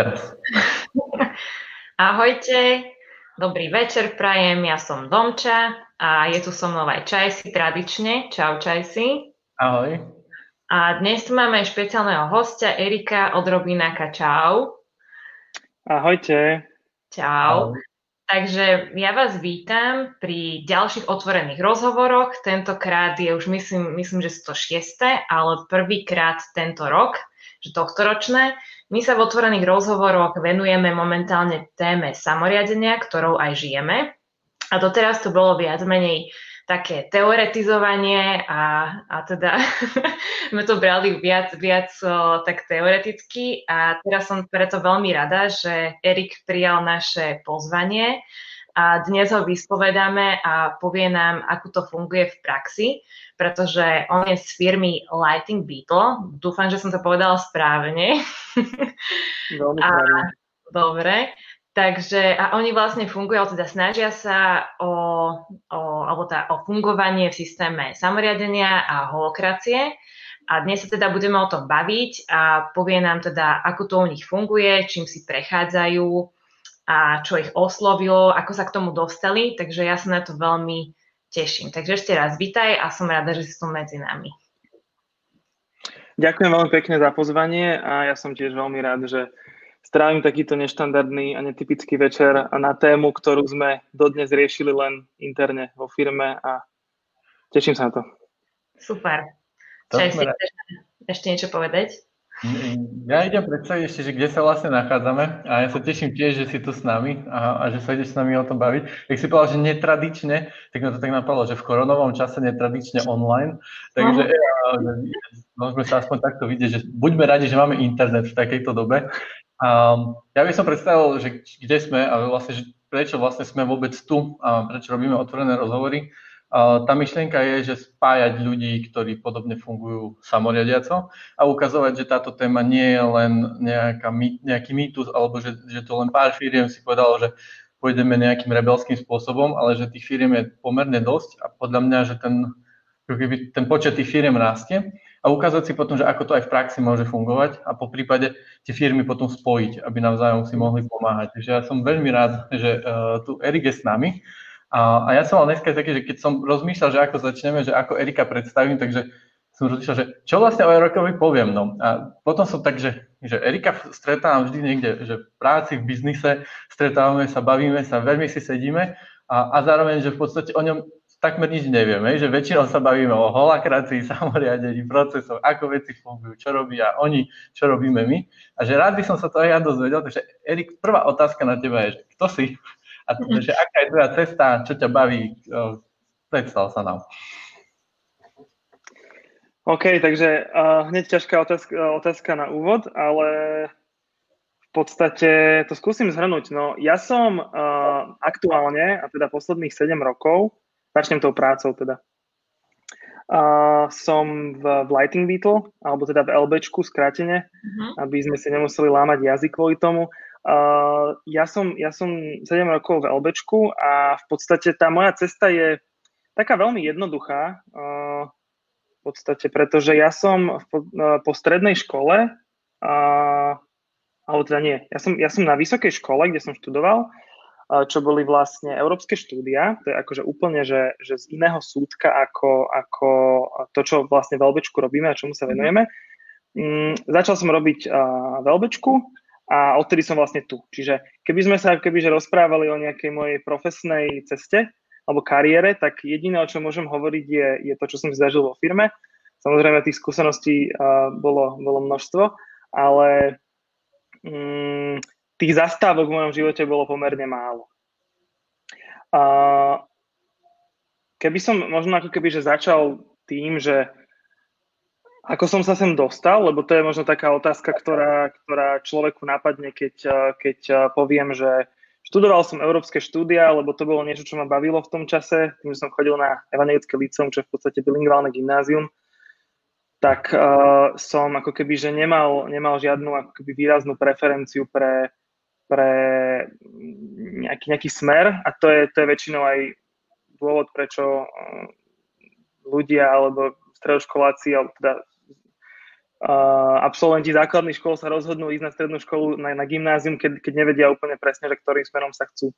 teraz. Ahojte, dobrý večer prajem, ja som Domča a je tu so mnou aj Čajsi tradične. Čau Čajsi. Ahoj. A dnes tu máme špeciálneho hostia Erika od Robináka. Čau. Ahojte. Čau. Ahoj. Takže ja vás vítam pri ďalších otvorených rozhovoroch. Tentokrát je už myslím, myslím, že sú to šiesté, ale prvýkrát tento rok, že tohto ročné. My sa v otvorených rozhovoroch venujeme momentálne téme samoriadenia, ktorou aj žijeme. A doteraz to bolo viac menej také teoretizovanie a, a teda sme to brali viac, viac tak teoreticky a teraz som preto veľmi rada, že Erik prijal naše pozvanie a dnes ho vyspovedáme a povie nám, ako to funguje v praxi, pretože on je z firmy Lighting Beetle. Dúfam, že som to povedala správne. a, dobre. Takže a oni vlastne fungujú, teda snažia sa o, o, alebo tá, o fungovanie v systéme samoriadenia a holokracie. A dnes sa teda budeme o tom baviť a povie nám teda, ako to u nich funguje, čím si prechádzajú a čo ich oslovilo, ako sa k tomu dostali. Takže ja sa na to veľmi teším. Takže ešte raz vítaj a som rada, že si tu medzi nami. Ďakujem veľmi pekne za pozvanie a ja som tiež veľmi rád, že strávim takýto neštandardný a netypický večer na tému, ktorú sme dodnes riešili len interne vo firme a teším sa na to. Super. Čaj, si chceš ešte niečo povedať? Ja idem predstaviť ešte, že kde sa vlastne nachádzame a ja sa teším tiež, že si tu s nami a, a že sa ideš s nami o tom baviť. Jak si povedal, že netradične, tak ma to tak napadlo, že v koronovom čase netradične online, takže uh-huh. môžeme sa aspoň takto vidieť, že buďme radi, že máme internet v takejto dobe Um, ja by som predstavil, že kde sme a vlastne, že prečo vlastne sme vôbec tu a prečo robíme otvorené rozhovory. Tá myšlienka je, že spájať ľudí, ktorí podobne fungujú samoriadiaco a ukazovať, že táto téma nie je len nejaká, nejaký mýtus, alebo že, že to len pár firiem si povedalo, že pôjdeme nejakým rebelským spôsobom, ale že tých firiem je pomerne dosť a podľa mňa, že ten, ten počet tých firiem rastie a ukázať si potom, že ako to aj v praxi môže fungovať a po prípade tie firmy potom spojiť, aby navzájom si mohli pomáhať. Takže ja som veľmi rád, že uh, tu Erik je s nami. A, a ja som mal dneska taký, že keď som rozmýšľal, že ako začneme, že ako Erika predstavím, takže som rozmýšľal, že čo vlastne o Erikovi poviem. No. A potom som tak, že, že Erika stretávam vždy niekde, že v práci, v biznise, stretávame sa, bavíme sa, veľmi si sedíme a, a zároveň, že v podstate o ňom takmer nič nevieme, že väčšinou sa bavíme o holakracii, samoriadení, procesoch, ako veci fungujú, čo robia oni, čo robíme my. A že rád by som sa to aj ja dozvedel, takže Erik, prvá otázka na teba je, že kto si a že aká je tvoja cesta, čo ťa baví, predstav sa nám. OK, takže uh, hneď ťažká otázka, otázka na úvod, ale v podstate to skúsim zhrnúť. No, ja som uh, aktuálne, a teda posledných 7 rokov, Začnem tou prácou teda. Uh, som v, v Lighting Beetle, alebo teda v LBčku skrátene, uh-huh. aby sme si nemuseli lámať jazyk kvôli tomu. Uh, ja, som, ja som 7 rokov v LBčku a v podstate tá moja cesta je taká veľmi jednoduchá. Uh, v podstate, pretože ja som v, uh, po strednej škole, uh, alebo teda nie, ja som, ja som na vysokej škole, kde som študoval, čo boli vlastne európske štúdia, to je akože úplne, že, že z iného súdka ako, ako to, čo vlastne v LBčku robíme a čomu sa mhm. venujeme. Mm, začal som robiť uh, v LBčku a odtedy som vlastne tu. Čiže keby sme sa kebyže rozprávali o nejakej mojej profesnej ceste alebo kariére, tak jediné, o čom môžem hovoriť, je, je to, čo som zažil vo firme. Samozrejme, tých skúseností uh, bolo, bolo množstvo, ale um, tých zastávok v mojom živote bolo pomerne málo. A keby som možno ako keby, že začal tým, že ako som sa sem dostal, lebo to je možno taká otázka, ktorá, ktorá človeku napadne, keď, keď poviem, že študoval som európske štúdia, lebo to bolo niečo, čo ma bavilo v tom čase, tým, že som chodil na evangelické liceum, čo je v podstate bilingválne gymnázium, tak uh, som ako keby, že nemal, nemal žiadnu ako keby výraznú preferenciu pre, pre nejaký, nejaký smer. A to je, to je väčšinou aj dôvod, prečo eh, ľudia alebo stredoškoláci alebo teda uh, absolventi základných škôl sa rozhodnú ísť na strednú školu, na, na gymnázium, keď, keď nevedia úplne presne, že ktorým smerom sa chcú,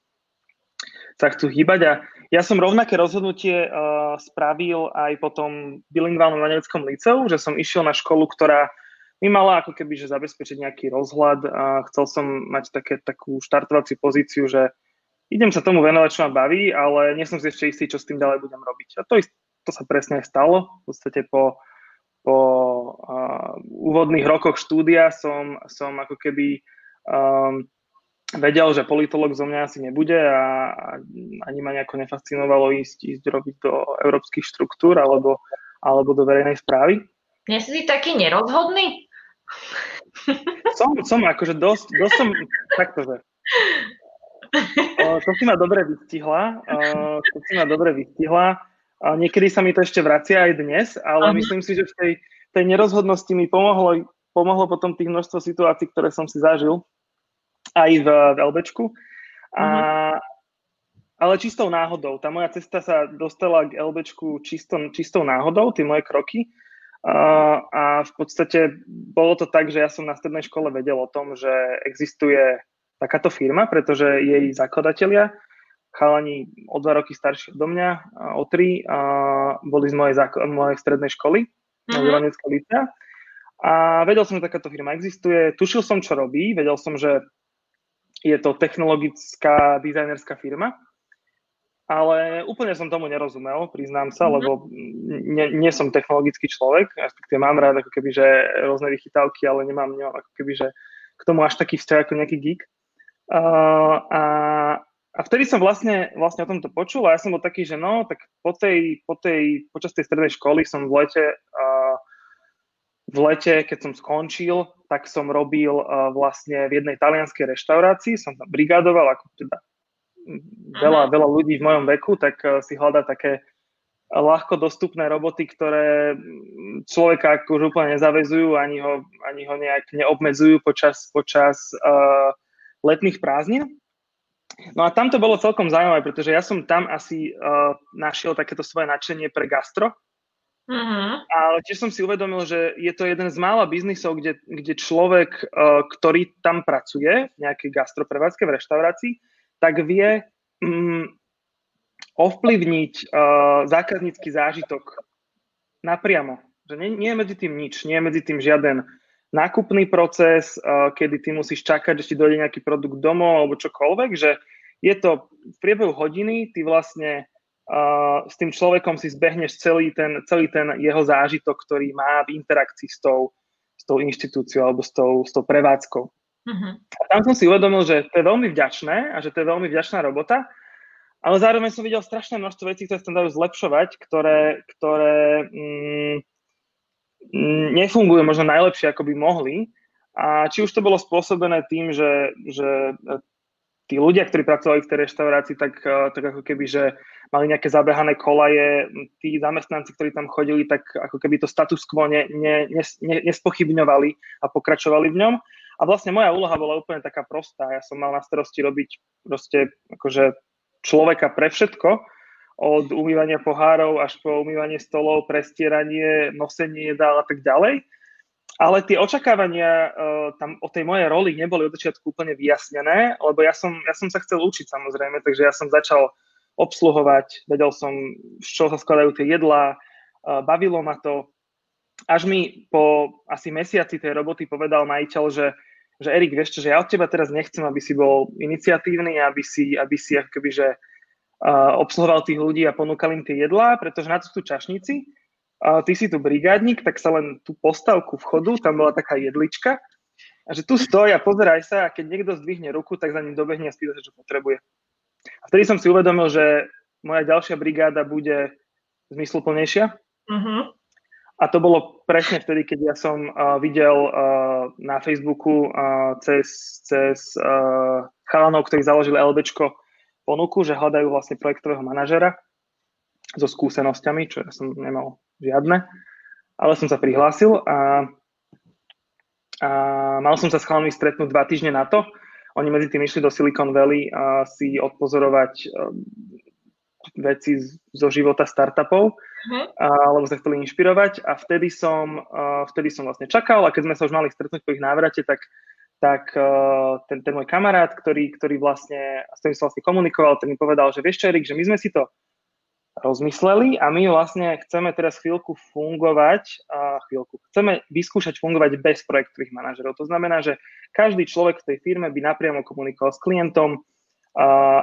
sa chcú hýbať. A ja som rovnaké rozhodnutie uh, spravil aj potom v bilingválnom nemeckom liceu, že som išiel na školu, ktorá mi mala ako keby že zabezpečiť nejaký rozhľad a chcel som mať také, takú štartovaciu pozíciu, že idem sa tomu venovať, čo ma baví, ale nie som si ešte istý, čo s tým ďalej budem robiť. A to, to sa presne stalo. V podstate po, po uh, úvodných rokoch štúdia som, som ako keby um, vedel, že politolog zo mňa asi nebude a, a ani ma nejako nefascinovalo ísť, ísť robiť do európskych štruktúr alebo, alebo do verejnej správy. Nie si taký nerozhodný? Som, som akože dosť, dosť som takto, že to si ma dobre vystihla. To si ma dobre vystihla. Niekedy sa mi to ešte vracia aj dnes, ale uh-huh. myslím si, že v tej, tej nerozhodnosti mi pomohlo, pomohlo potom tých množstvo situácií, ktoré som si zažil aj v, v LBčku. A, uh-huh. Ale čistou náhodou. Tá moja cesta sa dostala k LBčku čistou, čistou náhodou, tie moje kroky. Uh, a v podstate bolo to tak, že ja som na strednej škole vedel o tom, že existuje takáto firma, pretože jej zakladatelia, chalani o dva roky starší do mňa, o tri, a boli z mojej, zák- mojej strednej školy, mm-hmm. licea. A vedel som, že takáto firma existuje, tušil som, čo robí, vedel som, že je to technologická dizajnerská firma, ale úplne som tomu nerozumel, priznám sa, mm-hmm. lebo nie, nie som technologický človek, respektíve mám rád ako keby, že rôzne vychytávky, ale nemám, nemám ako keby, že k tomu až taký vzťah ako nejaký geek. Uh, a, a vtedy som vlastne, vlastne o tomto počul a ja som bol taký, že no, tak po tej, po tej, počas tej strednej školy som v lete, uh, v lete, keď som skončil, tak som robil uh, vlastne v jednej talianskej reštaurácii, som tam brigádoval, ako teda veľa, veľa ľudí v mojom veku, tak uh, si hľadá také ľahko dostupné roboty, ktoré človeka už úplne nezavezujú, ani ho, ani ho nejak neobmedzujú počas, počas uh, letných prázdnin. No a tam to bolo celkom zaujímavé, pretože ja som tam asi uh, našiel takéto svoje nadšenie pre gastro. Uh-huh. Ale tiež som si uvedomil, že je to jeden z mála biznisov, kde, kde človek, uh, ktorý tam pracuje v nejakej gastroprevádzke v reštaurácii, tak vie um, ovplyvniť uh, zákaznícky zážitok napriamo. Že nie, nie je medzi tým nič, nie je medzi tým žiaden nákupný proces, kedy ty musíš čakať, že ti dojde nejaký produkt domov alebo čokoľvek, že je to v priebehu hodiny, ty vlastne uh, s tým človekom si zbehneš celý ten, celý ten jeho zážitok, ktorý má v interakcii s tou, s tou inštitúciou alebo s tou, s tou prevádzkou. Uh-huh. A tam som si uvedomil, že to je veľmi vďačné a že to je veľmi vďačná robota, ale zároveň som videl strašné množstvo vecí, ktoré sa tam dajú zlepšovať, ktoré, ktoré mm, nefungujú možno najlepšie, ako by mohli. A či už to bolo spôsobené tým, že, že e, tí ľudia, ktorí pracovali v tej reštaurácii, tak, e, tak ako keby, že mali nejaké zabehané kolaje, tí zamestnanci, ktorí tam chodili, tak ako keby to status quo ne, ne, ne, nespochybňovali a pokračovali v ňom. A vlastne moja úloha bola úplne taká prostá. Ja som mal na starosti robiť proste akože človeka pre všetko od umývania pohárov až po umývanie stolov, prestieranie, nosenie jedál a tak ďalej. Ale tie očakávania uh, tam o tej mojej roli neboli od začiatku úplne vyjasnené, lebo ja som, ja som sa chcel učiť samozrejme, takže ja som začal obsluhovať, vedel som, z čoho sa skladajú tie jedlá, uh, bavilo ma to. Až mi po asi mesiaci tej roboty povedal majiteľ, že, že Erik, vieš čo, že ja od teba teraz nechcem, aby si bol iniciatívny, aby si, aby si akoby, že obsluhoval tých ľudí a ponúkal im tie jedlá, pretože na to sú čašníci. A ty si tu brigádnik, tak sa len tú postavku vchodu, tam bola taká jedlička, a že tu stoj a pozeraj sa a keď niekto zdvihne ruku, tak za ním dobehne a spýta sa, čo potrebuje. A vtedy som si uvedomil, že moja ďalšia brigáda bude zmysluplnejšia. Uh-huh. A to bolo presne vtedy, keď ja som uh, videl uh, na Facebooku uh, cez, cez uh, chalanov, ktorí založili LBčko, ponuku, že hľadajú vlastne projektového manažera so skúsenosťami, čo ja som nemal žiadne, ale som sa prihlásil a, a mal som sa s chalami stretnúť dva týždne na to. Oni medzi tým išli do Silicon Valley a si odpozorovať um, veci zo života startupov, uh-huh. alebo sa chceli inšpirovať a vtedy som, vtedy som vlastne čakal a keď sme sa už mali stretnúť po ich návrate, tak, tak uh, ten, ten môj kamarát, ktorý, ktorý vlastne, s ktorým som vlastne komunikoval, ten mi povedal, že vieš čo, Erik, že my sme si to rozmysleli a my vlastne chceme teraz chvíľku fungovať, a chvíľku, chceme vyskúšať fungovať bez projektových manažerov. To znamená, že každý človek v tej firme by napriamo komunikoval s klientom,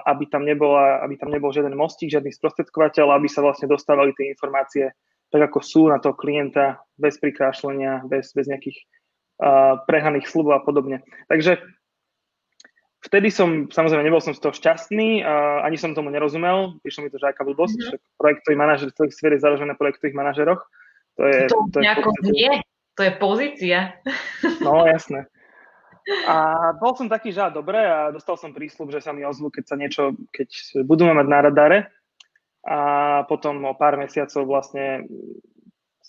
aby tam, nebola, aby tam nebol žiaden mostík, žiadny sprostredkovateľ, aby sa vlastne dostávali tie informácie tak, ako sú na toho klienta, bez prikrášlenia, bez, bez nejakých prehnaných slubov a podobne. Takže vtedy som, samozrejme, nebol som z toho šťastný, uh, ani som tomu nerozumel, prišlo mi to, že aká blbosť, mm-hmm. že projektový manažer, celý svet je založené na projektových manažeroch. To je, to, to nejako je nie, to je pozícia. No, jasné. A bol som taký, že dobre a dostal som prísľub, že sa mi ozvu, keď sa niečo, keď budeme mať na radare. A potom o pár mesiacov vlastne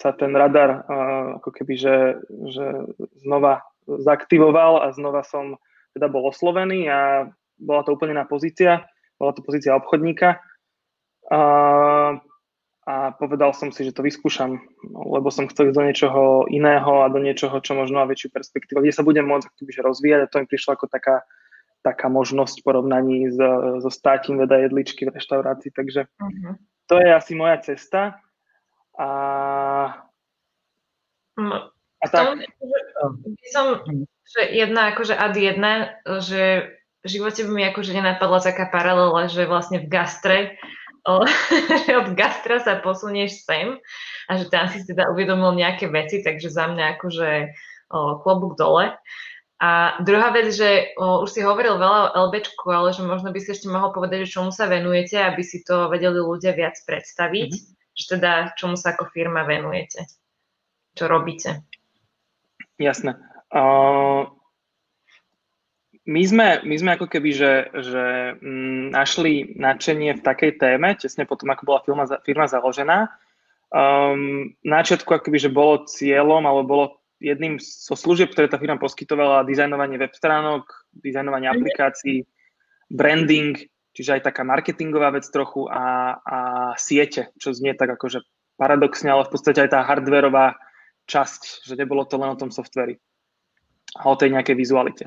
sa ten radar ako keby, že, že znova zaktivoval a znova som teda bol oslovený a bola to úplne iná pozícia, bola to pozícia obchodníka. Uh, a povedal som si, že to vyskúšam, lebo som chcel ísť do niečoho iného a do niečoho, čo možno má väčšiu perspektívu, kde sa budem môcť akýbyže rozvíjať a to mi prišlo ako taká, taká možnosť v porovnaní s, so státím veda jedličky v reštaurácii, takže uh-huh. to je asi moja cesta a, no, a tak. by som, že jedna akože ad jedna, že v živote by mi akože nenapadla taká paralela, že vlastne v gastre že od gastra sa posunieš sem a že tam si teda uvedomil nejaké veci, takže za mňa akože o, klobúk dole. A druhá vec, že o, už si hovoril veľa o LBčku, ale že možno by si ešte mohol povedať, že čomu sa venujete, aby si to vedeli ľudia viac predstaviť, mm-hmm. Že teda čomu sa ako firma venujete, čo robíte. Jasné. Uh, my sme, my sme ako keby, že, že m, mm, našli nadšenie v takej téme, tesne potom, ako bola firma, firma založená. Um, na začiatku akoby, že bolo cieľom, alebo bolo jedným zo služieb, ktoré tá firma poskytovala, dizajnovanie web stránok, dizajnovanie mhm. aplikácií, branding, čiže aj taká marketingová vec trochu a, a siete, čo znie tak akože paradoxne, ale v podstate aj tá hardwareová časť, že nebolo to len o tom softveri a o tej nejakej vizualite.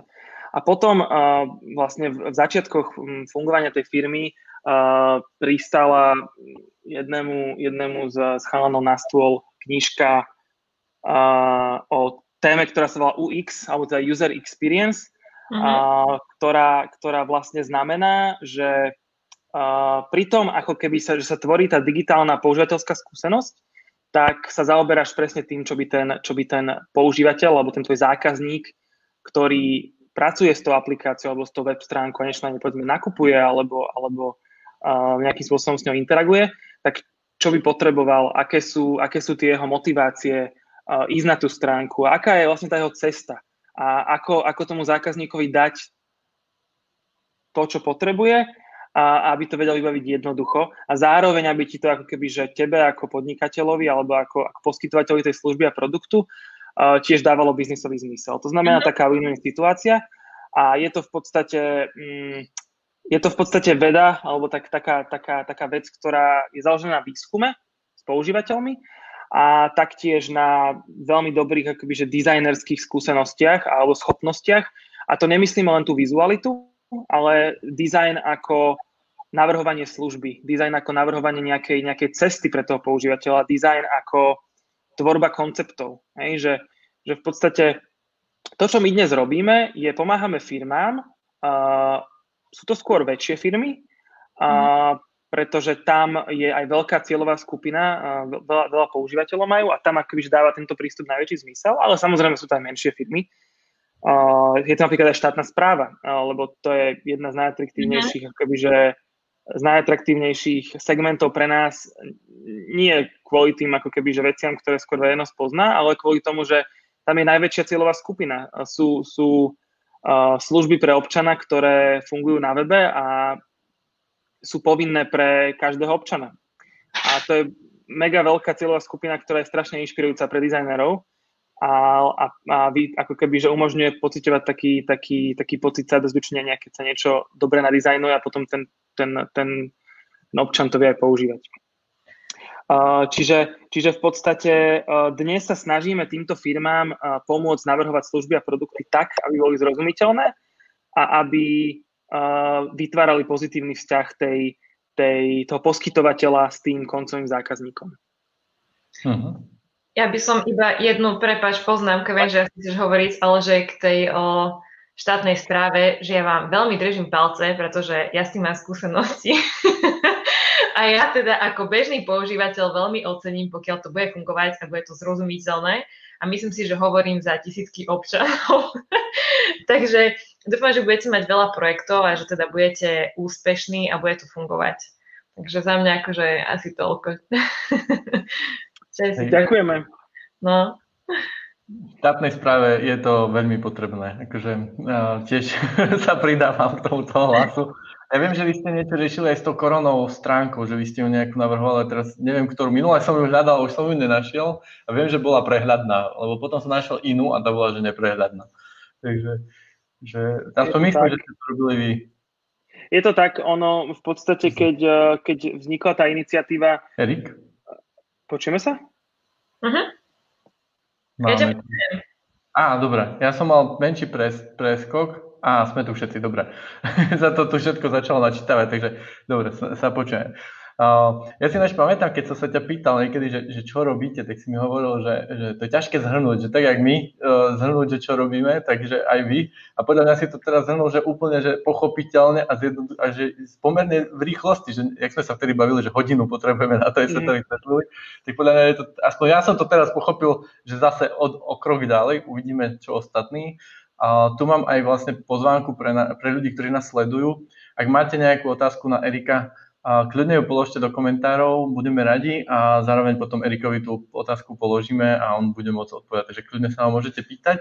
A potom uh, vlastne v, v začiatkoch hm, fungovania tej firmy uh, pristala jednému, jednému z, z chalanov na stôl knižka uh, o téme, ktorá sa volá UX, alebo teda User Experience, mm-hmm. uh, ktorá, ktorá vlastne znamená, že uh, pri tom, ako keby sa, že sa tvorí tá digitálna používateľská skúsenosť, tak sa zaoberáš presne tým, čo by ten, čo by ten používateľ alebo ten tvoj zákazník, ktorý pracuje s tou aplikáciou alebo s tou web stránkou a na povedzme nakupuje alebo, alebo uh, nejakým spôsobom s ňou interaguje, tak čo by potreboval, aké sú, aké sú tie jeho motivácie uh, ísť na tú stránku, aká je vlastne tá jeho cesta a ako, ako tomu zákazníkovi dať to, čo potrebuje a aby to vedel vybaviť jednoducho a zároveň, aby ti to ako keby, že tebe ako podnikateľovi alebo ako, ako poskytovateľovi tej služby a produktu tiež dávalo biznisový zmysel. To znamená mm-hmm. taká win-win situácia a je to v podstate mm, je to v podstate veda alebo tak, taká, taká, taká vec, ktorá je založená na výskume s používateľmi a taktiež na veľmi dobrých akoby, že dizajnerských skúsenostiach alebo schopnostiach. A to nemyslíme len tú vizualitu, ale dizajn ako navrhovanie služby, dizajn ako navrhovanie nejakej, nejakej cesty pre toho používateľa, dizajn ako tvorba konceptov. Hej, že, že v podstate to, čo my dnes robíme, je pomáhame firmám, uh, sú to skôr väčšie firmy, uh, pretože tam je aj veľká cieľová skupina, veľa, veľa používateľov majú a tam akoby dáva tento prístup najväčší zmysel, ale samozrejme sú to aj menšie firmy. Je to napríklad aj štátna správa, lebo to je jedna z najatraktívnejších mm-hmm. akoby, že z najatraktívnejších segmentov pre nás nie kvôli tým ako keby, že veciam, ktoré skôr verejnosť pozná, ale kvôli tomu, že tam je najväčšia cieľová skupina. Sú, sú služby pre občana, ktoré fungujú na webe a sú povinné pre každého občana. A to je mega veľká cieľová skupina, ktorá je strašne inšpirujúca pre dizajnerov a, a, a vy, ako keby, že umožňuje pocitovať taký, taký, taký pocit sebezdučenia, keď sa niečo dobre nadizajnuje a potom ten ten, ten občan to vie aj používať. Čiže, čiže v podstate dnes sa snažíme týmto firmám pomôcť navrhovať služby a produkty tak, aby boli zrozumiteľné a aby vytvárali pozitívny vzťah tej, tej, toho poskytovateľa s tým koncovým zákazníkom. Uh-huh. Ja by som iba jednu, prepač, poznámku, viem, že chceš hovoriť, ale že k tej o, štátnej správe, že ja vám veľmi držím palce, pretože ja s tým mám skúsenosti. a ja teda ako bežný používateľ veľmi ocením, pokiaľ to bude fungovať a bude to zrozumiteľné. A myslím si, že hovorím za tisícky občanov. Takže dúfam, že budete mať veľa projektov a že teda budete úspešní a bude to fungovať. Takže za mňa akože asi toľko. Ďakujeme. No. V štátnej správe je to veľmi potrebné. Akože, uh, tiež sa pridávam k tomuto hlasu. Ja viem, že vy ste niečo riešili aj s tou koronovou stránkou, že vy ste ju nejak navrhovali, teraz neviem, ktorú minulé som ju hľadal, už som ju nenašiel a viem, že bola prehľadná, lebo potom som našiel inú a tá bola, že neprehľadná. Takže že, to myslím, tak. že ste to robili vy. Je to tak, ono v podstate, keď, eh, keď vznikla tá iniciatíva... Erik? Počujeme sa? Uh-huh. Máme. Á, dobre. Ja som mal menší pres, preskok, Á, sme tu všetci, dobre. Za to tu všetko začalo načítavať, takže dobre, sa, sa počujeme. Ja si náš pamätám, keď som sa ťa pýtal niekedy, že, že čo robíte, tak si mi hovoril, že, že to je ťažké zhrnúť, že tak jak my uh, zhrnúť, že čo robíme, takže aj vy. A podľa mňa si to teraz zhrnul, že úplne že pochopiteľne a, zjedno, a že pomerne v rýchlosti, že jak sme sa vtedy bavili, že hodinu potrebujeme na to, aby sme to mhm. vysvetlili, tak podľa mňa je to, aspoň ja som to teraz pochopil, že zase od, o krok ďalej uvidíme, čo ostatní. A tu mám aj vlastne pozvánku pre, na, pre ľudí, ktorí nás sledujú. Ak máte nejakú otázku na Erika, a kľudne ju položte do komentárov, budeme radi a zároveň potom Erikovi tú otázku položíme a on bude môcť odpovedať. Takže kľudne sa ho môžete pýtať.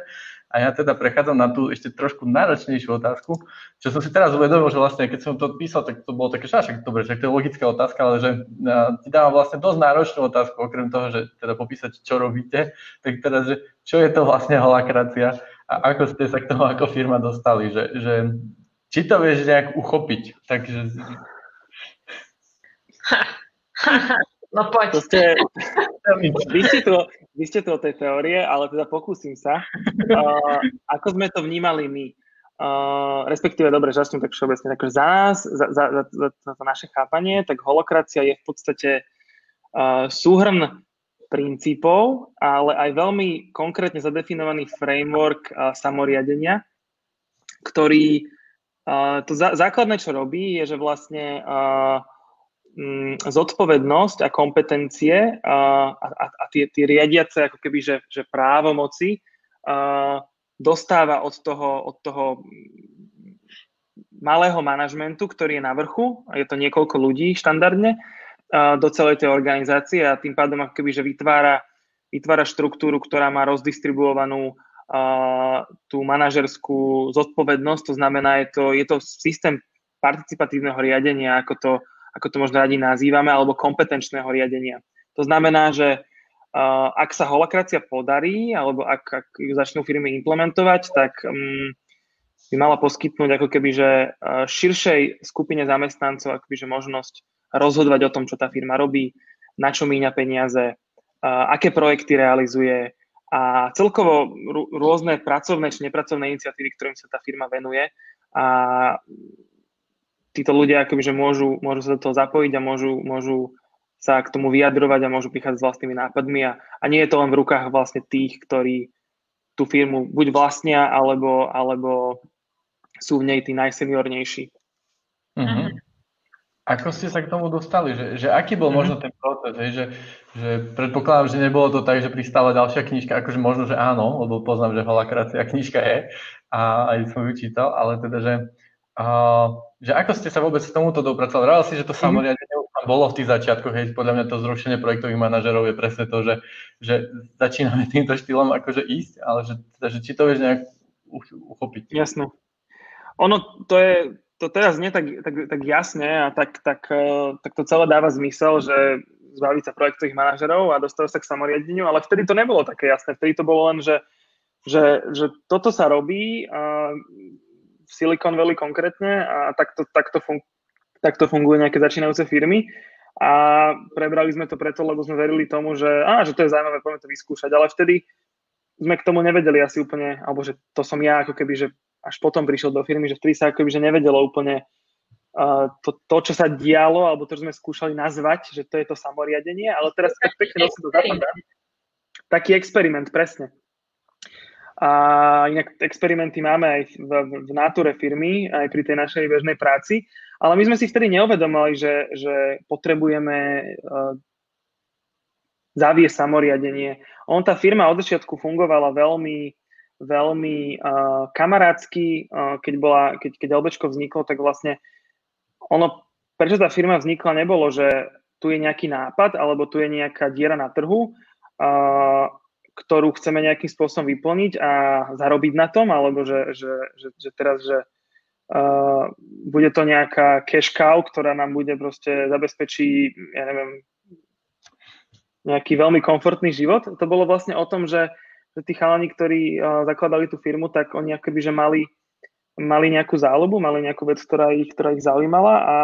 A ja teda prechádzam na tú ešte trošku náročnejšiu otázku, čo som si teraz uvedomil, že vlastne keď som to písal, tak to bolo také, že dobre, že to je logická otázka, ale že ti dávam vlastne dosť náročnú otázku, okrem toho, že teda popísať, čo robíte, tak teraz, že čo je to vlastne holakracia a ako ste sa k tomu ako firma dostali, že, že či to vieš nejak uchopiť, takže... No poď. To ste, vy, ste tu, vy ste tu o tej teórie, ale teda pokúsim sa. Uh, ako sme to vnímali my? Uh, respektíve, dobre, žasnem tak všeobecne. Takže za nás, za, za, za, za to naše chápanie, tak holokracia je v podstate uh, súhrn princípov, ale aj veľmi konkrétne zadefinovaný framework uh, samoriadenia, ktorý uh, to zá, základné, čo robí, je, že vlastne uh, zodpovednosť a kompetencie a, a, a tie, tie riadiace ako keby, že, že právomoci uh, dostáva od toho, od toho malého manažmentu, ktorý je na vrchu, je to niekoľko ľudí štandardne, do celej tej organizácie a tým pádom ako keby, že vytvára, vytvára štruktúru, ktorá má rozdistribuovanú uh, tú manažerskú zodpovednosť, to znamená, je to, je to systém participatívneho riadenia, ako to, ako to možno radi nazývame, alebo kompetenčného riadenia. To znamená, že uh, ak sa holakracia podarí, alebo ak, ak ju začnú firmy implementovať, tak um, by mala poskytnúť ako keby, že uh, širšej skupine zamestnancov akoby, že možnosť rozhodovať o tom, čo tá firma robí, na čo míňa peniaze, aké projekty realizuje a celkovo rôzne pracovné či nepracovné iniciatívy, ktorým sa tá firma venuje. A títo ľudia akoby, že môžu, môžu sa do toho zapojiť a môžu, môžu sa k tomu vyjadrovať a môžu prichádzať s vlastnými nápadmi a, a nie je to len v rukách vlastne tých, ktorí tú firmu buď vlastnia, alebo, alebo sú v nej tí najseniornejší. Mm-hmm. Ako ste sa k tomu dostali? Že, že aký bol mm-hmm. možno ten proces? Hej? Že, že predpokladám, že nebolo to tak, že pristala ďalšia knižka, akože možno, že áno, lebo poznám, že holakracia knižka je a aj som ju čítal, ale teda, že, a, že ako ste sa vôbec k tomuto dopracovali? Rával si, že to mhm. samoriadenie mm-hmm. tam bolo v tých začiatkoch, hej, podľa mňa to zrušenie projektových manažerov je presne to, že, že začíname týmto štýlom akože ísť, ale že, teda, že či to vieš nejak uchopiť. Jasné. Ono, to je, to teraz nie tak, tak, tak jasne a tak, tak, e, tak to celé dáva zmysel, že zbaviť sa projektových manažerov a dostať sa k samoriadeniu, ale vtedy to nebolo také jasné. Vtedy to bolo len, že, že, že toto sa robí a v Silicon Valley konkrétne a takto, takto, fun- takto fungujú nejaké začínajúce firmy. A prebrali sme to preto, lebo sme verili tomu, že, á, že to je zaujímavé, poďme to vyskúšať. Ale vtedy sme k tomu nevedeli asi úplne, alebo že to som ja ako keby, že až potom prišiel do firmy, že vtedy sa ako keby, že nevedelo úplne uh, to, to, čo sa dialo, alebo to, čo sme skúšali nazvať, že to je to samoriadenie, ale teraz tak pekne to zapadá. Taký experiment, presne. A inak experimenty máme aj v, v, náture firmy, aj pri tej našej bežnej práci, ale my sme si vtedy neuvedomili, že, že potrebujeme uh, zaviesť samoriadenie. On, tá firma od začiatku fungovala veľmi, veľmi uh, kamarátsky, uh, keď, bola, keď, keď LBčko vzniklo, tak vlastne ono, prečo tá firma vznikla, nebolo, že tu je nejaký nápad, alebo tu je nejaká diera na trhu, uh, ktorú chceme nejakým spôsobom vyplniť a zarobiť na tom, alebo že, že, že, že teraz, že uh, bude to nejaká cash cow, ktorá nám bude proste zabezpečí, ja neviem, nejaký veľmi komfortný život. To bolo vlastne o tom, že, že tí chalani, ktorí uh, zakladali tú firmu, tak oni akoby, že mali, mali nejakú záľubu, mali nejakú vec, ktorá ich, ktorá ich zaujímala a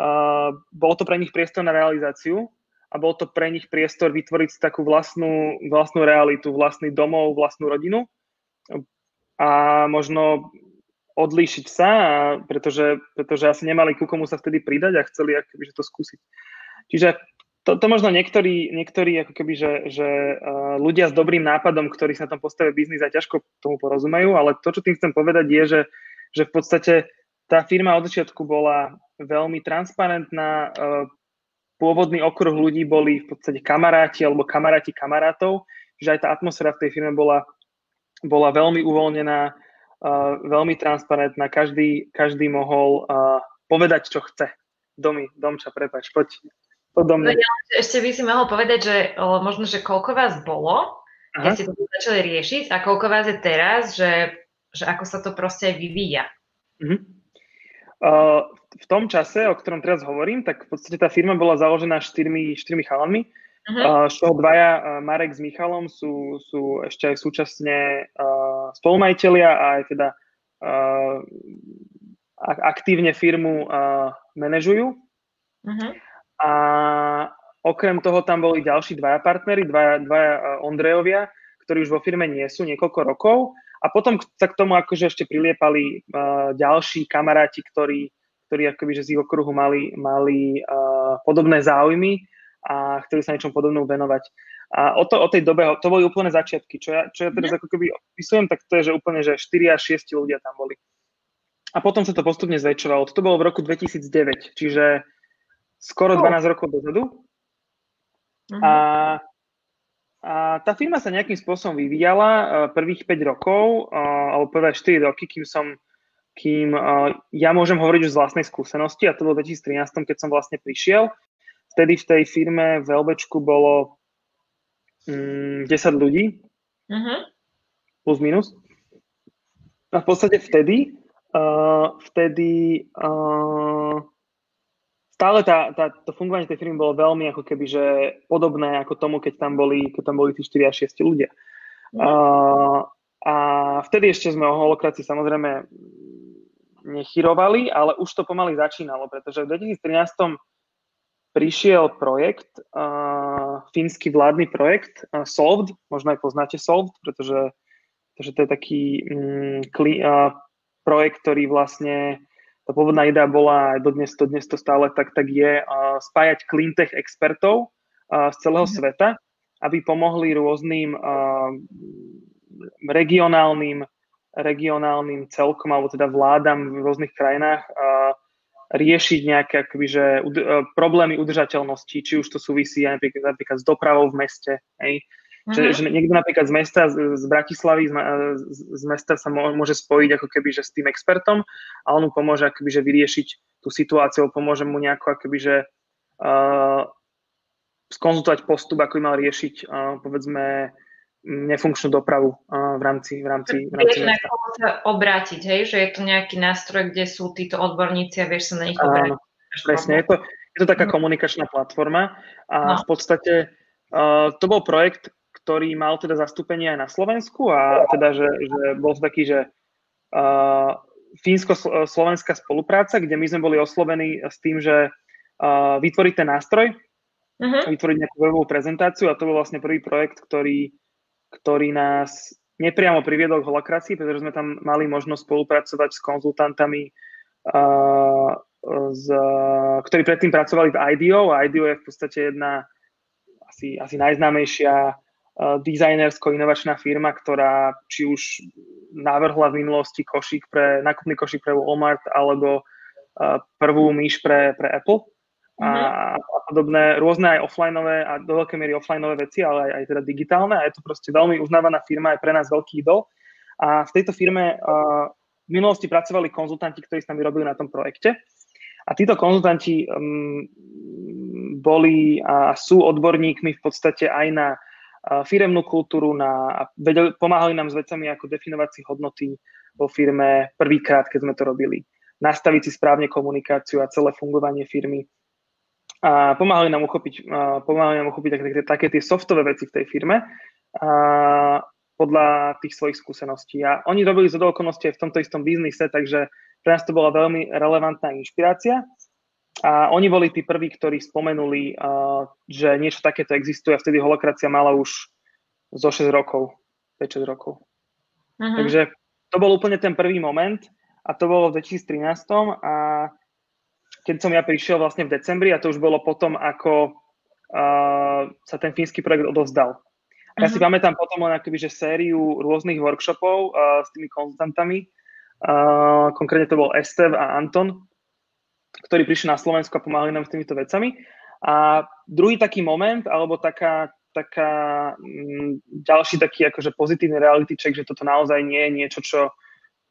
uh, bol to pre nich priestor na realizáciu a bol to pre nich priestor vytvoriť si takú vlastnú, vlastnú realitu, vlastný domov, vlastnú rodinu a možno odlíšiť sa, pretože, pretože asi nemali ku komu sa vtedy pridať a chceli akoby, že to skúsiť. Čiže to, to možno niektorí, niektorí ako keby, že, že ľudia s dobrým nápadom, ktorí sa tam postavia biznis a ťažko tomu porozumejú, ale to, čo tým chcem povedať je, že, že v podstate tá firma od začiatku bola veľmi transparentná, pôvodný okruh ľudí boli v podstate kamaráti alebo kamaráti kamarátov, že aj tá atmosféra v tej firme bola, bola veľmi uvoľnená, uh, veľmi transparentná, každý, každý mohol uh, povedať, čo chce. Domy, Domča, prepač, poď. No, ja, ešte by si mohol povedať, že o, možno, že koľko vás bolo, Aha. keď ste to začali riešiť a koľko vás je teraz, že, že ako sa to proste vyvíja. Uh-huh. Uh, v tom čase, o ktorom teraz hovorím, tak v podstate tá firma bola založená štyrmi, štyrmi chalami, uh-huh. uh, z toho dvaja, uh, Marek s Michalom, sú, sú ešte aj súčasne uh, spolumajiteľia a aj teda uh, aktívne firmu uh, manažujú. Uh-huh. A okrem toho tam boli ďalší dvaja partnery, dvaja, dvaja Ondrejovia, ktorí už vo firme nie sú niekoľko rokov. A potom sa k tomu akože ešte priliepali uh, ďalší kamaráti, ktorí ktorí akoby, že z ich okruhu mali, mali uh, podobné záujmy a chceli sa niečom podobnou venovať. A o, to, o tej dobe, to boli úplne začiatky. Čo ja, čo ja teraz ako keby opisujem, tak to je, že úplne, že 4 až 6 ľudia tam boli. A potom sa to postupne zväčšovalo. To bolo v roku 2009, čiže skoro 12 rokov dozadu. Uh-huh. A, a tá firma sa nejakým spôsobom vyvíjala uh, prvých 5 rokov, uh, alebo prvé 4 roky, kým som kým uh, ja môžem hovoriť už z vlastnej skúsenosti, a to bolo v 2013, keď som vlastne prišiel. Vtedy v tej firme v LBčku bolo mm, 10 ľudí, uh-huh. plus minus. A v podstate vtedy, uh, vtedy uh, stále tá, tá, to fungovanie tej firmy bolo veľmi ako keby, že podobné ako tomu, keď tam boli, keď tam boli tí 4 až 6 ľudia. Uh, a vtedy ešte sme o holokracii samozrejme nechyrovali, ale už to pomaly začínalo, pretože v 2013 prišiel projekt, uh, fínsky vládny projekt uh, Solved, možno aj poznáte Solved, pretože, pretože to je taký um, kli, uh, projekt, ktorý vlastne tá pôvodná idea bola, aj dodnes, dodnes to stále tak, tak je, spájať cleantech expertov z celého mm. sveta, aby pomohli rôznym regionálnym, regionálnym celkom, alebo teda vládam v rôznych krajinách riešiť nejaké akoby, že, uh, problémy udržateľnosti, či už to súvisí aj napríklad, napríklad s dopravou v meste. Hej. Že, že niekto napríklad z mesta, z, z Bratislavy, z, z, mesta sa môže spojiť ako keby, že s tým expertom a on mu pomôže akoby, že vyriešiť tú situáciu, pomôže mu nejako akoby, že uh, skonzultovať postup, ako by mal riešiť, uh, povedzme, nefunkčnú dopravu v rámci, v rámci, v rámci vieš, na sa obrátiť, hej? že je to nejaký nástroj, kde sú títo odborníci a vieš sa na nich obrátiť. Áno, presne, je to, je to taká mhm. komunikačná platforma a no. v podstate uh, to bol projekt, ktorý mal teda zastúpenie aj na Slovensku a teda, že, že bol to taký, že uh, fínsko-slovenská spolupráca, kde my sme boli oslovení s tým, že uh, vytvoriť ten nástroj, uh-huh. vytvoriť nejakú webovú prezentáciu a to bol vlastne prvý projekt, ktorý, ktorý nás nepriamo priviedol k holakracii, pretože sme tam mali možnosť spolupracovať s konzultantami, uh, z, ktorí predtým pracovali v IDEO a IDEO je v podstate jedna asi, asi najznámejšia dizajnersko-inovačná firma, ktorá či už navrhla v minulosti košík pre, nákupný košík pre Walmart alebo uh, prvú myš pre, pre Apple a, mhm. a podobné, rôzne aj offlineové a do veľkej miery offlineové veci, ale aj, aj teda digitálne a je to proste veľmi uznávaná firma, aj pre nás veľký idol. A v tejto firme uh, v minulosti pracovali konzultanti, ktorí s nami robili na tom projekte. A títo konzultanti um, boli a sú odborníkmi v podstate aj na firemnú kultúru, na, a vedeli, pomáhali nám s vecami ako definovať si hodnoty vo firme prvýkrát, keď sme to robili. Nastaviť si správne komunikáciu a celé fungovanie firmy a pomáhali nám uchopiť, pomáhali nám uchopiť také, také, také tie softové veci v tej firme a podľa tých svojich skúseností. A oni robili z okolností aj v tomto istom biznise, takže pre nás to bola veľmi relevantná inšpirácia. A oni boli tí prví, ktorí spomenuli, že niečo takéto existuje a vtedy holokracia mala už zo 6 rokov, 5-6 rokov. Uh-huh. Takže to bol úplne ten prvý moment a to bolo v 2013 a keď som ja prišiel vlastne v decembri a to už bolo potom, ako uh, sa ten fínsky projekt odovzdal. A ja uh-huh. si mhm. pamätám potom len akoby, že sériu rôznych workshopov uh, s tými konzultantami, uh, konkrétne to bol Estev a Anton, ktorí prišli na Slovensku a pomáhali nám s týmito vecami. A druhý taký moment, alebo taká, taká mm, ďalší taký akože pozitívny reality check, že toto naozaj nie je niečo, čo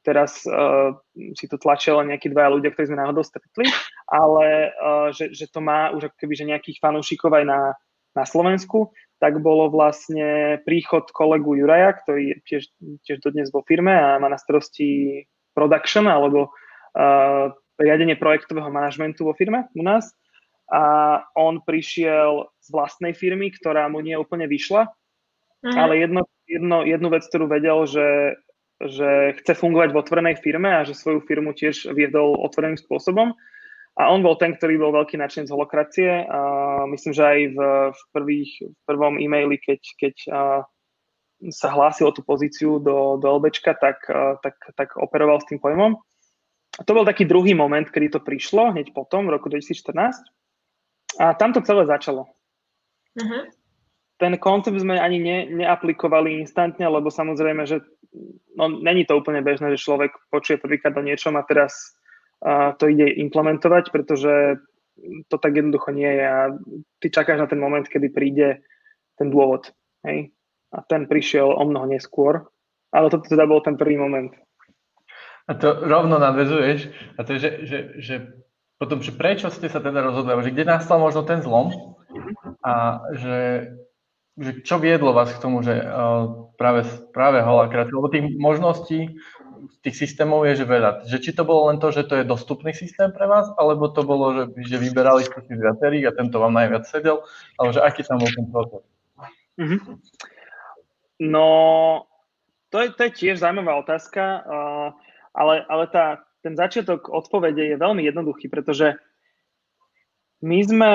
teraz uh, si tu tlačia len nejakí dvaja ľudia, ktorí sme náhodou stretli, ale uh, že, že to má už ako keby že nejakých fanúšikov aj na, na Slovensku, tak bolo vlastne príchod kolegu Juraja, ktorý je tiež, tiež dodnes vo firme a má na starosti production alebo uh, riadenie projektového manažmentu vo firme u nás. A on prišiel z vlastnej firmy, ktorá mu nie úplne vyšla, mm. ale jedno, jedno, jednu vec, ktorú vedel, že že chce fungovať v otvorenej firme a že svoju firmu tiež viedol otvoreným spôsobom. A on bol ten, ktorý bol veľký nadšenec holokracie. A myslím, že aj v, v, prvých, v prvom e-maili, keď, keď sa hlásil o tú pozíciu do, do LBčka, tak, tak, tak operoval s tým pojmom. A to bol taký druhý moment, kedy to prišlo, hneď potom, v roku 2014. A tam to celé začalo. Uh-huh. Ten koncept sme ani ne, neaplikovali instantne, lebo samozrejme, že no, není to úplne bežné, že človek počuje prvýkrát o niečom a teraz uh, to ide implementovať, pretože to tak jednoducho nie je a ty čakáš na ten moment, kedy príde ten dôvod. Hej? A ten prišiel o mnoho neskôr, ale toto teda bol ten prvý moment. A to rovno nadvezuješ, a to je, že, že, že potom, že prečo ste sa teda rozhodli, že kde nastal možno ten zlom a že že čo viedlo vás k tomu, že uh, práve, práve holakrát, lebo tých možností, tých systémov je, že veľa. Že či to bolo len to, že to je dostupný systém pre vás, alebo to bolo, že, že vyberali ste si viacerých a tento vám najviac sedel, ale že aký tam bol ten proces? Mm-hmm. No, to je, to je tiež zaujímavá otázka, uh, ale, ale tá, ten začiatok odpovede je veľmi jednoduchý, pretože my sme,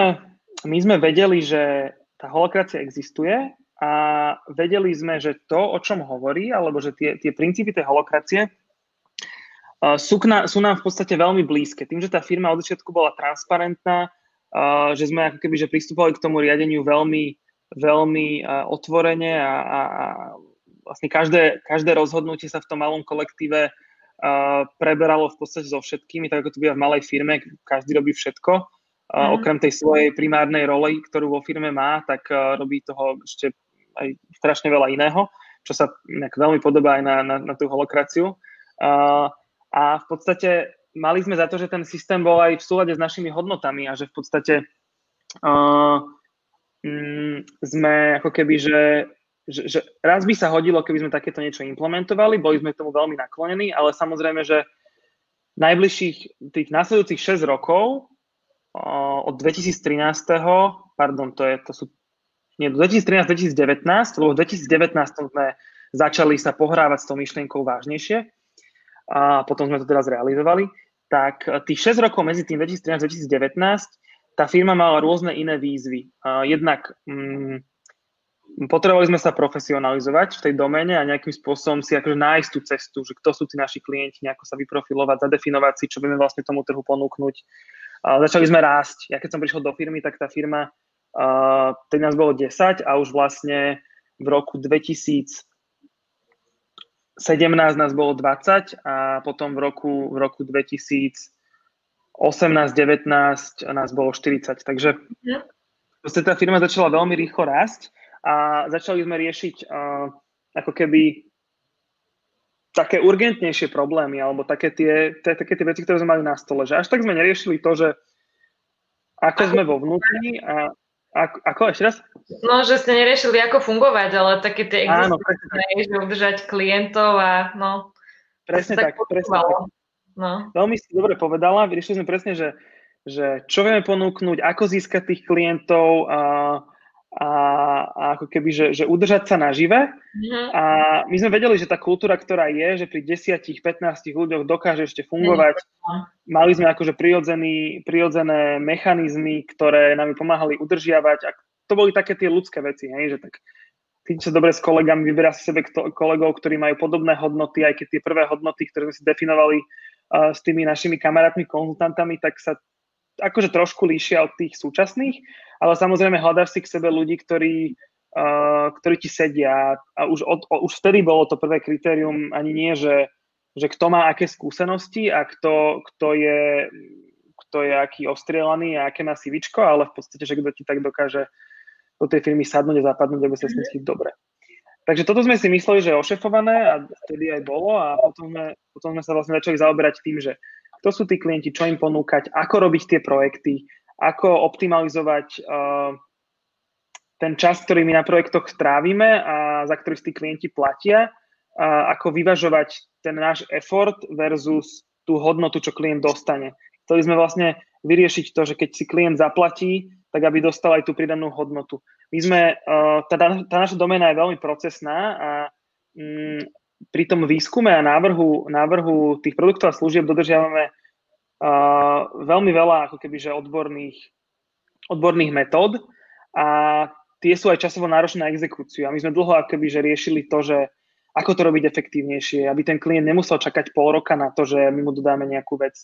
my sme vedeli, že tá holokracia existuje a vedeli sme, že to, o čom hovorí, alebo že tie, tie princípy tej holokracie uh, sú, na, sú nám v podstate veľmi blízke. Tým, že tá firma od začiatku bola transparentná, uh, že sme ako keby že pristupovali k tomu riadeniu veľmi, veľmi uh, otvorene a, a, a vlastne každé, každé rozhodnutie sa v tom malom kolektíve preberalo v podstate so všetkými, tak ako to býva v malej firme, každý robí všetko mm. okrem tej svojej primárnej roli, ktorú vo firme má, tak robí toho ešte aj strašne veľa iného, čo sa veľmi podobá aj na, na, na tú holokraciu. A v podstate mali sme za to, že ten systém bol aj v súlade s našimi hodnotami a že v podstate uh, mm, sme ako keby, že, že, že raz by sa hodilo, keby sme takéto niečo implementovali, boli sme tomu veľmi naklonení, ale samozrejme, že najbližších tých následujúcich 6 rokov od 2013. Pardon, to, je, to sú nie, 2013-2019, lebo v 2019 sme začali sa pohrávať s tou myšlienkou vážnejšie. a potom sme to teraz realizovali, tak tých 6 rokov medzi tým 2013 a 2019 tá firma mala rôzne iné výzvy. Jednak mm, potrebovali sme sa profesionalizovať v tej domene a nejakým spôsobom si akože nájsť tú cestu, že kto sú tí naši klienti, nejako sa vyprofilovať, zadefinovať si, čo vieme vlastne tomu trhu ponúknuť. Uh, začali sme rásť. Ja keď som prišiel do firmy, tak tá firma, uh, teď nás bolo 10 a už vlastne v roku 2017 nás bolo 20 a potom v roku, v roku 2000 18-19 nás bolo 40. Takže ja. tá firma začala veľmi rýchlo rásť a začali sme riešiť uh, ako keby také urgentnejšie problémy alebo také tie, tie, také tie veci, ktoré sme mali na stole. Že až tak sme neriešili to, že ako, ako sme vo vnútri a ako, ako ešte raz? No, že ste neriešili, ako fungovať, ale také tie existencie, že udržať klientov a no. Presne tak, tak presne tak. No. Veľmi si dobre povedala, vyriešili sme presne, že, že čo vieme ponúknuť, ako získať tých klientov a, a, a ako keby, že, že udržať sa nažive. Mm-hmm. A my sme vedeli, že tá kultúra, ktorá je, že pri 10-15 ľuďoch dokáže ešte fungovať. Mm-hmm. Mali sme akože prirodzený, prirodzené mechanizmy, ktoré nám pomáhali udržiavať. A to boli také tie ľudské veci, hej, že tak ty sa dobre s kolegami, vyberá si sebe kolegov, ktorí majú podobné hodnoty, aj keď tie prvé hodnoty, ktoré sme si definovali, s tými našimi kamarátmi, konzultantami, tak sa akože trošku líšia od tých súčasných, ale samozrejme hľadáš si k sebe ľudí, ktorí, uh, ktorí ti sedia a už, od, už vtedy bolo to prvé kritérium ani nie, že, že kto má aké skúsenosti a kto, kto, je, kto je aký ostrielaný a aké má sivičko, ale v podstate, že kto ti tak dokáže do tej firmy sadnúť a zapadnúť, aby sa s dobre. Takže toto sme si mysleli, že je ošefované a vtedy aj bolo a potom sme, potom sme sa vlastne začali zaoberať tým, že kto sú tí klienti, čo im ponúkať, ako robiť tie projekty, ako optimalizovať uh, ten čas, ktorý my na projektoch strávime a za ktorý tí klienti platia, a ako vyvažovať ten náš effort versus tú hodnotu, čo klient dostane. Chceli sme vlastne vyriešiť to, že keď si klient zaplatí, tak aby dostal aj tú pridanú hodnotu. My sme, uh, tá, tá naša doména je veľmi procesná a um, pri tom výskume a návrhu, návrhu tých produktov a služieb dodržiavame uh, veľmi veľa ako keby, že odborných, odborných metód a tie sú aj časovo náročné na exekúciu. A my sme dlho ako keby, že riešili to, že ako to robiť efektívnejšie, aby ten klient nemusel čakať pol roka na to, že my mu dodáme nejakú vec.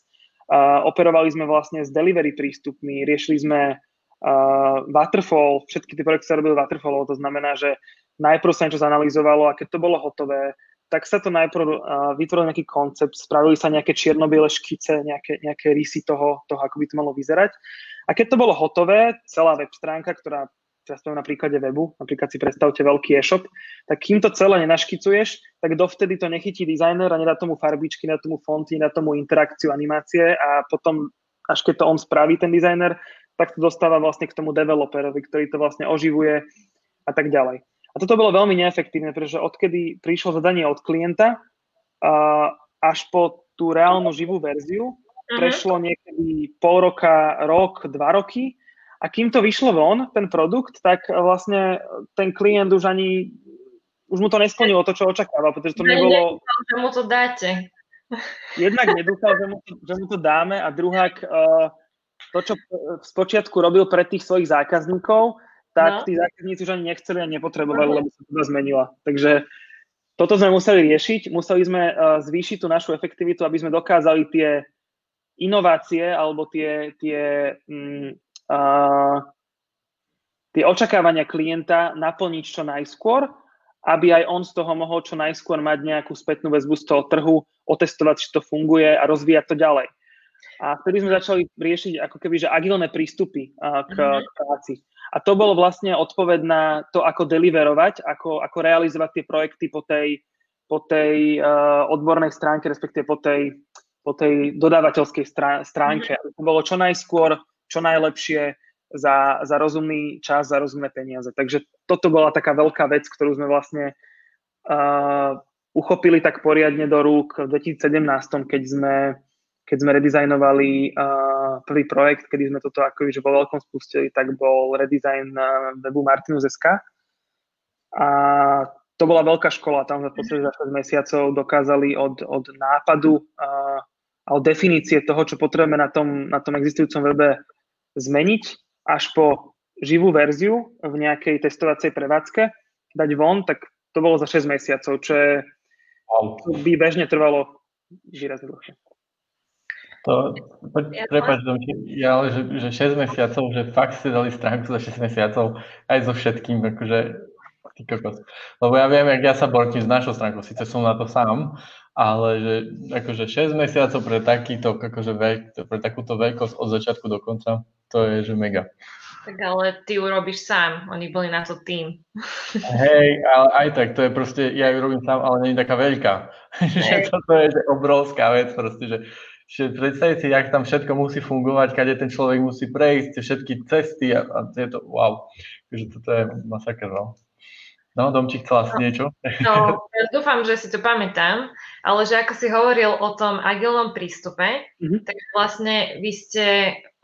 Uh, operovali sme vlastne s delivery prístupmi, riešili sme uh, waterfall, všetky tie projekty sa robili waterfallov, to znamená, že najprv sa niečo zanalizovalo a keď to bolo hotové, tak sa to najprv uh, vytvoril nejaký koncept, spravili sa nejaké čierno-biele škice, nejaké, nejaké rysy toho, toho, ako by to malo vyzerať. A keď to bolo hotové, celá web stránka, ktorá teraz poviem na príklade webu, napríklad si predstavte veľký e-shop, tak kým to celé nenaškicuješ, tak dovtedy to nechytí dizajner a nedá tomu farbičky, nedá tomu fonty, nedá tomu interakciu, animácie a potom, až keď to on spraví, ten dizajner, tak to dostáva vlastne k tomu developerovi, ktorý to vlastne oživuje a tak ďalej. A toto bolo veľmi neefektívne, pretože odkedy prišlo zadanie od klienta uh, až po tú reálnu živú verziu, uh-huh. prešlo niekedy pol roka, rok, dva roky a kým to vyšlo von, ten produkt, tak vlastne ten klient už ani, už mu to nesplnilo to, čo očakával, pretože to nebolo... Nedúfal, že mu to dáte. Jednak nedúfal, že mu to, že mu to dáme a druhák uh, to, čo v spočiatku robil pre tých svojich zákazníkov, tak no. tí zákazníci už ani nechceli a nepotrebovali, uh-huh. lebo sa to zmenila. Takže toto sme museli riešiť. Museli sme uh, zvýšiť tú našu efektivitu, aby sme dokázali tie inovácie alebo tie, tie, um, uh, tie očakávania klienta naplniť čo najskôr, aby aj on z toho mohol čo najskôr mať nejakú spätnú väzbu z toho trhu, otestovať, či to funguje a rozvíjať to ďalej. A vtedy sme začali riešiť ako keby, že agilné prístupy uh, k, mm-hmm. k práci. A to bolo vlastne odpoveď na to, ako deliverovať, ako, ako realizovať tie projekty po tej, po tej uh, odbornej stránke, respektíve po tej, po tej dodávateľskej stránke. Mm-hmm. To bolo čo najskôr, čo najlepšie, za, za rozumný čas, za rozumné peniaze. Takže toto bola taká veľká vec, ktorú sme vlastne uh, uchopili tak poriadne do rúk v 2017, keď sme keď sme redizajnovali uh, prvý projekt, kedy sme toto akože vo veľkom spustili, tak bol redesign uh, webu Martinus.sk. A to bola veľká škola, tam sme v podstate za 6 mesiacov dokázali od, od nápadu a, a od definície toho, čo potrebujeme na tom, na tom existujúcom webe zmeniť, až po živú verziu v nejakej testovacej prevádzke dať von, tak to bolo za 6 mesiacov, čo, je, čo by bežne trvalo výrazne dlhšie. To, prepáč, ja ale že, že 6 mesiacov, že fakt ste dali stránku za 6 mesiacov aj so všetkým, akože ty kokos. Lebo ja viem, jak ja sa bortím s našou stránkou, síce som na to sám, ale že akože 6 mesiacov pre takýto, akože veľk, pre takúto veľkosť od začiatku do konca, to je že mega. Tak ale ty urobíš sám, oni boli na to tým. Hej, ale aj tak, to je proste, ja ju robím sám, ale nie je taká veľká. že toto je že obrovská vec proste, že, že predstaviť si, jak tam všetko musí fungovať, kade ten človek musí prejsť, všetky cesty a, a je to wow. Takže toto je masaker, no. No, Domčík, chcela si no, niečo? No, ja dúfam, že si to pamätám, ale že ako si hovoril o tom agilnom prístupe, mm-hmm. tak vlastne vy ste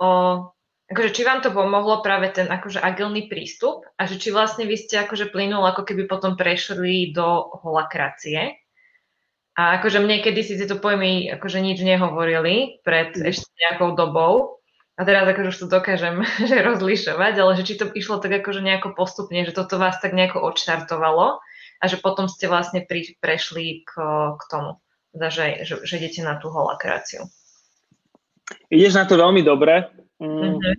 o akože či vám to pomohlo práve ten akože agilný prístup a že či vlastne vy ste akože plynul ako keby potom prešli do holakracie. A akože mne kedy si tieto pojmy akože nič nehovorili pred mm. ešte nejakou dobou. A teraz akože už to dokážem že rozlišovať, ale že či to išlo tak akože nejako postupne, že toto vás tak nejako odštartovalo a že potom ste vlastne pri, prešli k, k tomu, teda, že, že, že idete na tú holakráciu. Ideš na to veľmi dobre. Mm. Mm-hmm.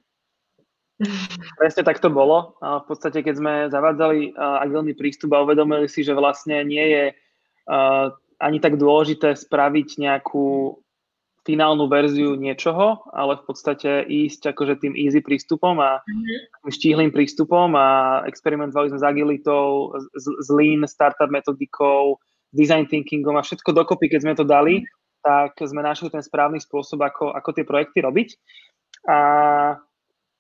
Presne tak to bolo. V podstate, keď sme zavádzali agilný prístup a uvedomili si, že vlastne nie je ani tak dôležité spraviť nejakú finálnu verziu niečoho, ale v podstate ísť akože tým easy prístupom a mm-hmm. štíhlým prístupom a experimentovali sme s agilitou, s, s lean startup metodikou, design thinkingom a všetko dokopy, keď sme to dali, tak sme našli ten správny spôsob, ako, ako tie projekty robiť. A,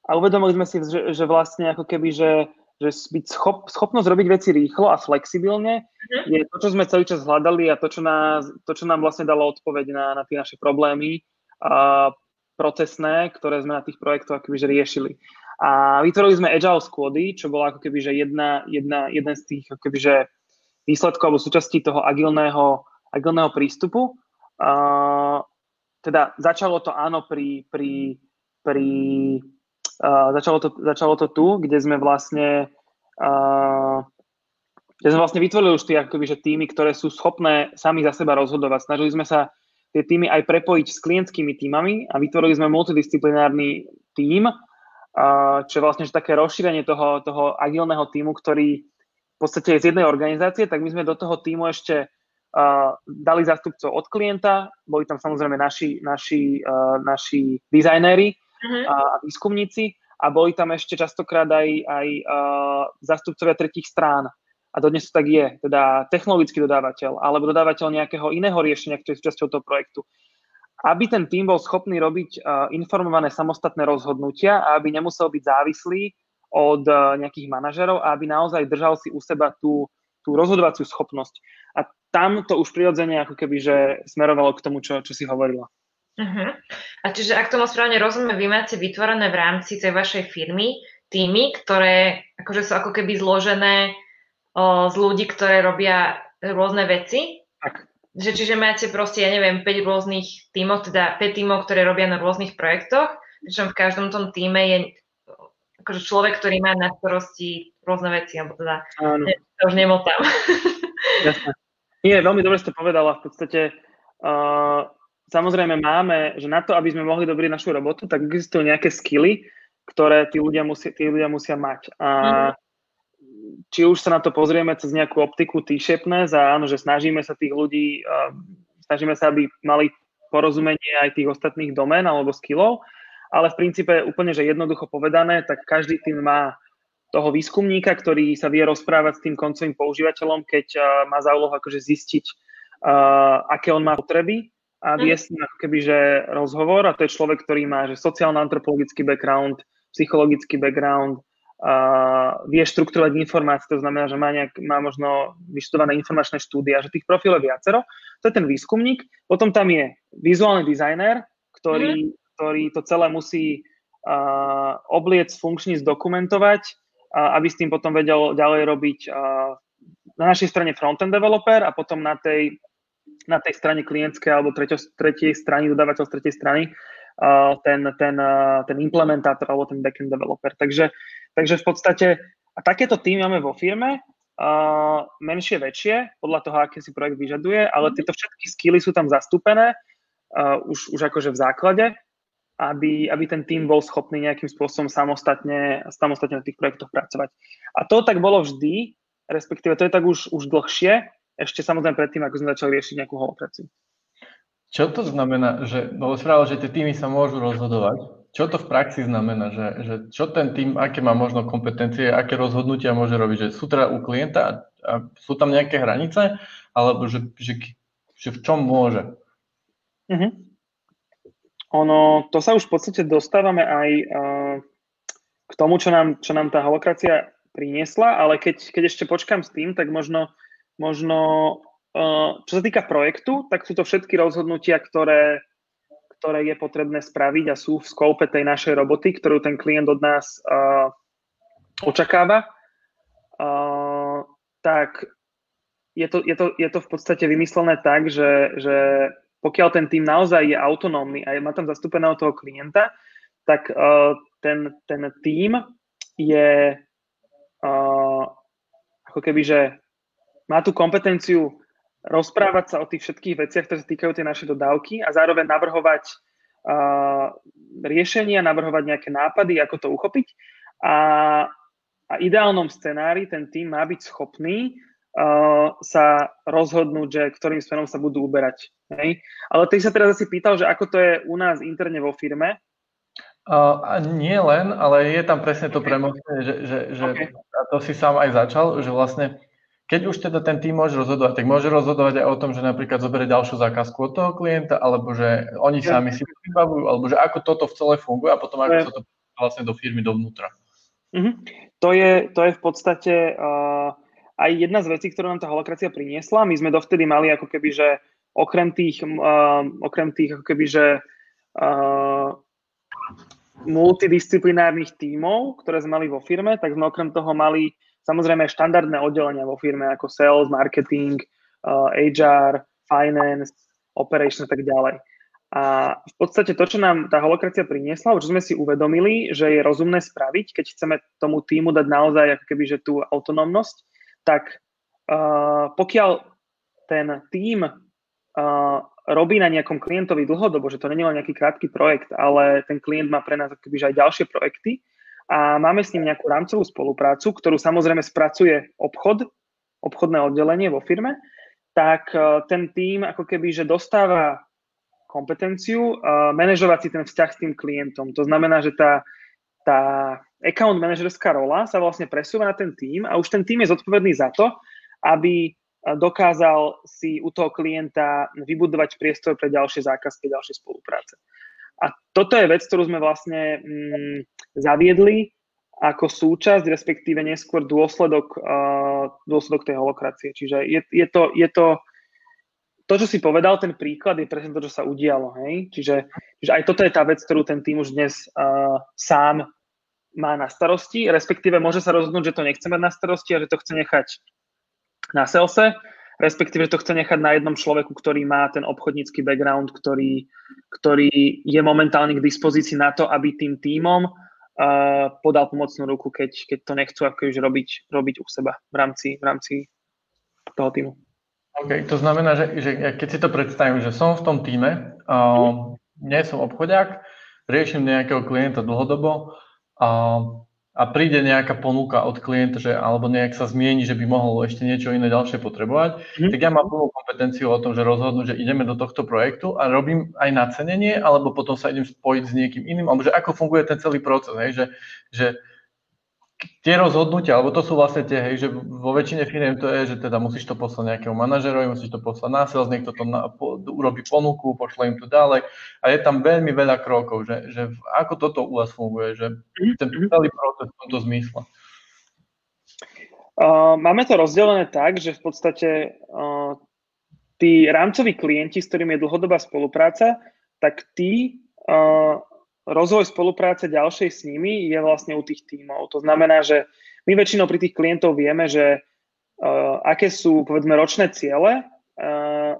a uvedomili sme si, že, že vlastne ako keby, že, že byť schop, schopnosť robiť veci rýchlo a flexibilne mm-hmm. je to, čo sme celý čas hľadali a to, čo, nás, to, čo nám vlastne dalo odpoveď na, na tie naše problémy a procesné, ktoré sme na tých projektoch akoby, riešili. A vytvorili sme Agile Squady, čo bola ako keby, že jedna, jedna, jeden z tých ako keby, že výsledkov alebo súčastí toho agilného, agilného prístupu. Uh, teda začalo to áno pri, pri pri... Začalo, to, začalo to tu, kde sme vlastne uh, kde sme vlastne vytvorili už tie akoby, že týmy, ktoré sú schopné sami za seba rozhodovať. Snažili sme sa tie týmy aj prepojiť s klientskými týmami a vytvorili sme multidisciplinárny tím, uh, čo je vlastne že také rozšírenie toho, toho agilného týmu, ktorý v podstate je z jednej organizácie, tak my sme do toho týmu ešte uh, dali zástupcov od klienta, boli tam samozrejme naši, naši, uh, naši dizajnéri, uh-huh. a, výskumníci a boli tam ešte častokrát aj, aj uh, zastupcovia tretich strán. A dodnes to tak je, teda technologický dodávateľ alebo dodávateľ nejakého iného riešenia, ktorý je súčasťou toho projektu. Aby ten tým bol schopný robiť uh, informované samostatné rozhodnutia a aby nemusel byť závislý od uh, nejakých manažerov a aby naozaj držal si u seba tú, tú rozhodovaciu schopnosť. A tam to už prirodzene ako keby, že smerovalo k tomu, čo, čo si hovorila. Uh-huh. A čiže ak tomu správne rozumiem, vy máte vytvorené v rámci tej vašej firmy týmy, ktoré akože sú ako keby zložené o, z ľudí, ktoré robia rôzne veci. Tak. Že, čiže máte proste, ja neviem, 5 rôznych tímov, teda 5 tímov, ktoré robia na rôznych projektoch, pričom v každom tom týme je akože človek, ktorý má na starosti rôzne veci, alebo teda Áno. Ne, to už nemotám. Jasne. Nie, veľmi dobre ste povedala. V podstate uh, samozrejme máme, že na to, aby sme mohli dobriť našu robotu, tak existujú nejaké skily, ktoré tí ľudia, musia, tí ľudia musia mať. A či už sa na to pozrieme cez nejakú optiku T-shapness a áno, že snažíme sa tých ľudí, snažíme sa, aby mali porozumenie aj tých ostatných domén alebo skillov, ale v princípe úplne, že jednoducho povedané, tak každý tým má toho výskumníka, ktorý sa vie rozprávať s tým koncovým používateľom, keď má za úlohu akože zistiť, uh, aké on má potreby a viesť mm. ako keby, že rozhovor a to je človek, ktorý má že sociálno-antropologický background, psychologický background, a vie štruktúrovať informácie, to znamená, že má, nejak, má možno vyštudované informačné štúdie a že tých profilov je viacero. To je ten výskumník. Potom tam je vizuálny dizajner, ktorý, mm. ktorý to celé musí uh, obliec, funkčne zdokumentovať, uh, aby s tým potom vedel ďalej robiť uh, na našej strane frontend developer a potom na tej, na tej strane klientskej alebo treťo, tretej strany, dodávateľ z tretej strany, uh, ten, ten, uh, ten implementátor alebo ten backend developer. Takže, takže v podstate a takéto týmy máme vo firme, uh, menšie, väčšie, podľa toho, aké si projekt vyžaduje, ale tieto všetky skily sú tam zastúpené uh, už, už akože v základe aby, aby ten tým bol schopný nejakým spôsobom samostatne, samostatne na tých projektoch pracovať. A to tak bolo vždy, respektíve to je tak už, už dlhšie, ešte samozrejme predtým, ako sme začali riešiť nejakú holokraciu. Čo to znamená, že, bolo správne, že tie týmy sa môžu rozhodovať. Čo to v praxi znamená, že, že čo ten tým, aké má možno kompetencie, aké rozhodnutia môže robiť, že sú teda u klienta a, a sú tam nejaké hranice, alebo že, že, že v čom môže? Uh-huh. Ono, to sa už v podstate dostávame aj uh, k tomu, čo nám, čo nám tá holokracia priniesla, ale keď, keď ešte počkám s tým, tak možno, možno uh, čo sa týka projektu, tak sú to všetky rozhodnutia, ktoré, ktoré je potrebné spraviť a sú v skoupe tej našej roboty, ktorú ten klient od nás uh, očakáva. Uh, tak je to, je, to, je to v podstate vymyslené tak, že, že pokiaľ ten tým naozaj je autonómny a má tam zastúpeného toho klienta, tak uh, ten, ten tým je uh, ako keby, že má tú kompetenciu rozprávať sa o tých všetkých veciach, ktoré sa týkajú tej našej dodávky a zároveň navrhovať uh, riešenia, navrhovať nejaké nápady, ako to uchopiť. A, a ideálnom scenári ten tým má byť schopný uh, sa rozhodnúť, že ktorým smerom sa budú uberať. Hej? Ale ty sa teraz asi pýtal, že ako to je u nás interne vo firme. Uh, nie len, ale je tam presne to premostenie, že, že, že okay. a to si sám aj začal, že vlastne keď už teda ten tým môže rozhodovať, tak môže rozhodovať aj o tom, že napríklad zoberie ďalšiu zákazku od toho klienta, alebo že oni sami si vybavujú, alebo že ako toto v celé funguje a potom ako sa to vlastne do firmy dovnútra. Uh-huh. To, je, to je v podstate uh, aj jedna z vecí, ktorú nám tá holokracia priniesla. My sme dovtedy mali ako keby, že okrem tých, uh, okrem tých ako keby, že uh, multidisciplinárnych tímov, ktoré sme mali vo firme, tak sme okrem toho mali samozrejme štandardné oddelenia vo firme ako sales, marketing, HR, finance, operation a tak ďalej. A v podstate to, čo nám tá holokracia priniesla, čo sme si uvedomili, že je rozumné spraviť, keď chceme tomu týmu dať naozaj ako keby, že tú autonómnosť, tak uh, pokiaľ ten tým uh, robí na nejakom klientovi dlhodobo, že to není len nejaký krátky projekt, ale ten klient má pre nás akoby, aj ďalšie projekty a máme s ním nejakú rámcovú spoluprácu, ktorú samozrejme spracuje obchod, obchodné oddelenie vo firme, tak uh, ten tým ako keby, že dostáva kompetenciu uh, manažovať si ten vzťah s tým klientom. To znamená, že tá, tá account manažerská rola sa vlastne presúva na ten tým a už ten tým je zodpovedný za to, aby dokázal si u toho klienta vybudovať priestor pre ďalšie zákazky, ďalšie spolupráce. A toto je vec, ktorú sme vlastne mm, zaviedli ako súčasť, respektíve neskôr dôsledok, uh, dôsledok tej holokracie. Čiže je, je, to, je to, to, čo si povedal, ten príklad je presne to, čo sa udialo. Hej? Čiže, čiže aj toto je tá vec, ktorú ten tým už dnes uh, sám má na starosti, respektíve môže sa rozhodnúť, že to nechce mať na starosti a že to chce nechať na salese, respektíve to chce nechať na jednom človeku, ktorý má ten obchodnícky background, ktorý, ktorý je momentálne k dispozícii na to, aby tým týmom uh, podal pomocnú ruku, keď, keď to nechcú akože robiť, robiť u seba v rámci, v rámci toho týmu. OK, to znamená, že, že keď si to predstavím, že som v tom týme, uh, nie som obchodiak, riešim nejakého klienta dlhodobo, uh, a príde nejaká ponuka od klienta, že, alebo nejak sa zmieni, že by mohol ešte niečo iné ďalšie potrebovať, mm. tak ja mám plnú kompetenciu o tom, že rozhodnúť, že ideme do tohto projektu a robím aj nacenenie, alebo potom sa idem spojiť s niekým iným, alebo že ako funguje ten celý proces, hej, že, že tie rozhodnutia, alebo to sú vlastne tie, hej, že vo väčšine firiem to je, že teda musíš to poslať nejakému manažerovi, musíš to poslať na sales, niekto to na, po, urobí ponuku, pošle im to ďalej a je tam veľmi veľa krokov, že, že ako toto u vás funguje, že ten mhm. celý proces v tomto zmysle. Uh, máme to rozdelené tak, že v podstate uh, tí rámcoví klienti, s ktorými je dlhodobá spolupráca, tak tí uh, rozvoj spolupráce ďalšej s nimi je vlastne u tých tímov. To znamená, že my väčšinou pri tých klientov vieme, že uh, aké sú, povedzme, ročné ciele uh,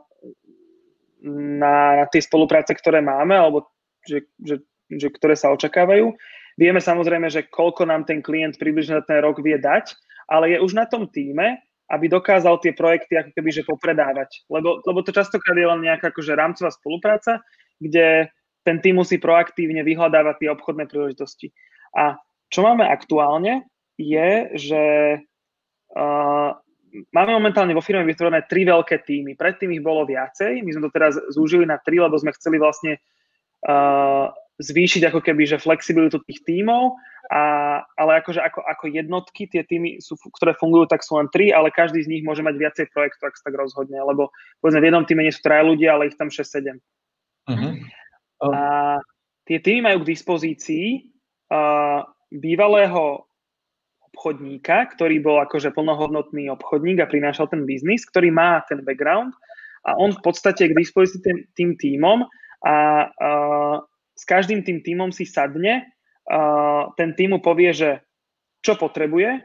na, na tie spolupráce, ktoré máme, alebo že, že, že ktoré sa očakávajú. Vieme samozrejme, že koľko nám ten klient približne na ten rok vie dať, ale je už na tom týme, aby dokázal tie projekty ako keby že popredávať. Lebo, lebo to častokrát je len nejaká akože rámcová spolupráca, kde ten tým musí proaktívne vyhľadávať tie obchodné príležitosti. A čo máme aktuálne, je, že uh, máme momentálne vo firme vytvorené tri veľké týmy. Predtým ich bolo viacej, my sme to teraz zúžili na tri, lebo sme chceli vlastne uh, zvýšiť ako keby že flexibilitu tých tímov, a, ale akože ako, ako jednotky tie týmy, sú, ktoré fungujú, tak sú len tri, ale každý z nich môže mať viacej projektov, ak sa tak rozhodne, lebo povedzme v jednom týme nie sú traja ľudia, ale ich tam 6-7. Uh-huh. A tie týmy majú k dispozícii uh, bývalého obchodníka, ktorý bol akože plnohodnotný obchodník a prinášal ten biznis, ktorý má ten background a on v podstate k dispozícii tým, tým tímom a uh, s každým tým tímom si sadne, uh, ten tým povie, že čo potrebuje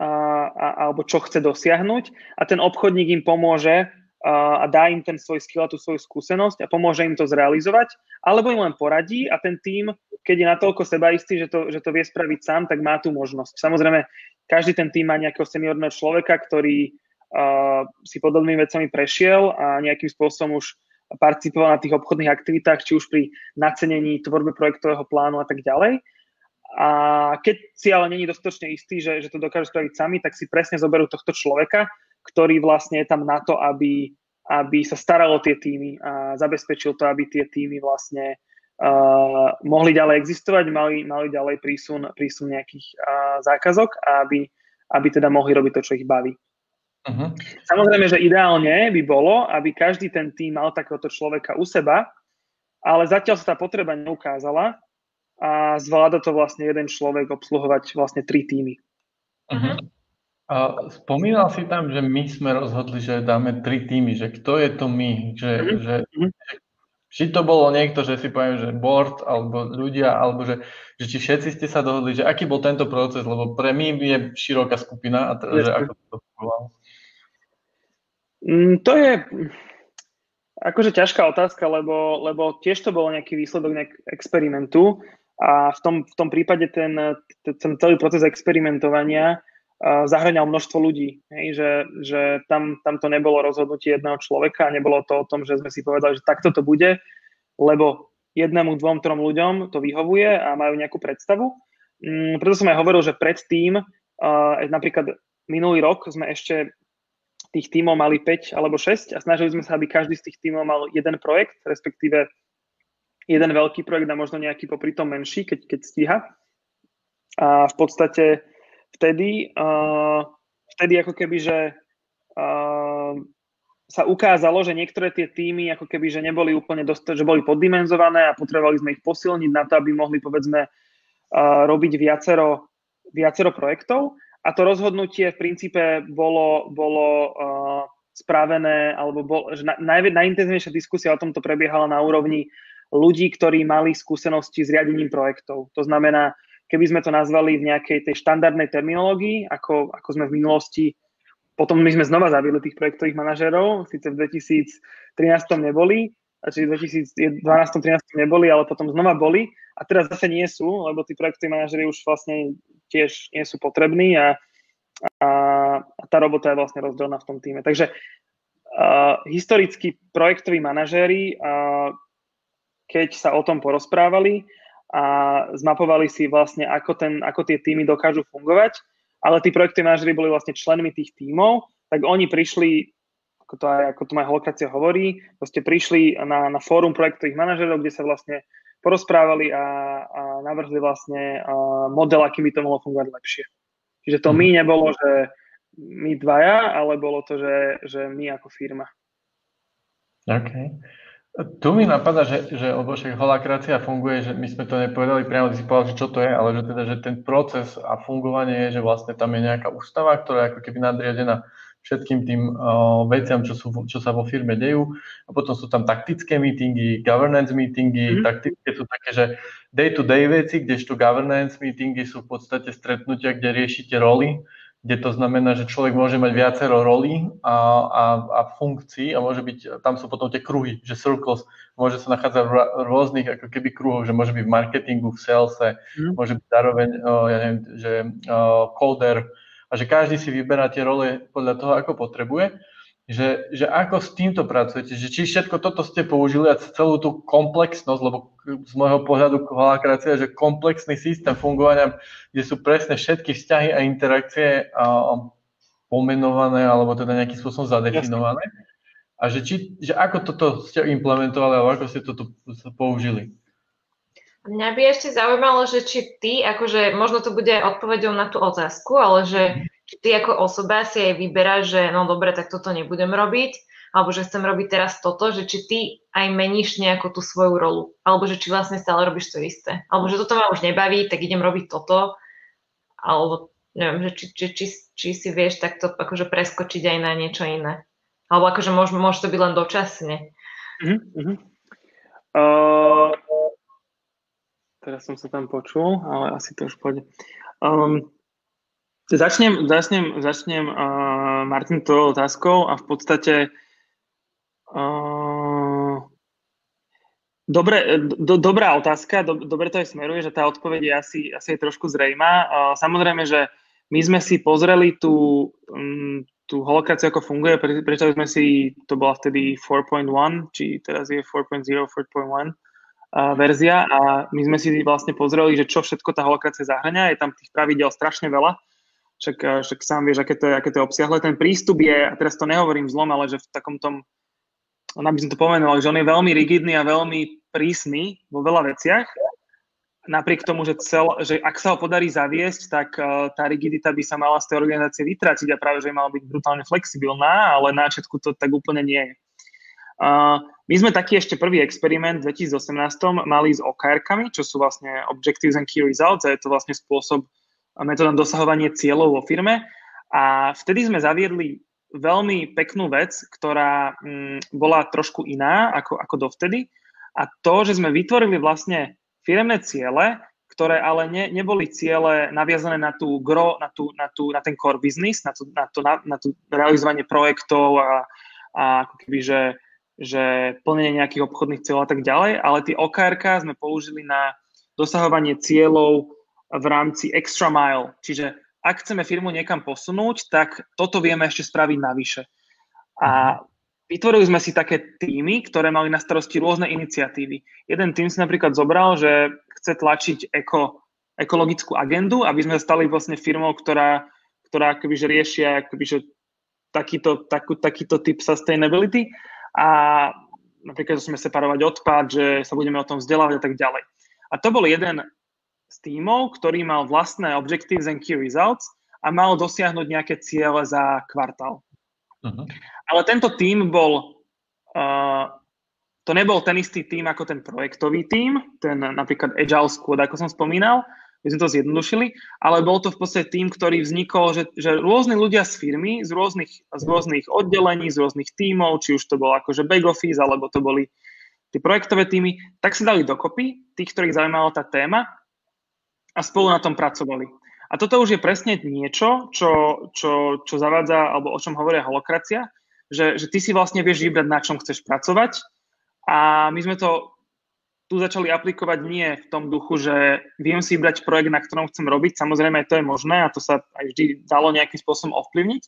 a, a, alebo čo chce dosiahnuť a ten obchodník im pomôže a dá im ten svoj skill a tú svoju skúsenosť a pomôže im to zrealizovať, alebo im len poradí a ten tým, keď je natoľko sebaistý, že to, že to vie spraviť sám, tak má tú možnosť. Samozrejme, každý ten tým má nejakého seniorného človeka, ktorý uh, si podobnými vecami prešiel a nejakým spôsobom už participoval na tých obchodných aktivitách, či už pri nacenení, tvorbe projektového plánu a tak ďalej. A keď si ale není dostatočne istý, že, že to dokáže spraviť sami, tak si presne zoberú tohto človeka, ktorý vlastne je tam na to, aby, aby sa staral o tie týmy a zabezpečil to, aby tie týmy vlastne uh, mohli ďalej existovať, mali, mali ďalej prísun, prísun nejakých uh, zákazok a aby, aby teda mohli robiť to, čo ich baví. Uh-huh. Samozrejme, že ideálne by bolo, aby každý ten tým mal takéhoto človeka u seba, ale zatiaľ sa tá potreba neukázala a zvláda to vlastne jeden človek obsluhovať vlastne tri týmy. Uh-huh. A spomínal si tam, že my sme rozhodli, že dáme tri týmy, že kto je to my, že, mm-hmm. že, či to bolo niekto, že si poviem, že board, alebo ľudia, alebo že, že či všetci ste sa dohodli, že aký bol tento proces, lebo pre my je široká skupina a teda, že ako to fungovalo. Mm, to je akože ťažká otázka, lebo, lebo tiež to bol nejaký výsledok nejak experimentu a v tom, v tom prípade ten, ten celý proces experimentovania zahrňal množstvo ľudí. Hej, že, že tam, tam to nebolo rozhodnutie jedného človeka, nebolo to o tom, že sme si povedali, že takto to bude, lebo jednému, dvom, trom ľuďom to vyhovuje a majú nejakú predstavu. Mm, preto som aj hovoril, že predtým, uh, napríklad minulý rok sme ešte tých tímov mali 5 alebo 6 a snažili sme sa, aby každý z tých tímov mal jeden projekt, respektíve jeden veľký projekt a možno nejaký popri tom menší, keď, keď stíha. A v podstate vtedy, uh, vtedy ako keby, že uh, sa ukázalo, že niektoré tie týmy ako keby, že neboli úplne dosť, že boli poddimenzované a potrebovali sme ich posilniť na to, aby mohli povedzme uh, robiť viacero, viacero projektov a to rozhodnutie v princípe bolo, bolo uh, spravené, alebo bol, že na, naj, najintenzívnejšia diskusia o tomto prebiehala na úrovni ľudí, ktorí mali skúsenosti s riadením projektov. To znamená, keby sme to nazvali v nejakej tej štandardnej terminológii, ako, ako sme v minulosti, potom my sme znova zaviedli tých projektových manažerov, síce v 2013 neboli, či v 2012-2013 neboli, ale potom znova boli a teraz zase nie sú, lebo tí projektoví manažery už vlastne tiež nie sú potrební a, a, a tá robota je vlastne rozdelená v tom týme. Takže uh, historicky projektoví manažéri, uh, keď sa o tom porozprávali, a zmapovali si vlastne, ako, ten, ako tie týmy dokážu fungovať, ale tí projektoví manažeri boli vlastne členmi tých tímov, tak oni prišli, ako to aj ako to aj holokácia hovorí, proste prišli na, na fórum projektových manažerov, kde sa vlastne porozprávali a, a navrhli vlastne model, aký by to mohlo fungovať lepšie. Čiže to my mhm. nebolo, že my dvaja, ale bolo to, že, že my ako firma. OK. Tu mi napadá, že, že lebo však holakracia funguje, že my sme to nepovedali priamo, ty si povedal, že čo to je, ale že teda, že ten proces a fungovanie je, že vlastne tam je nejaká ústava, ktorá je ako keby nadriadená všetkým tým uh, veciam, čo, sú, čo sa vo firme dejú. A potom sú tam taktické meetingy, governance meetingy. Mm-hmm. Taktické sú také, že day-to-day veci, kdežto governance meetingy sú v podstate stretnutia, kde riešite roly, kde to znamená, že človek môže mať viacero rolí a, a, a funkcií a môže byť, tam sú potom tie kruhy, že circles, môže sa nachádzať v rôznych ako keby kruhoch, že môže byť v marketingu, v salese, mm. môže byť zároveň, ja neviem, že coder a že každý si vyberá tie role podľa toho, ako potrebuje že, že ako s týmto pracujete, že či všetko toto ste použili a celú tú komplexnosť, lebo z môjho pohľadu holakrácia, že komplexný systém fungovania, kde sú presne všetky vzťahy a interakcie a, pomenované alebo teda nejakým spôsobom zadefinované. A že, či, že ako toto ste implementovali alebo ako ste toto použili. Mňa by ešte zaujímalo, že či ty, akože možno to bude odpovedou na tú otázku, ale že či ty ako osoba si aj vyberáš, že no dobre, tak toto nebudem robiť, alebo že chcem robiť teraz toto, že či ty aj meníš nejakú tú svoju rolu, alebo že či vlastne stále robíš to isté, alebo že toto ma už nebaví, tak idem robiť toto, alebo neviem, že či, či, či, či si vieš takto akože preskočiť aj na niečo iné. Alebo akože môže, môže to byť len dočasne. Uh-huh, Uh, teraz som sa tam počul, ale asi to už pôjde. Um, Začnem, začnem, začnem uh, Martin tvojou otázkou a v podstate uh, dobre, do, dobrá otázka, do, dobre to aj smeruje, že tá odpoveď je asi, asi je trošku zrejmá. Uh, samozrejme, že my sme si pozreli tú, um, tú holokraciu, ako funguje, pre, sme si, to bola vtedy 4.1, či teraz je 4.0, 4.1 uh, verzia. A my sme si vlastne pozreli, že čo všetko tá holokracia zahrania, je tam tých pravidel strašne veľa však, eh, však sám vieš, aké to, je, aké to je obsiahle. Ten prístup je, a teraz to nehovorím zlom, ale že v takom tom, aby som to pomenoval, že on je veľmi rigidný a veľmi prísny vo veľa veciach. Napriek tomu, že, cel, že ak sa ho podarí zaviesť, tak uh, tá rigidita by sa mala z tej organizácie vytračiť a práve, že mala byť brutálne flexibilná, ale na začiatku to tak úplne nie je. Uh, my sme taký ešte prvý experiment v 2018 mali s OKR-kami, čo sú vlastne Objectives and Key Results a je to vlastne spôsob, metóda dosahovanie cieľov vo firme. A vtedy sme zaviedli veľmi peknú vec, ktorá mm, bola trošku iná ako, ako dovtedy. A to, že sme vytvorili vlastne firemné ciele, ktoré ale ne, neboli ciele naviazané na tú gro, na, tú, na, tú, na ten core business, na, tú, na, to, na, na tú realizovanie projektov a, a ako keby, že, že plnenie nejakých obchodných cieľov a tak ďalej, ale tie OKR sme použili na dosahovanie cieľov v rámci extra mile. Čiže ak chceme firmu niekam posunúť, tak toto vieme ešte spraviť navyše. A mhm. vytvorili sme si také týmy, ktoré mali na starosti rôzne iniciatívy. Jeden tým si napríklad zobral, že chce tlačiť eko, ekologickú agendu, aby sme stali vlastne firmou, ktorá, ktorá akoby, že riešia akoby, že takýto, takú, takýto typ sustainability a napríklad, sme separovať odpad, že sa budeme o tom vzdelávať a tak ďalej. A to bol jeden s tímov, ktorý mal vlastné objectives and key results a mal dosiahnuť nejaké ciele za kvartál. Uh-huh. Ale tento tím bol, uh, to nebol ten istý tím ako ten projektový tím, ten napríklad Agile Squad, ako som spomínal, my sme to zjednodušili, ale bol to v podstate tým, ktorý vznikol, že, že rôzni ľudia z firmy, z rôznych, z rôznych oddelení, z rôznych tímov, či už to bolo akože back office, alebo to boli tie projektové týmy, tak sa dali dokopy, tých, ktorých zaujímala tá téma a spolu na tom pracovali. A toto už je presne niečo, čo, čo, čo zavádza, alebo o čom hovoria holokracia, že, že ty si vlastne vieš vybrať, na čom chceš pracovať. A my sme to tu začali aplikovať nie v tom duchu, že viem si vybrať projekt, na ktorom chcem robiť. Samozrejme, to je možné a to sa aj vždy dalo nejakým spôsobom ovplyvniť.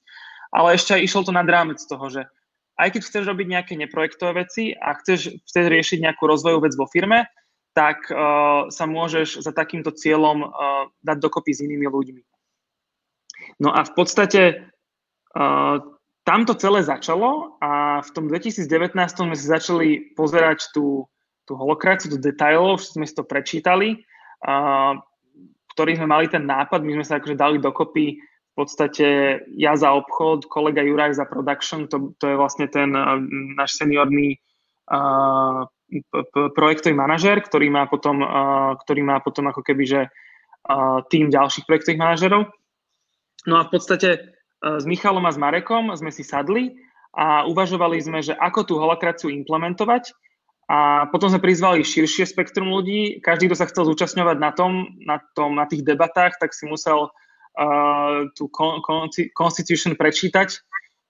Ale ešte aj išlo to nad rámec toho, že aj keď chceš robiť nejaké neprojektové veci a chceš, chceš riešiť nejakú rozvojovú vec vo firme, tak uh, sa môžeš za takýmto cieľom uh, dať dokopy s inými ľuďmi. No a v podstate uh, tam to celé začalo a v tom 2019 sme si začali pozerať tú, tú holokraciu do detailov, sme si to prečítali, uh, ktorý sme mali ten nápad, my sme sa akože dali dokopy v podstate ja za obchod, kolega Juraj za production, to, to je vlastne ten uh, náš seniorný uh, projektový manažer, ktorý má potom, ktorý má potom ako keby, že tým ďalších projektových manažerov. No a v podstate s Michalom a s Marekom sme si sadli a uvažovali sme, že ako tú holakraciu implementovať a potom sme prizvali širšie spektrum ľudí. Každý, kto sa chcel zúčastňovať na tom, na, tom, na tých debatách, tak si musel uh, tú con- con- Constitution prečítať.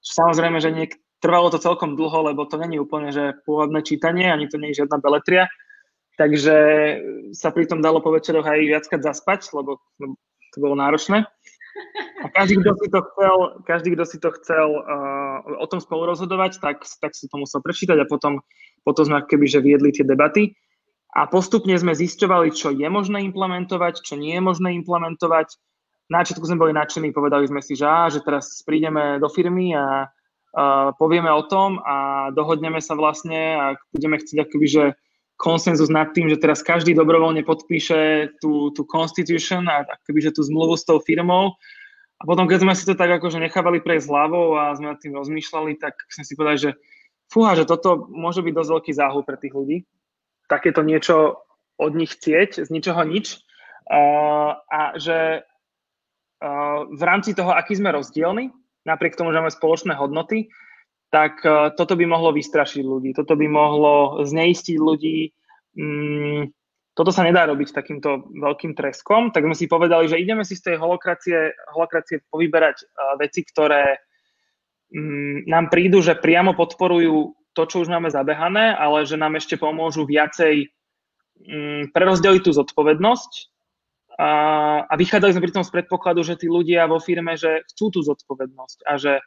Samozrejme, že niek- trvalo to celkom dlho, lebo to není úplne že pôvodné čítanie, ani to nie je žiadna beletria. Takže sa pri tom dalo po večeroch aj viackrát zaspať, lebo, to bolo náročné. A každý, kto si to chcel, každý, kto si to chcel uh, o tom spolu rozhodovať, tak, tak si to musel prečítať a potom, potom sme keby že viedli tie debaty. A postupne sme zisťovali, čo je možné implementovať, čo nie je možné implementovať. Na sme boli nadšení, povedali sme si, že, á, že teraz prídeme do firmy a povieme o tom a dohodneme sa vlastne a budeme chcieť akoby, že konsenzus nad tým, že teraz každý dobrovoľne podpíše tú, tú constitution a akoby, že tú zmluvu s tou firmou. A potom, keď sme si to tak akože nechávali prejsť hlavou a sme nad tým rozmýšľali, tak sme si povedali, že fúha, že toto môže byť dosť veľký záhul pre tých ľudí. Takéto niečo od nich chcieť, z ničoho nič. Uh, a že uh, v rámci toho, aký sme rozdielni, napriek tomu, že máme spoločné hodnoty, tak uh, toto by mohlo vystrašiť ľudí, toto by mohlo zneistiť ľudí. Mm, toto sa nedá robiť takýmto veľkým treskom, tak sme si povedali, že ideme si z tej holokracie, holokracie povyberať uh, veci, ktoré um, nám prídu, že priamo podporujú to, čo už máme zabehané, ale že nám ešte pomôžu viacej um, prerozdeliť tú zodpovednosť a, a vychádzali sme pri tom z predpokladu, že tí ľudia vo firme, že chcú tú zodpovednosť a že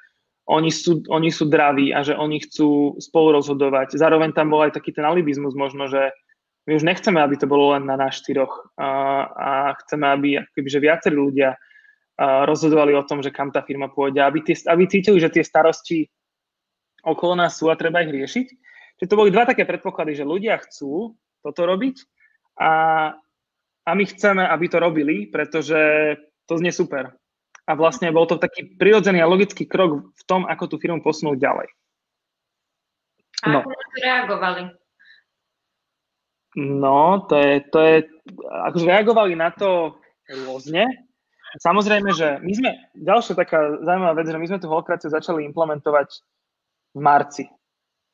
oni sú, oni sú draví a že oni chcú spolu rozhodovať. Zároveň tam bol aj taký ten alibizmus možno, že my už nechceme, aby to bolo len na nás štyroch a, a chceme, aby akoby, že viacerí ľudia rozhodovali o tom, že kam tá firma pôjde, aby, tie, aby cítili, že tie starosti okolo nás sú a treba ich riešiť. Čiže to boli dva také predpoklady, že ľudia chcú toto robiť a, a my chceme, aby to robili, pretože to znie super a vlastne bol to taký prirodzený a logický krok v tom, ako tú firmu posunúť ďalej. No. ako reagovali? No, to je, to je, akože reagovali na to rôzne. Samozrejme, že my sme, ďalšia taká zaujímavá vec, že my sme tú holokraciu začali implementovať v marci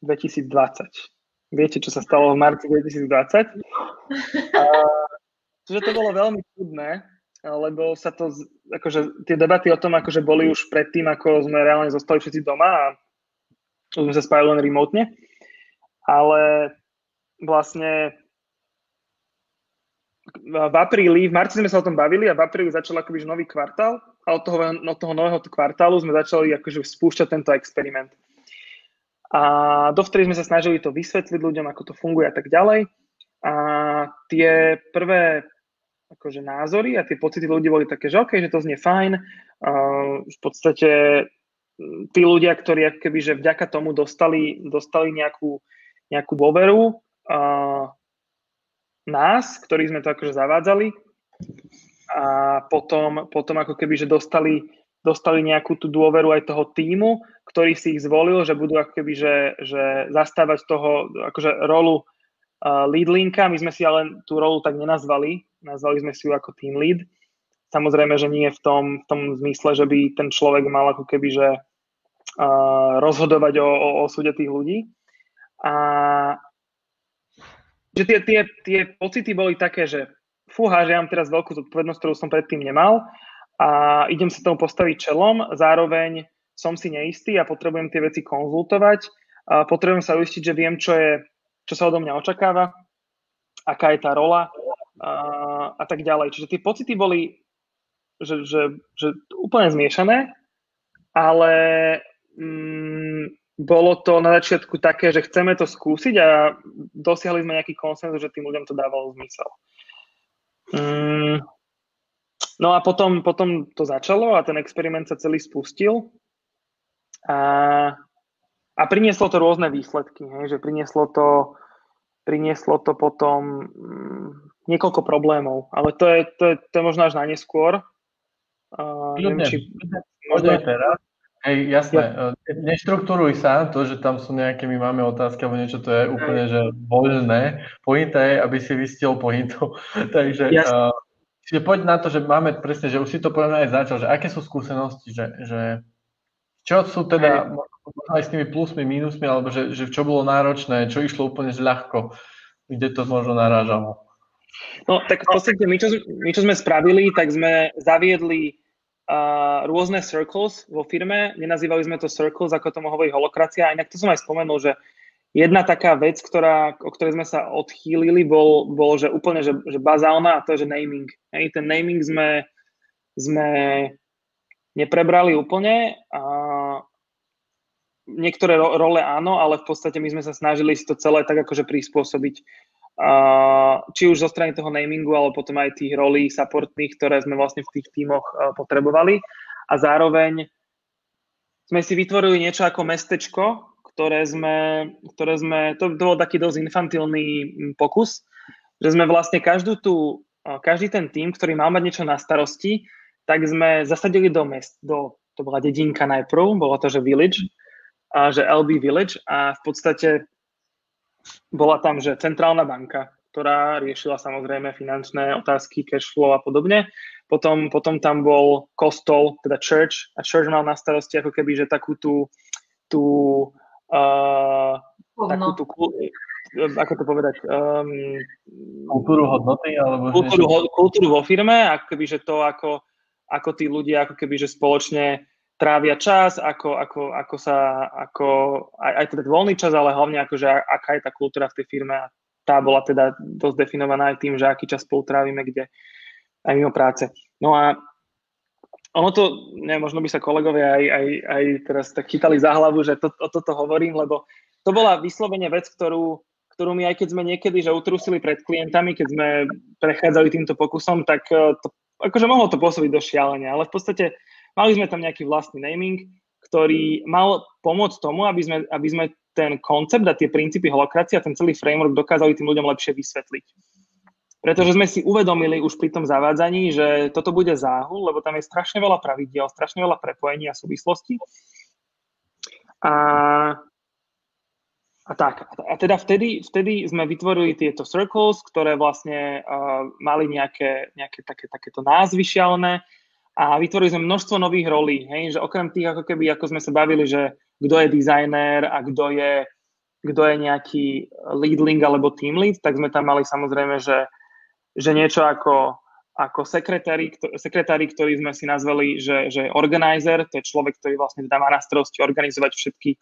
2020. Viete, čo sa stalo v marci 2020? A, čiže to bolo veľmi čudné, lebo sa to, akože tie debaty o tom, akože boli už predtým, ako sme reálne zostali všetci doma a sme sa spájali len remotne, ale vlastne v apríli, v marci sme sa o tom bavili a v apríli začal akoby nový kvartál a od toho, od toho nového kvartálu sme začali akože spúšťať tento experiment. A dovtedy sme sa snažili to vysvetliť ľuďom, ako to funguje a tak ďalej. A tie prvé akože názory a tie pocity ľudí boli také, že OK, že to znie fajn. Uh, v podstate tí ľudia, ktorí keby, že vďaka tomu dostali, dostali nejakú, nejakú dôveru uh, nás, ktorí sme to akože zavádzali a potom, potom ako keby, že dostali, dostali nejakú tú dôveru aj toho týmu, ktorý si ich zvolil, že budú ako keby, že, že zastávať toho akože rolu uh. My sme si ale tú rolu tak nenazvali, nazvali sme si ju ako team lead. Samozrejme, že nie v tom, v tom zmysle, že by ten človek mal ako keby, že uh, rozhodovať o, o osude tých ľudí. A že tie, tie, tie pocity boli také, že fúha, že ja mám teraz veľkú zodpovednosť, ktorú som predtým nemal a idem sa tomu postaviť čelom, zároveň som si neistý a potrebujem tie veci konzultovať, a potrebujem sa uistiť, že viem, čo, je, čo sa odo mňa očakáva, aká je tá rola a, a tak ďalej. Čiže tie pocity boli že, že, že úplne zmiešané, ale mm, bolo to na začiatku také, že chceme to skúsiť a dosiahli sme nejaký konsenzus, že tým ľuďom to dávalo zmysel. Mm, no a potom, potom to začalo a ten experiment sa celý spustil a, a prinieslo to rôzne výsledky, hej, že prinieslo to prinieslo to potom mm, niekoľko problémov, ale to je, to je, to je možno až na neskôr. Uh, neviem, či... Možno... teraz. Hej, jasné. Ja. E, Neštruktúruj sa, to, že tam sú nejaké, my máme otázky alebo niečo, to je úplne, že voľné. Pointa je, aby si vystil pointu. Takže uh, poď na to, že máme presne, že už si to povedal aj začal, že aké sú skúsenosti, že, že čo sú teda aj s tými plusmi, mínusmi, alebo že, že čo bolo náročné, čo išlo úplne ľahko, kde to možno narážalo? No tak v podstate my čo, my, čo sme spravili, tak sme zaviedli uh, rôzne circles vo firme, nenazývali sme to circles, ako tomu hovorí holokracia, a inak to som aj spomenul, že jedna taká vec, ktorá, o ktorej sme sa odchýlili, bol, bol že úplne že, že bazálna a to je, že naming. Hej, ten naming sme, sme neprebrali úplne a niektoré ro- role áno, ale v podstate my sme sa snažili si to celé tak akože prispôsobiť Uh, či už zo strany toho namingu, ale potom aj tých rolí supportných, ktoré sme vlastne v tých tímoch uh, potrebovali. A zároveň sme si vytvorili niečo ako mestečko, ktoré sme, ktoré sme to, to bol taký dosť infantilný pokus, že sme vlastne každú tú, uh, každý ten tým, ktorý mal mať niečo na starosti, tak sme zasadili do mest, do, to bola dedinka najprv, bolo to, že village, a že LB Village a v podstate bola tam, že centrálna banka, ktorá riešila samozrejme finančné otázky, cash flow a podobne. Potom, potom tam bol kostol, teda church, a church mal na starosti ako keby, že takú tú, tú, uh, takú tú ako to povedať? Um, kultúru hodnoty? Alebo kultúru, kultúru vo firme, ako keby, že to, ako, ako tí ľudia, ako keby, že spoločne trávia čas, ako, ako, ako sa, ako, aj, aj teda voľný čas, ale hlavne akože aká je tá kultúra v tej firme a tá bola teda dosť definovaná aj tým, že aký čas spolu trávime, kde aj mimo práce. No a ono to, neviem, možno by sa kolegovia aj, aj, aj teraz tak chytali za hlavu, že to, o toto hovorím, lebo to bola vyslovene vec, ktorú, ktorú my aj keď sme niekedy že utrusili pred klientami, keď sme prechádzali týmto pokusom, tak eh, to, akože mohlo to pôsobiť do šialenia, ale v podstate Mali sme tam nejaký vlastný naming, ktorý mal pomôcť tomu, aby sme, aby sme ten koncept a tie princípy holokracie a ten celý framework dokázali tým ľuďom lepšie vysvetliť. Pretože sme si uvedomili už pri tom zavádzaní, že toto bude záhul, lebo tam je strašne veľa pravidiel, strašne veľa prepojení a súvislostí. A, a tak. A teda vtedy, vtedy sme vytvorili tieto circles, ktoré vlastne uh, mali nejaké, nejaké také, takéto názvy šialené, a vytvorili sme množstvo nových rolí, hej, že okrem tých, ako keby, ako sme sa bavili, že kto je dizajner a kto je, kto je nejaký lead link alebo team lead, tak sme tam mali samozrejme, že, že niečo ako, ako sekretári, sekretári, ktorí sme si nazvali, že, že organizer, to je človek, ktorý vlastne dá má na starosti organizovať všetky,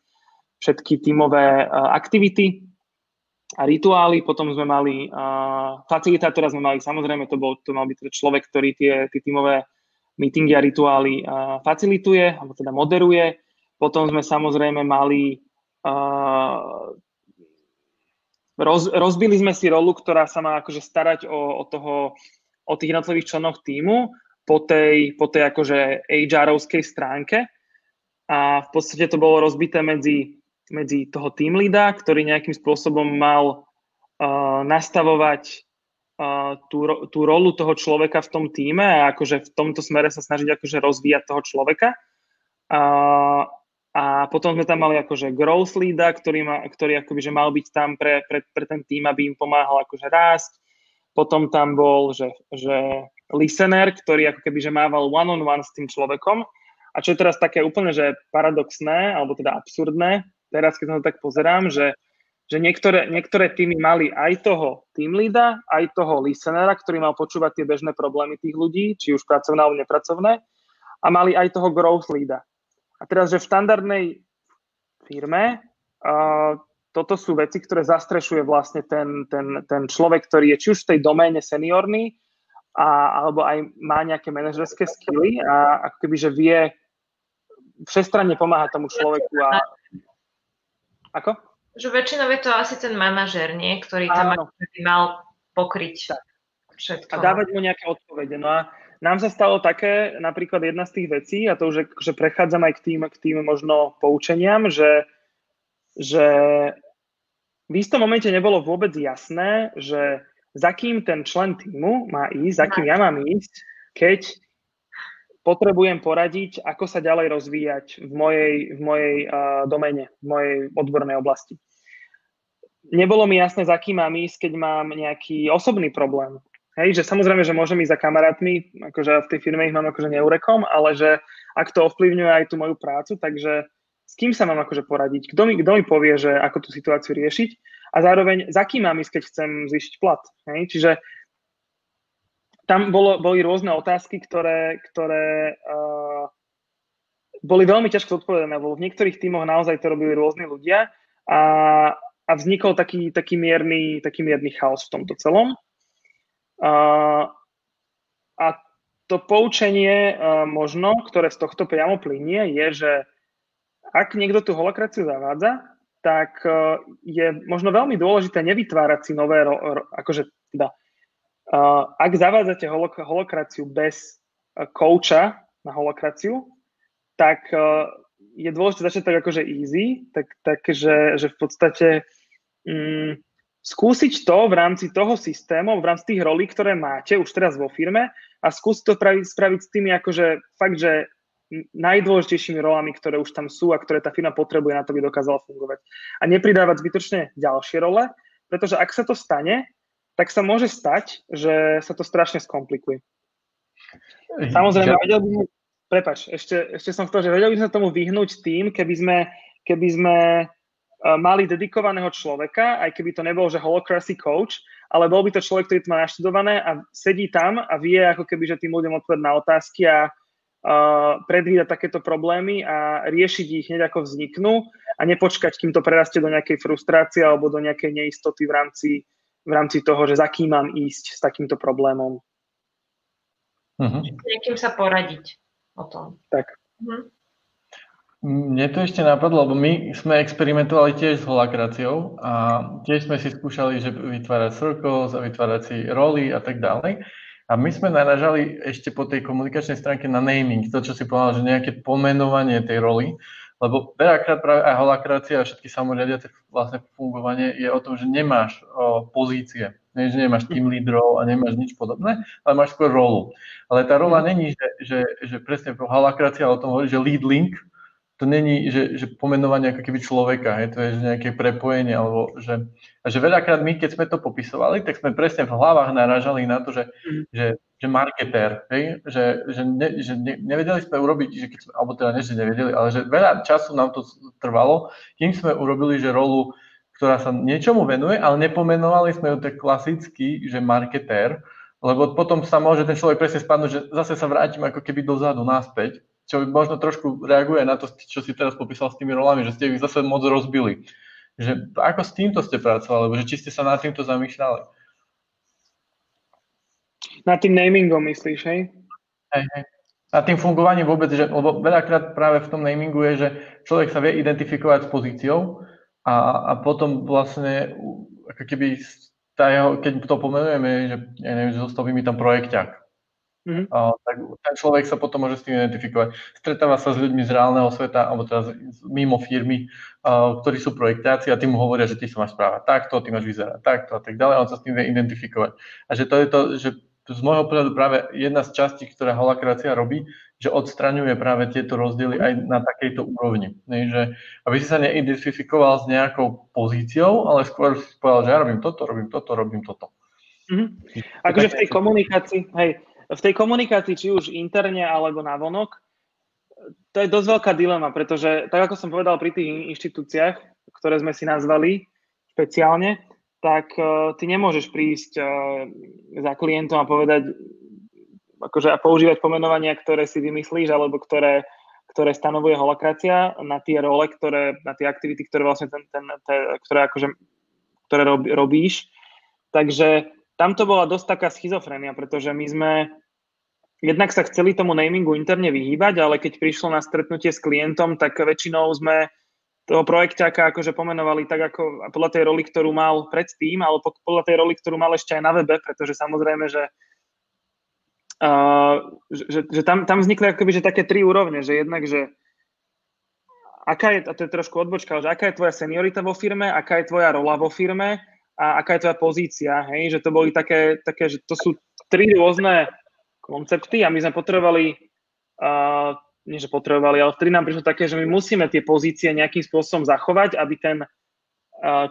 všetky tímové uh, aktivity a rituály. Potom sme mali uh, facilitátora, sme mali samozrejme, to bol to mal byť človek, ktorý tie, tie tímové meetingy a rituály facilituje, alebo teda moderuje. Potom sme samozrejme mali roz, rozbili sme si rolu, ktorá sa má akože starať o, o, toho, o tých jednotlivých členov týmu po tej, po tej akože HR-ovskej stránke a v podstate to bolo rozbité medzi, medzi toho team leada, ktorý nejakým spôsobom mal uh, nastavovať tú, tú rolu toho človeka v tom týme a akože v tomto smere sa snažiť akože rozvíjať toho človeka. A, a potom sme tam mali akože growth leada, ktorý, ma, ktorý akoby, že mal byť tam pre, pre, pre ten tým, aby im pomáhal akože rásť. Potom tam bol, že, že listener, ktorý ako keby, že mával one-on-one s tým človekom. A čo je teraz také úplne, že paradoxné, alebo teda absurdné, teraz keď sa to tak pozerám, že že niektoré, niektoré týmy mali aj toho team leada, aj toho listenera, ktorý mal počúvať tie bežné problémy tých ľudí, či už pracovné alebo nepracovné, a mali aj toho growth leada. A teraz, že v štandardnej firme uh, toto sú veci, ktoré zastrešuje vlastne ten, ten, ten človek, ktorý je či už v tej doméne seniorný, a, alebo aj má nejaké manažerské skily a ako keby, že vie všestranne pomáhať tomu človeku a... Ako? Že väčšinou je to asi ten manažer, nie? Ktorý tam by mal pokryť tak. všetko. A dávať mu nejaké odpovede. No a nám sa stalo také, napríklad jedna z tých vecí, a to už že prechádzam aj k tým, k tým možno poučeniam, že, že v istom momente nebolo vôbec jasné, že za kým ten člen týmu má ísť, za kým ja mám ísť, keď potrebujem poradiť, ako sa ďalej rozvíjať v mojej, v mojej uh, domene, v mojej odbornej oblasti. Nebolo mi jasné, za kým mám ísť, keď mám nejaký osobný problém. Hej, že samozrejme, že môžem ísť za kamarátmi, akože v tej firme ich mám akože neurekom, ale že ak to ovplyvňuje aj tú moju prácu, takže s kým sa mám akože poradiť? Kto mi, kto mi povie, že ako tú situáciu riešiť? A zároveň, za kým mám ísť, keď chcem zvýšiť plat? Hej? Čiže tam bolo, boli rôzne otázky, ktoré, ktoré uh, boli veľmi ťažko zodpovedané, lebo v niektorých tímoch naozaj to robili rôzni ľudia a, a vznikol taký, taký, mierny, taký mierny chaos v tomto celom. Uh, a to poučenie uh, možno, ktoré z tohto priamo plinie, je, že ak niekto tú holokraciu zavádza, tak uh, je možno veľmi dôležité nevytvárať si nové, ro, ro, akože teda, ak zavádzate holok- holokraciu bez uh, kouča na holokraciu, tak uh, je dôležité začať tak akože easy, tak, tak že, že v podstate um, skúsiť to v rámci toho systému, v rámci tých rolí, ktoré máte už teraz vo firme a skúsiť to spraviť, spraviť s tými akože fakt, že najdôležitejšími rolami, ktoré už tam sú a ktoré tá firma potrebuje na to, aby dokázala fungovať. A nepridávať zbytočne ďalšie role, pretože ak sa to stane, tak sa môže stať, že sa to strašne skomplikuje. Samozrejme, ja... vedel by sme, prepač, ešte, ešte som chcel, že vedel by sme tomu vyhnúť tým, keby sme, keby sme mali dedikovaného človeka, aj keby to nebol, že holocracy coach, ale bol by to človek, ktorý to má naštudované a sedí tam a vie ako keby, že tým ľuďom odpovedať na otázky a uh, predvídať takéto problémy a riešiť ich hneď ako vzniknú a nepočkať, kým to prerastie do nejakej frustrácie alebo do nejakej neistoty v rámci, v rámci toho, že za kým mám ísť s takýmto problémom. Uh-huh. Niekým sa poradiť o tom. Tak. Uh-huh. Mne to ešte napadlo, lebo my sme experimentovali tiež s holakraciou a tiež sme si skúšali, že vytvárať circles a vytvárať si roly a tak ďalej. A my sme naražali ešte po tej komunikačnej stránke na naming, to, čo si povedal, že nejaké pomenovanie tej roli, lebo veľakrát práve aj holakrácia a všetky samoriadiace vlastne fungovanie je o tom, že nemáš o, pozície, nie, že nemáš tým lídrov a nemáš nič podobné, ale máš skôr rolu. Ale tá rola mhm. není, že, že, že presne holakrácia o tom hovorí, že lead link, to není, že, že pomenovanie ako keby človeka, je to je že nejaké prepojenie, alebo že, a že veľakrát my, keď sme to popisovali, tak sme presne v hlavách narážali na to, že, mm. že, že marketér, hej? že, že, ne, že ne, nevedeli sme urobiť, že keď sme, alebo teda nie, že nevedeli, ale že veľa času nám to trvalo, kým sme urobili, že rolu, ktorá sa niečomu venuje, ale nepomenovali sme ju tak klasicky, že marketér, lebo potom sa môže ten človek presne spadnúť, že zase sa vrátim ako keby dozadu, naspäť čo možno trošku reaguje na to, čo si teraz popísal s tými rolami, že ste ich zase moc rozbili. Že ako s týmto ste pracovali, alebo že či ste sa nad týmto zamýšľali? Nad tým namingom myslíš, hej? Hej, hej. Nad tým fungovaním vôbec, že, lebo veľakrát práve v tom namingu je, že človek sa vie identifikovať s pozíciou a, a potom vlastne ako keby tá jeho, keď to pomenujeme, že ja neviem, že zostal mi tam projekťák Mm-hmm. A, tak ten človek sa potom môže s tým identifikovať. Stretáva sa s ľuďmi z reálneho sveta, alebo teda mimo firmy, a, ktorí sú projektáci a tým mu hovoria, že ty sa máš správať takto, ty máš vyzerať takto a tak ďalej, on sa s tým vie identifikovať. A že to je to, že z môjho pohľadu práve jedna z častí, ktorá holakrácia robí, že odstraňuje práve tieto rozdiely aj na takejto úrovni. Ne, že, aby si sa neidentifikoval s nejakou pozíciou, ale skôr si povedal, že ja robím toto, robím toto, robím toto. Mm-hmm. Akože v tej komunikácii, hej, v tej komunikácii, či už interne alebo na vonok, to je dosť veľká dilema, pretože tak ako som povedal pri tých inštitúciách, ktoré sme si nazvali špeciálne, tak uh, ty nemôžeš prísť uh, za klientom a povedať, akože a používať pomenovania, ktoré si vymyslíš, alebo ktoré, ktoré stanovuje holokracia na tie role, ktoré, na tie aktivity, ktoré vlastne ten, ten, ten ktoré akože, ktoré rob, robíš. Takže tam to bola dosť taká schizofrenia, pretože my sme jednak sa chceli tomu namingu interne vyhýbať, ale keď prišlo na stretnutie s klientom, tak väčšinou sme toho projekťáka akože pomenovali tak ako podľa tej roli, ktorú mal predtým, ale podľa tej roli, ktorú mal ešte aj na webe, pretože samozrejme, že, uh, že, že tam, tam vznikli akoby, že také tri úrovne, že jednak, že aká je, a to je trošku odbočka, že aká je tvoja seniorita vo firme, aká je tvoja rola vo firme a aká je tvoja pozícia, hej, že to boli také, také že to sú tri rôzne koncepty a my sme potrebovali, uh, nie že potrebovali, ale vtedy nám prišlo také, že my musíme tie pozície nejakým spôsobom zachovať, aby ten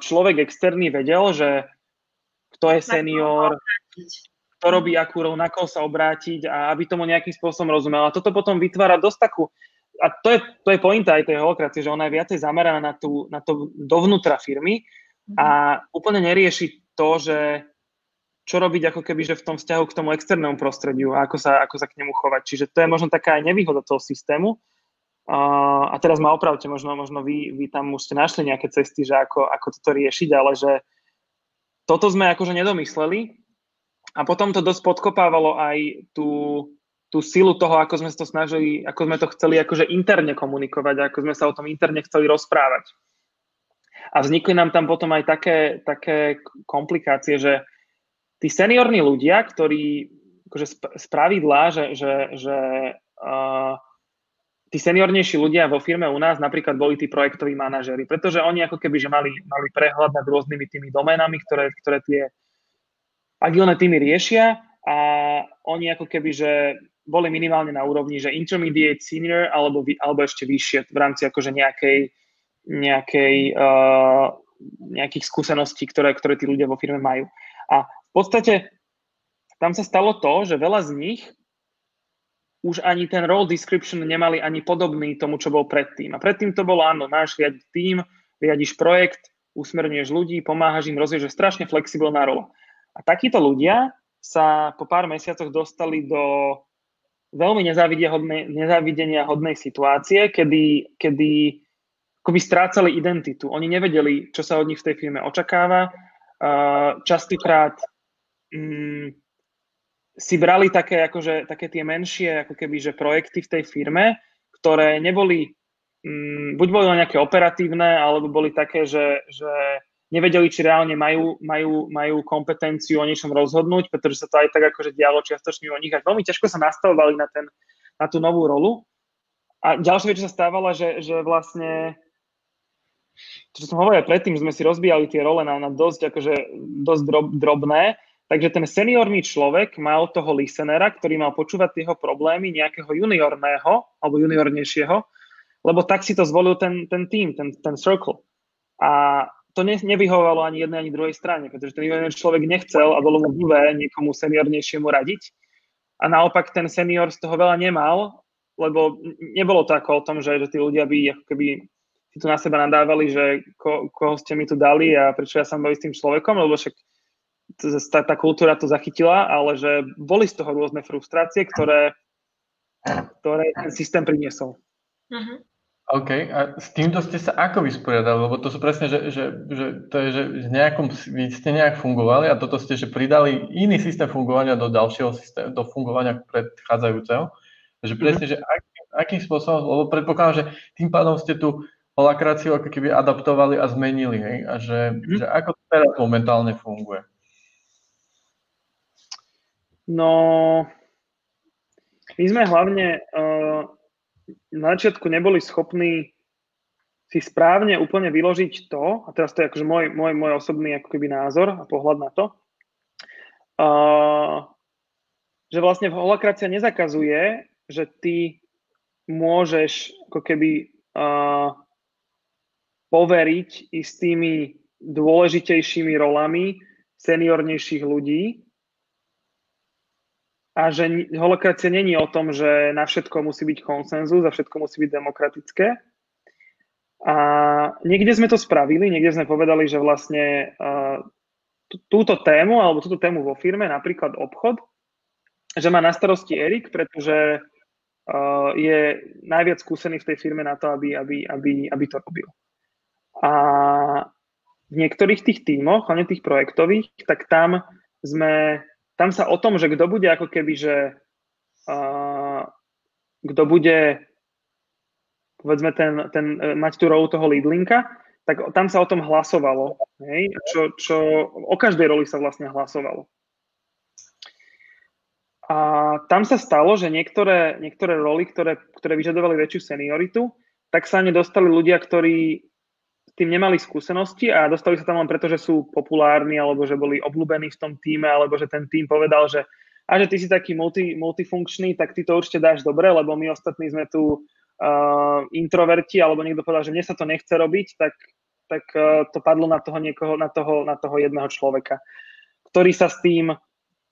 človek externý vedel, že kto je senior, kto robí akú na koho sa obrátiť a aby tomu nejakým spôsobom rozumel. A toto potom vytvára dosť takú, a to je, to je pointa aj tej holokracie, že ona je viacej zameraná na, tú, na to dovnútra firmy, a úplne nerieši to, že čo robiť ako keby, že v tom vzťahu k tomu externému prostrediu a ako sa, ako sa k nemu chovať. Čiže to je možno taká aj nevýhoda toho systému. A, a teraz ma opravte, možno, možno vy, vy tam už ste našli nejaké cesty, že ako, ako toto riešiť, ale že toto sme akože nedomysleli a potom to dosť podkopávalo aj tú, tú silu toho, ako sme to snažili, ako sme to chceli akože interne komunikovať, ako sme sa o tom interne chceli rozprávať. A vznikli nám tam potom aj také, také komplikácie, že tí seniorní ľudia, ktorí akože z pravidla, že, že, že uh, tí seniornejší ľudia vo firme u nás napríklad boli tí projektoví manažery, pretože oni ako keby že mali, mali prehľad nad rôznymi tými doménami, ktoré, ktoré tie agilné týmy riešia a oni ako keby že boli minimálne na úrovni, že intermediate, senior alebo, alebo ešte vyššie v rámci akože nejakej, nejakej, uh, nejakých skúseností, ktoré, ktoré tí ľudia vo firme majú. A v podstate tam sa stalo to, že veľa z nich už ani ten role description nemali ani podobný tomu, čo bol predtým. A predtým to bolo, áno, máš riadiť tým, riadiš projekt, usmerňuješ ľudí, pomáhaš im, rozvíjaš, strašne flexibilná rola. A takíto ľudia sa po pár mesiacoch dostali do veľmi nezávidenia hodnej situácie, kedy, kedy akoby strácali identitu. Oni nevedeli, čo sa od nich v tej firme očakáva. Častokrát mm, si brali také, akože, také tie menšie ako keby, že projekty v tej firme, ktoré neboli, mm, buď boli nejaké operatívne, alebo boli také, že, že nevedeli, či reálne majú, majú, majú kompetenciu o niečom rozhodnúť, pretože sa to aj tak akože dialo čiastočne o nich a veľmi ťažko sa nastavovali na, ten, na tú novú rolu. A ďalšia vec, čo sa stávala, že, že vlastne čo som hovoril predtým, že sme si rozbíjali tie role na, na dosť, akože, dosť drob, drobné Takže ten seniorný človek mal toho listenera, ktorý mal počúvať jeho problémy nejakého juniorného alebo juniornejšieho, lebo tak si to zvolil ten, ten tým, ten, ten circle. A to ne, nevyhovovalo ani jednej, ani druhej strane, pretože ten juniorný človek nechcel a bolo mu niekomu seniornejšiemu radiť. A naopak ten senior z toho veľa nemal, lebo nebolo to ako o tom, že, že tí ľudia by ako keby si tu na seba nadávali, že ko, koho ste mi tu dali a prečo ja sa baví s tým človekom, lebo však tá, tá kultúra to zachytila, ale že boli z toho rôzne frustrácie, ktoré, ktoré ten systém priniesol. Uh-huh. OK, a s týmto ste sa ako vysporiadali? Lebo to sú presne, že, že, že to je, že v nejakom, vy ste nejak fungovali a toto ste, že pridali iný systém fungovania do ďalšieho systému, do fungovania predchádzajúceho. Takže presne, uh-huh. že ak, akým spôsobom, lebo predpokladám, že tým pádom ste tu holakraciu ako keby adaptovali a zmenili, hej? A že, uh-huh. že ako to teraz momentálne funguje? No, my sme hlavne uh, na začiatku neboli schopní si správne úplne vyložiť to, a teraz to je akože môj, môj, môj osobný ako keby názor a pohľad na to, uh, že vlastne holakracia nezakazuje, že ty môžeš ako keby uh, poveriť istými dôležitejšími rolami seniornejších ľudí, a že holokracia není o tom, že na všetko musí byť konsenzus a všetko musí byť demokratické. A niekde sme to spravili, niekde sme povedali, že vlastne túto tému alebo túto tému vo firme, napríklad obchod, že má na starosti Erik, pretože je najviac skúsený v tej firme na to, aby, aby, aby, aby to robil. A v niektorých tých tímoch, hlavne tých projektových, tak tam sme tam sa o tom, že kto bude ako keby, že uh, kto bude povedzme ten, ten, e, mať tú rolu toho lídlinka, tak tam sa o tom hlasovalo. Hej? Čo, čo, o každej roli sa vlastne hlasovalo. A tam sa stalo, že niektoré, niektoré roli, ktoré, ktoré vyžadovali väčšiu senioritu, tak sa nedostali ľudia, ktorí tým nemali skúsenosti a dostali sa tam len preto, že sú populárni alebo že boli obľúbení v tom týme alebo že ten tým povedal, že a že ty si taký multi, multifunkčný, tak ty to určite dáš dobre, lebo my ostatní sme tu uh, introverti alebo niekto povedal, že mne sa to nechce robiť, tak, tak uh, to padlo na toho, niekoho, na, toho, na toho jedného človeka, ktorý sa s tým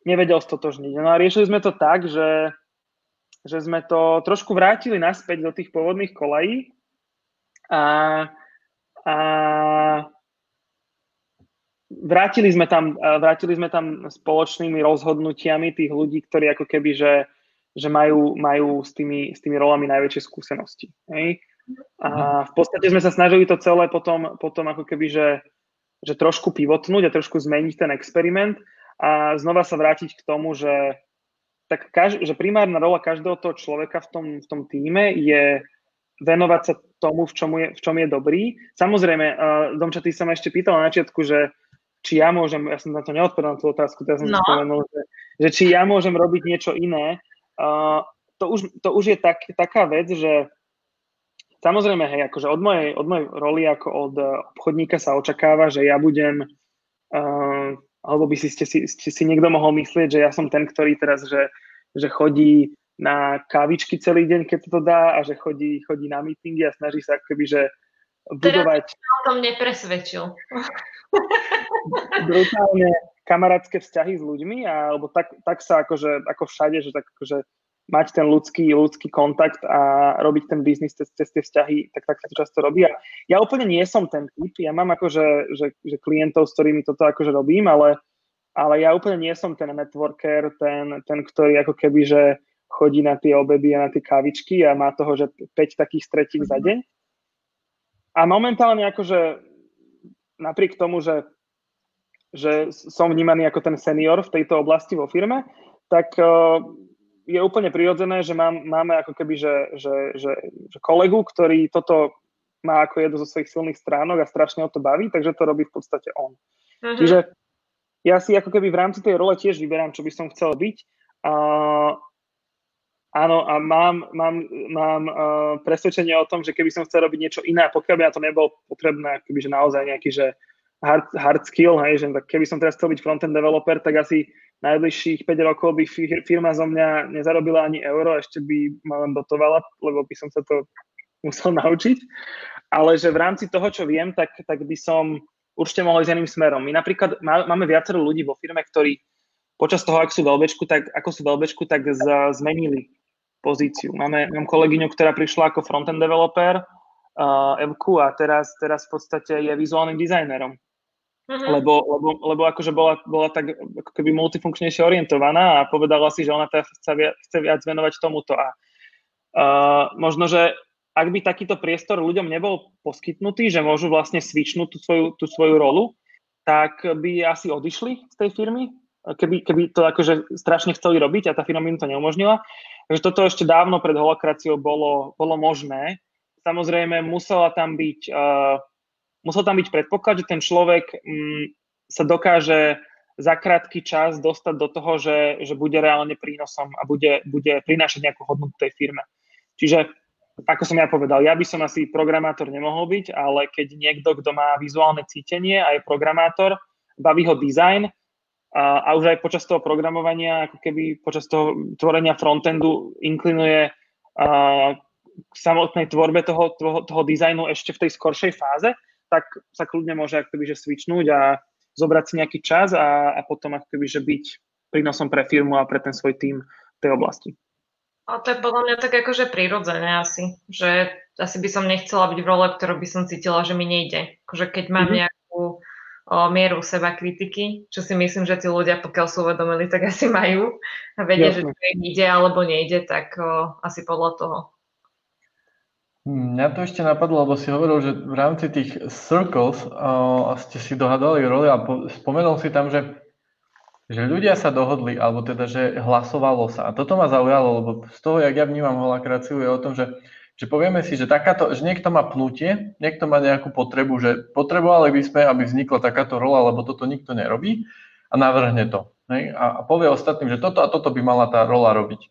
nevedel stotožniť. No a riešili sme to tak, že, že sme to trošku vrátili naspäť do tých pôvodných kolají a a vrátili sme tam, vrátili sme tam spoločnými rozhodnutiami tých ľudí, ktorí ako keby, že, že majú, majú s, tými, s tými rolami najväčšie skúsenosti. Hej? A v podstate sme sa snažili to celé potom, potom ako keby, že, že trošku pivotnúť a trošku zmeniť ten experiment a znova sa vrátiť k tomu, že, tak kaž, že primárna rola každého toho človeka v tom, v tom týme je venovať sa tomu, v čom je, v čom je dobrý. Samozrejme, uh, Domča, ty sa ma ešte pýtal na začiatku, že či ja môžem, ja som na to neodpovedal na tú otázku, teraz som no. spomenul, že, že či ja môžem robiť niečo iné. Uh, to, už, to už je tak, taká vec, že samozrejme, hej, akože od mojej, od mojej roli ako od obchodníka sa očakáva, že ja budem, uh, alebo by si ste, si, ste si niekto mohol myslieť, že ja som ten, ktorý teraz, že, že chodí na kávičky celý deň, keď to dá a že chodí, chodí na meetingy a snaží sa akoby, že budovať... Teraz o tom nepresvedčil. brutálne kamarátske vzťahy s ľuďmi, a, alebo tak, tak sa akože, ako všade, že tak akože mať ten ľudský, ľudský kontakt a robiť ten biznis cez, cez tie vzťahy, tak, tak sa to často robí. A ja úplne nie som ten typ, ja mám akože že, že klientov, s ktorými toto akože robím, ale, ale ja úplne nie som ten networker, ten, ten ktorý ako keby, že chodí na tie obedy a na tie kávičky a má toho, že 5 takých stretí za mhm. deň. A momentálne akože napriek tomu, že, že som vnímaný ako ten senior v tejto oblasti vo firme, tak uh, je úplne prirodzené, že mám, máme ako keby, že, že, že, že kolegu, ktorý toto má ako jednu zo svojich silných stránok a strašne o to baví, takže to robí v podstate on. Uh-huh. Čiže ja si ako keby v rámci tej role tiež vyberám, čo by som chcel byť. Uh, Áno, a mám, mám, mám uh, presvedčenie o tom, že keby som chcel robiť niečo iné, pokiaľ by na to nebolo potrebné, keby, že naozaj nejaký že hard, hard skill, hej, že tak keby som teraz chcel byť frontend developer, tak asi najbližších 5 rokov by firma zo mňa nezarobila ani euro, ešte by ma len dotovala, lebo by som sa to musel naučiť. Ale že v rámci toho, čo viem, tak, tak by som určite mohol ísť iným smerom. My napríklad má, máme viacero ľudí vo firme, ktorí počas toho, ak sú veľbečku, tak, ako sú veľbečku, tak z, zmenili pozíciu. Máme, mám kolegyňu, ktorá prišla ako frontend developer, uh, Evku, a teraz, teraz v podstate je vizuálnym dizajnerom. Uh-huh. Lebo, lebo, lebo akože bola, bola tak ako keby multifunkčnejšie orientovaná a povedala si, že ona teda chce, viac, chce viac venovať tomuto. A uh, možno, že ak by takýto priestor ľuďom nebol poskytnutý, že môžu vlastne svičnúť tú svoju, tú svoju rolu, tak by asi odišli z tej firmy, keby, keby to akože strašne chceli robiť a tá firma im to neumožnila. Takže toto ešte dávno pred holokraciou bolo, bolo možné. Samozrejme, musela tam byť, uh, musel tam byť predpoklad, že ten človek um, sa dokáže za krátky čas dostať do toho, že, že bude reálne prínosom a bude, bude prinášať nejakú hodnotu tej firme. Čiže, ako som ja povedal, ja by som asi programátor nemohol byť, ale keď niekto, kto má vizuálne cítenie a je programátor, baví ho design, a, a už aj počas toho programovania, ako keby počas toho tvorenia frontendu inklinuje a, k samotnej tvorbe toho, toho, toho dizajnu ešte v tej skoršej fáze, tak sa kľudne môže ako keby, že switchnúť a zobrať si nejaký čas a, a potom ako keby, že byť prínosom pre firmu a pre ten svoj tým v tej oblasti. A to je podľa mňa tak akože prirodzené asi, že asi by som nechcela byť v role, ktorú by som cítila, že mi nejde. Akože keď mám mm-hmm. nejakú o mieru seba kritiky, čo si myslím, že tí ľudia, pokiaľ sú uvedomili, tak asi majú a vedia, Jasne. že to im ide alebo nejde, tak o, asi podľa toho. Mňa to ešte napadlo, lebo si hovoril, že v rámci tých circles o, ste si dohadali roli a po, spomenul si tam, že, že ľudia sa dohodli, alebo teda, že hlasovalo sa. A toto ma zaujalo, lebo z toho, jak ja vnímam holakraciu, je o tom, že že povieme si, že, takáto, že niekto má pnutie, niekto má nejakú potrebu, že potrebovali by sme, aby vznikla takáto rola, lebo toto nikto nerobí a navrhne to. Hej? A, a povie ostatným, že toto a toto by mala tá rola robiť.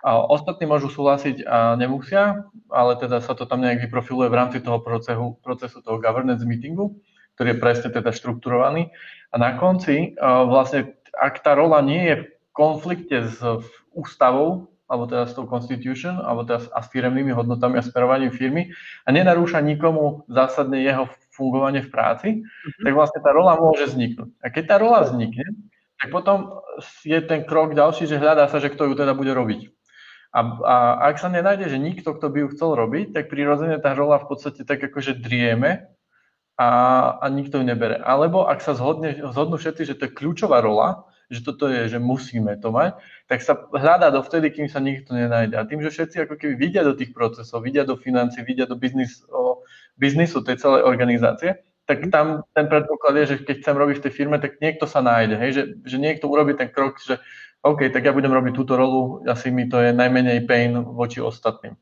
A ostatní môžu súhlasiť a nemusia, ale teda sa to tam nejak vyprofiluje v rámci toho procesu, procesu toho governance meetingu, ktorý je presne teda štrukturovaný. A na konci vlastne, ak tá rola nie je v konflikte s ústavou, alebo teda s tou constitution, alebo teda s firemnými hodnotami a smerovaním firmy a nenarúša nikomu zásadne jeho fungovanie v práci, mm-hmm. tak vlastne tá rola môže vzniknúť. A keď tá rola vznikne, tak potom je ten krok ďalší, že hľadá sa, že kto ju teda bude robiť. A, a ak sa nenájde, že nikto, kto by ju chcel robiť, tak prirodzene tá rola v podstate tak akože drieme a, a nikto ju nebere. Alebo ak sa zhodne, zhodnú všetci, že to je kľúčová rola, že toto je, že musíme to mať, tak sa hľadá dovtedy, kým sa nikto nenájde. A tým, že všetci ako keby vidia do tých procesov, vidia do financií, vidia do biznis, o, biznisu tej celej organizácie, tak mhm. tam ten predpoklad je, že keď chcem robiť v tej firme, tak niekto sa nájde, hej? Že, že niekto urobí ten krok, že OK, tak ja budem robiť túto rolu, asi mi to je najmenej pain voči ostatným.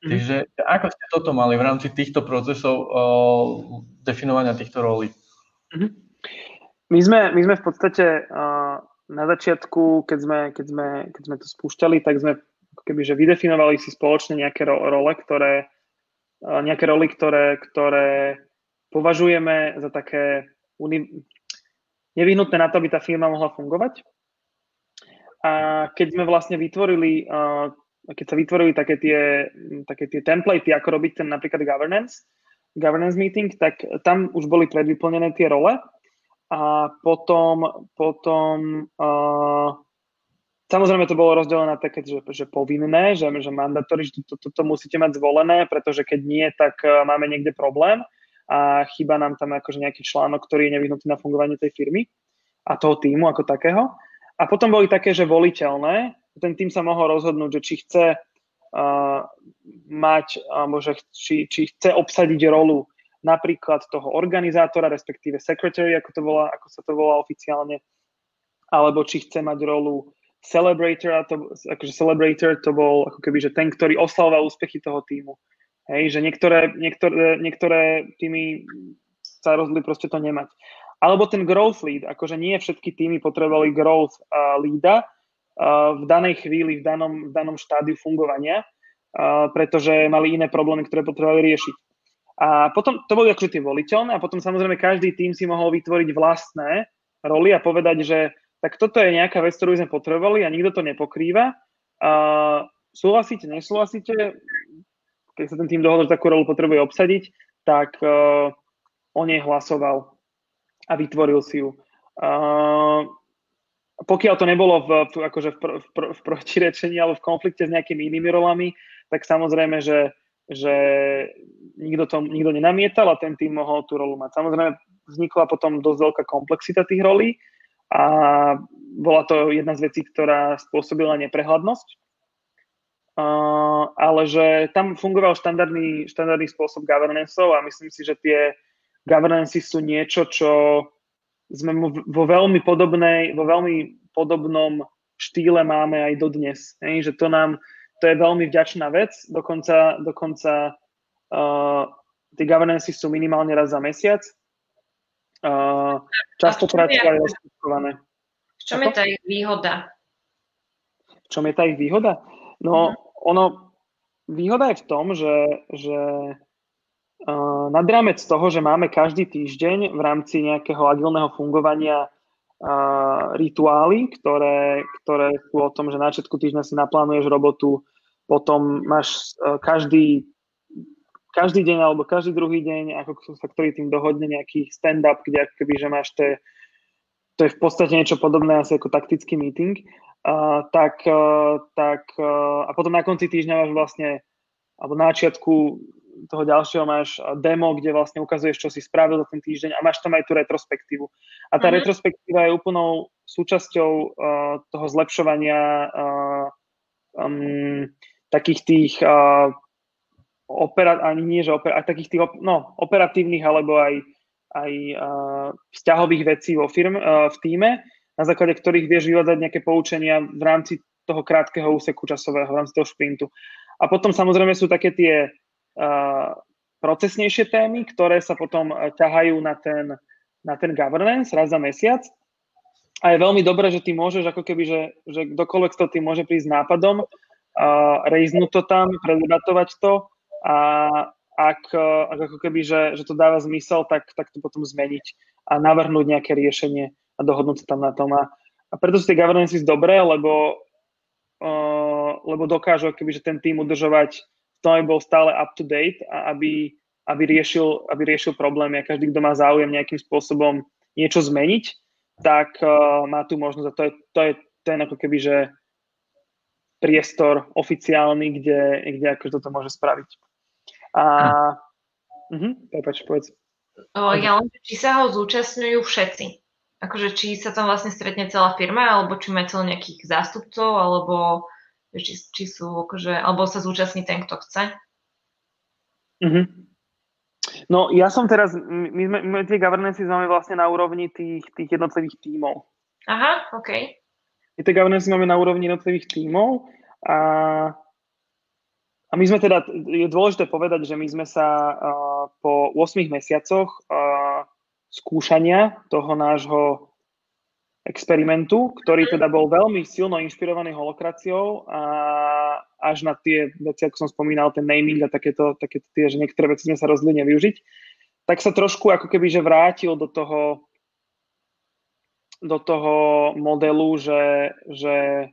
Mm. Takže ako ste toto mali v rámci týchto procesov o, definovania týchto rolí? Mm. My, sme, my sme v podstate uh, na začiatku, keď sme, keď, sme, keď sme to spúšťali, tak sme keby, že vydefinovali si spoločne nejaké ro- role, ktoré, nejaké roly, ktoré, ktoré považujeme za také uni- nevyhnutné na to, aby tá firma mohla fungovať. A keď sme vlastne vytvorili, keď sa vytvorili také tie, také tie templatey, ako robiť ten napríklad governance, governance meeting, tak tam už boli predvyplnené tie role a potom, potom uh, samozrejme to bolo rozdelené také, že, že povinné, že, že mandatóri, že toto to, to, musíte mať zvolené, pretože keď nie, tak uh, máme niekde problém a chýba nám tam akože nejaký článok, ktorý je nevyhnutý na fungovanie tej firmy a toho týmu ako takého. A potom boli také, že voliteľné. Ten tým sa mohol rozhodnúť, že či chce uh, mať, alebo že či, či chce obsadiť rolu napríklad toho organizátora, respektíve secretary, ako, to volá, ako sa to volá oficiálne, alebo či chce mať rolu celebrator, to, akože celebrator to bol ako keby, že ten, ktorý oslavoval úspechy toho týmu. Hej, že niektoré, niektoré, niektoré týmy sa rozhodli proste to nemať. Alebo ten growth lead, akože nie všetky týmy potrebovali growth leada v danej chvíli, v danom, v danom štádiu fungovania, pretože mali iné problémy, ktoré potrebovali riešiť. A potom to boli akože tie voliteľné a potom samozrejme každý tým si mohol vytvoriť vlastné roly a povedať, že tak toto je nejaká vec, ktorú sme potrebovali a nikto to nepokrýva. Uh, súhlasíte, nesúhlasíte? Keď sa ten tým dohodol, že takú rolu potrebuje obsadiť, tak uh, o nej hlasoval a vytvoril si ju. Uh, pokiaľ to nebolo v, akože v, v, v protirečení alebo v konflikte s nejakými inými rolami, tak samozrejme, že, že nikto, to, nikto nenamietal a ten tým mohol tú rolu mať. Samozrejme, vznikla potom dosť veľká komplexita tých rolí a bola to jedna z vecí, ktorá spôsobila neprehľadnosť. Uh, ale že tam fungoval štandardný, štandardný spôsob governance a myslím si, že tie, governance sú niečo, čo sme vo veľmi podobnej, vo veľmi podobnom štýle máme aj dodnes. Hej? Že to nám, to je veľmi vďačná vec, dokonca, dokonca uh, tie governance sú minimálne raz za mesiac. Uh, častokrát sú aj rozpočtované. V čom je tá ich výhoda? V čom je tá ich výhoda? No, mm. ono, výhoda je v tom, že, že nad rámec toho, že máme každý týždeň v rámci nejakého agilného fungovania rituály, ktoré, ktoré sú o tom, že na začiatku týždňa si naplánuješ robotu, potom máš každý, každý deň alebo každý druhý deň, ako sa ktorý tým dohodne nejaký stand-up, kde akoby, že máš to, to je v podstate niečo podobné asi ako taktický meeting, uh, tak, uh, tak uh, a potom na konci týždňa máš vlastne alebo na začiatku toho ďalšieho máš demo, kde vlastne ukazuješ, čo si spravil za ten týždeň a máš tam aj tú retrospektívu. A tá mm-hmm. retrospektíva je úplnou súčasťou uh, toho zlepšovania uh, um, takých tých uh, opera, ani nie, že opera, takých tých no, operatívnych alebo aj, aj uh, vzťahových vecí vo firme, uh, v týme, na základe ktorých vieš vyvádzať nejaké poučenia v rámci toho krátkeho úseku časového, v rámci toho šprintu. A potom samozrejme sú také tie procesnejšie témy, ktoré sa potom e, ťahajú na ten, na ten governance raz za mesiac. A je veľmi dobré, že ty môžeš, ako keby, že, že kdokoľvek to tým môže prísť nápadom, uh, rejznúť to tam, predebatovať to a ak, uh, ak ako keby, že, že to dáva zmysel, tak, tak to potom zmeniť a navrhnúť nejaké riešenie a dohodnúť sa tam na tom. A, a preto sú tie governances dobré, lebo, uh, lebo dokážu keby, že ten tým udržovať aby bol stále up to date a aby, aby, riešil, aby riešil problémy a každý, kto má záujem nejakým spôsobom niečo zmeniť, tak uh, má tu možnosť a to je, to je ten ako keby, že priestor oficiálny, kde, kde akože toto môže spraviť. A, hm. uh-huh, prepáč, povedz. O, ja len, či sa ho zúčastňujú všetci. Akože či sa tam vlastne stretne celá firma, alebo či máte len nejakých zástupcov, alebo či, či sú, akože, alebo sa zúčastní ten, kto chce. Mm-hmm. No ja som teraz, my, sme, my tie governance máme vlastne na úrovni tých, tých jednotlivých tímov. Aha, OK. My tie governance máme na úrovni jednotlivých tímov a, a my sme teda, je dôležité povedať, že my sme sa uh, po 8 mesiacoch uh, skúšania toho nášho experimentu, ktorý teda bol veľmi silno inšpirovaný holokraciou a až na tie veci, ako som spomínal, ten naming a takéto, takéto tie, že niektoré veci sme sa rozhodli nevyužiť, tak sa trošku ako keby, že vrátil do toho, do toho modelu, že, že,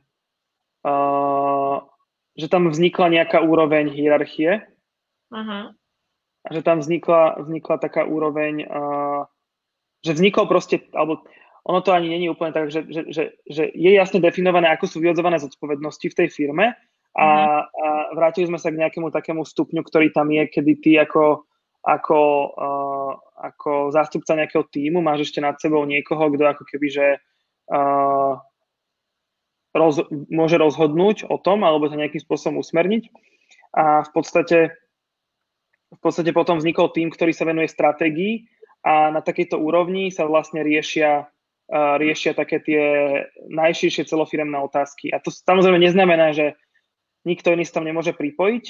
uh, že tam vznikla nejaká úroveň hierarchie uh-huh. a že tam vznikla, vznikla taká úroveň, uh, že vznikol proste, alebo ono to ani není úplne tak, že, že, že, že je jasne definované, ako sú vyhodzované zodpovednosti v tej firme a, uh-huh. a vrátili sme sa k nejakému takému stupňu, ktorý tam je, kedy ty ako, ako, uh, ako zástupca nejakého týmu máš ešte nad sebou niekoho, kto ako keby, že uh, roz, môže rozhodnúť o tom, alebo to nejakým spôsobom usmerniť. A v podstate, v podstate potom vznikol tým, ktorý sa venuje stratégii a na takejto úrovni sa vlastne riešia, uh, riešia také tie najširšie celofiremné otázky. A to samozrejme neznamená, že nikto iný sa tam nemôže pripojiť.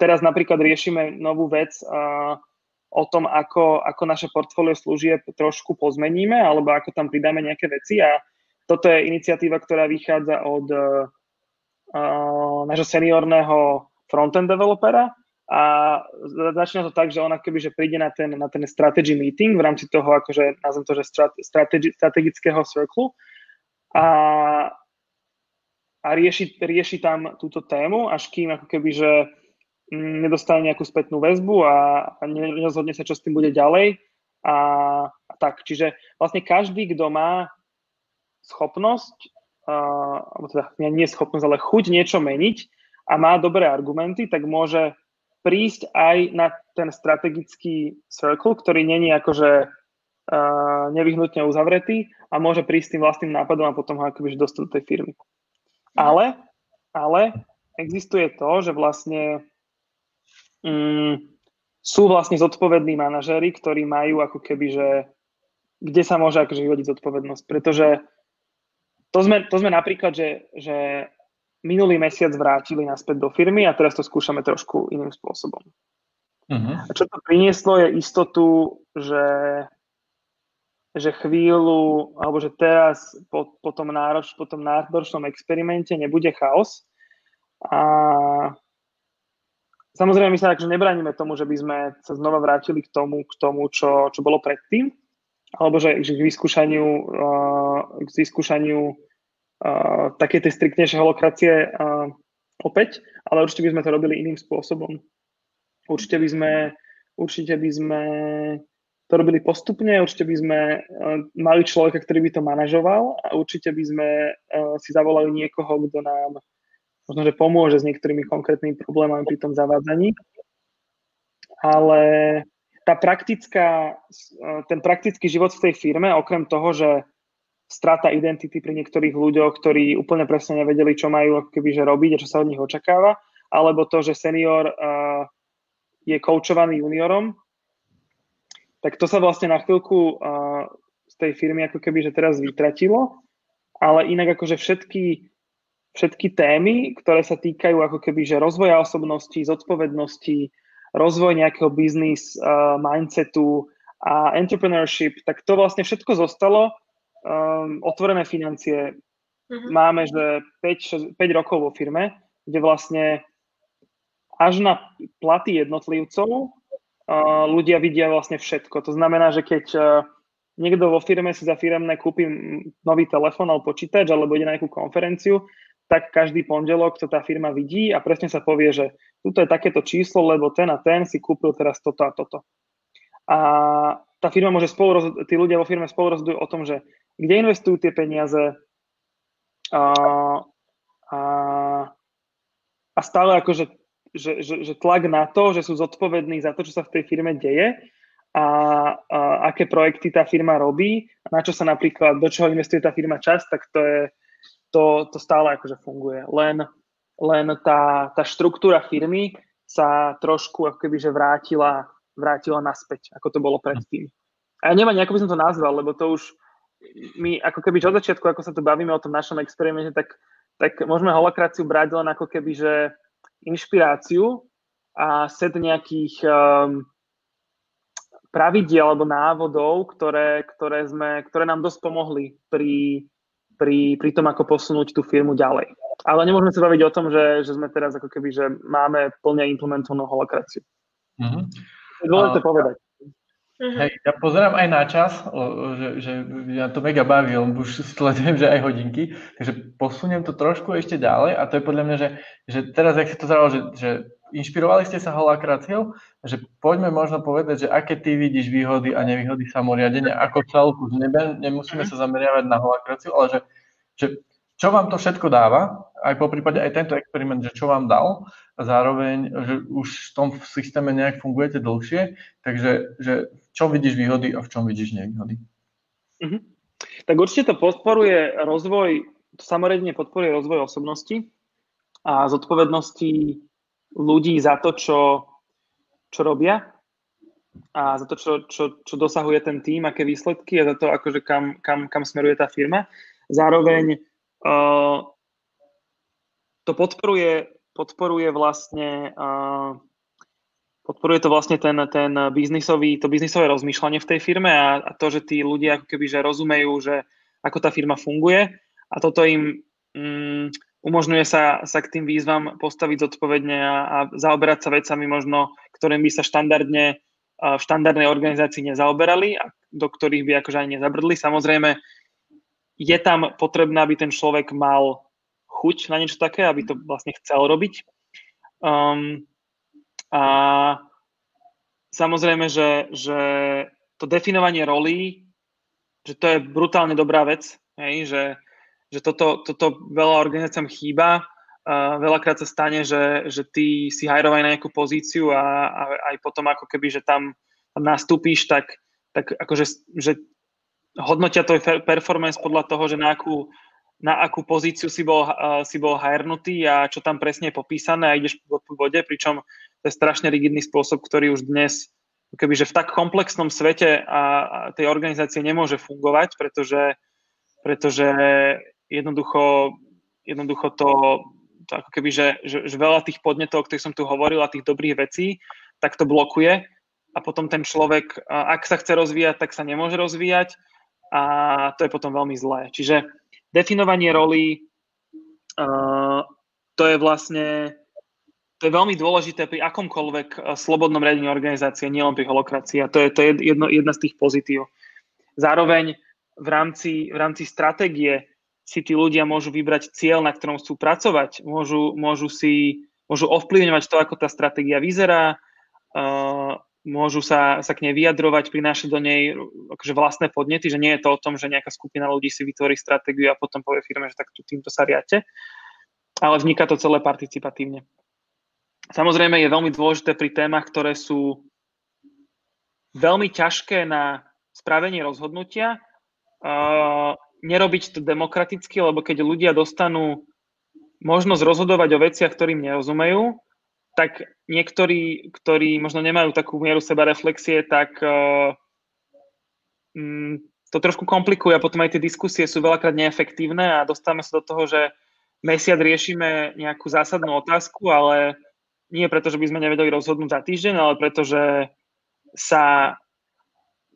Teraz napríklad riešime novú vec o tom, ako, ako naše portfólio služieb trošku pozmeníme, alebo ako tam pridáme nejaké veci. A toto je iniciatíva, ktorá vychádza od uh, nášho seniorného frontend developera. A začína to tak, že ona keby, že príde na ten, na ten strategy meeting v rámci toho, akože nazvem to, že strategi, strategického cirklu a, a rieši, rieši tam túto tému, až kým ako keby, že nedostane nejakú spätnú väzbu a, nerozhodne sa, čo s tým bude ďalej. A, a tak, čiže vlastne každý, kto má schopnosť, uh, alebo teda nie schopnosť, ale chuť niečo meniť a má dobré argumenty, tak môže prísť aj na ten strategický circle, ktorý není akože uh, nevyhnutne uzavretý a môže prísť tým vlastným nápadom a potom ho akoby dostať do tej firmy. Ale, ale existuje to, že vlastne um, sú vlastne zodpovední manažéri, ktorí majú ako keby, že kde sa môže akože vyvodiť zodpovednosť, pretože to sme, to sme napríklad, že, že minulý mesiac vrátili naspäť do firmy a teraz to skúšame trošku iným spôsobom. Uh-huh. A čo to prinieslo je istotu, že, že chvíľu, alebo že teraz po, po, tom, nároč, po tom náročnom experimente nebude chaos. A samozrejme my sa takže nebránime tomu, že by sme sa znova vrátili k tomu, k tomu čo, čo bolo predtým, alebo že, že k vyskúšaniu, uh, k vyskúšaniu uh, také tej striktnejšej holokracie uh, opäť, ale určite by sme to robili iným spôsobom. Určite by sme, určite by sme to robili postupne, určite by sme uh, mali človeka, ktorý by to manažoval a určite by sme uh, si zavolali niekoho, kto nám možno, že pomôže s niektorými konkrétnymi problémami pri tom zavádzaní. Ale tá praktická, ten praktický život v tej firme, okrem toho, že strata identity pri niektorých ľuďoch, ktorí úplne presne nevedeli, čo majú ako keby, že robiť a čo sa od nich očakáva, alebo to, že senior uh, je koučovaný juniorom, tak to sa vlastne na chvíľku uh, z tej firmy ako keby, že teraz vytratilo, ale inak akože všetky, všetky témy, ktoré sa týkajú ako keby, že rozvoja osobnosti, zodpovednosti, rozvoj nejakého biznis uh, mindsetu a entrepreneurship, tak to vlastne všetko zostalo. Um, otvorené financie. Uh-huh. Máme, že 5, 6, 5 rokov vo firme, kde vlastne až na platy jednotlivcov uh, ľudia vidia vlastne všetko. To znamená, že keď uh, niekto vo firme si za firemné kúpi nový telefón alebo počítač alebo ide na nejakú konferenciu, tak každý pondelok to tá firma vidí a presne sa povie, že tuto je takéto číslo, lebo ten a ten si kúpil teraz toto a toto. A tá firma môže spolu, tí ľudia vo firme spolu rozhodujú o tom, že kde investujú tie peniaze a, a, a stále akože že, že, že tlak na to, že sú zodpovední za to, čo sa v tej firme deje a, a aké projekty tá firma robí, na čo sa napríklad, do čoho investuje tá firma čas, tak to je, to, to stále akože funguje. Len, len tá, tá štruktúra firmy sa trošku ako keby, že vrátila, vrátila naspäť, ako to bolo predtým. A ja neviem, ako by som to nazval, lebo to už my ako keby od začiatku, ako sa tu bavíme o tom našom experimente, tak, tak môžeme holokraciu brať len ako keby, že inšpiráciu a set nejakých um, pravidiel alebo návodov, ktoré, ktoré, sme, ktoré nám dosť pomohli pri, pri, pri tom, ako posunúť tú firmu ďalej. Ale nemôžeme sa baviť o tom, že, že sme teraz ako keby, že máme plne implementovanú holokraciu. Mm-hmm. Je dôležité a... povedať. Mhm. Hej, ja pozerám aj na čas, že, že ja to mega baví, lebo už sledujem, že aj hodinky, takže posuniem to trošku ešte ďalej a to je podľa mňa, že, že teraz, ak si to zralo, že, že inšpirovali ste sa holakraciou, že poďme možno povedať, že aké ty vidíš výhody a nevýhody samoriadenia ako celku, nemusíme mhm. sa zameriavať na holakraciu, ale že, že čo vám to všetko dáva, aj po prípade aj tento experiment, že čo vám dal, a zároveň, že už v tom systéme nejak fungujete dlhšie, takže že v čom vidíš výhody a v čom vidíš nevýhody? Mm-hmm. Tak určite to podporuje rozvoj, to samozrejme podporuje rozvoj osobnosti a zodpovednosti ľudí za to, čo, čo robia a za to, čo, čo, čo dosahuje ten tým, aké výsledky a za to, akože kam, kam, kam smeruje tá firma. Zároveň Uh, to podporuje, podporuje vlastne uh, podporuje to vlastne ten, ten biznisový, to biznisové rozmýšľanie v tej firme a, a to, že tí ľudia ako keby že rozumejú, že ako tá firma funguje a toto im um, umožňuje sa, sa k tým výzvam postaviť zodpovedne a, a zaoberať sa vecami možno, ktorým by sa štandardne v štandardnej organizácii nezaoberali a do ktorých by akože ani nezabrdli. Samozrejme, je tam potrebné, aby ten človek mal chuť na niečo také, aby to vlastne chcel robiť. Um, a samozrejme, že, že to definovanie rolí, že to je brutálne dobrá vec, hej, že, že toto, toto veľa organizáciám chýba. Uh, veľakrát sa stane, že, že ty si hajrovaj na nejakú pozíciu a, a aj potom ako keby, že tam, tam nastúpíš, tak, tak akože že hodnotia tvoj performance podľa toho, že na akú, na akú pozíciu si bol, uh, si bol hajrnutý a čo tam presne je popísané a ideš po vode, pričom to je strašne rigidný spôsob, ktorý už dnes kebyže v tak komplexnom svete a, a tej organizácie nemôže fungovať, pretože, pretože jednoducho, jednoducho to, to ako keby, že, že, že veľa tých podnetov, o ktorých som tu hovoril a tých dobrých vecí, tak to blokuje a potom ten človek, ak sa chce rozvíjať, tak sa nemôže rozvíjať a to je potom veľmi zlé. Čiže definovanie roli, uh, to je vlastne to je veľmi dôležité pri akomkoľvek slobodnom riadení organizácie, nielen pri holokracii. A to je, to je jedno, jedna z tých pozitív. Zároveň v rámci, v rámci stratégie si tí ľudia môžu vybrať cieľ, na ktorom chcú pracovať, môžu, môžu, si, môžu ovplyvňovať to, ako tá stratégia vyzerá, uh, môžu sa, sa k nej vyjadrovať, prinášať do nej akože vlastné podnety, že nie je to o tom, že nejaká skupina ľudí si vytvorí stratégiu a potom povie firme, že tak tu týmto sa riate, ale vzniká to celé participatívne. Samozrejme je veľmi dôležité pri témach, ktoré sú veľmi ťažké na spravenie rozhodnutia, uh, nerobiť to demokraticky, lebo keď ľudia dostanú možnosť rozhodovať o veciach, ktorým nerozumejú, tak niektorí, ktorí možno nemajú takú mieru seba reflexie, tak uh, to trošku komplikuje a potom aj tie diskusie sú veľakrát neefektívne a dostávame sa do toho, že mesiac riešime nejakú zásadnú otázku, ale nie preto, že by sme nevedeli rozhodnúť za týždeň, ale preto, že sa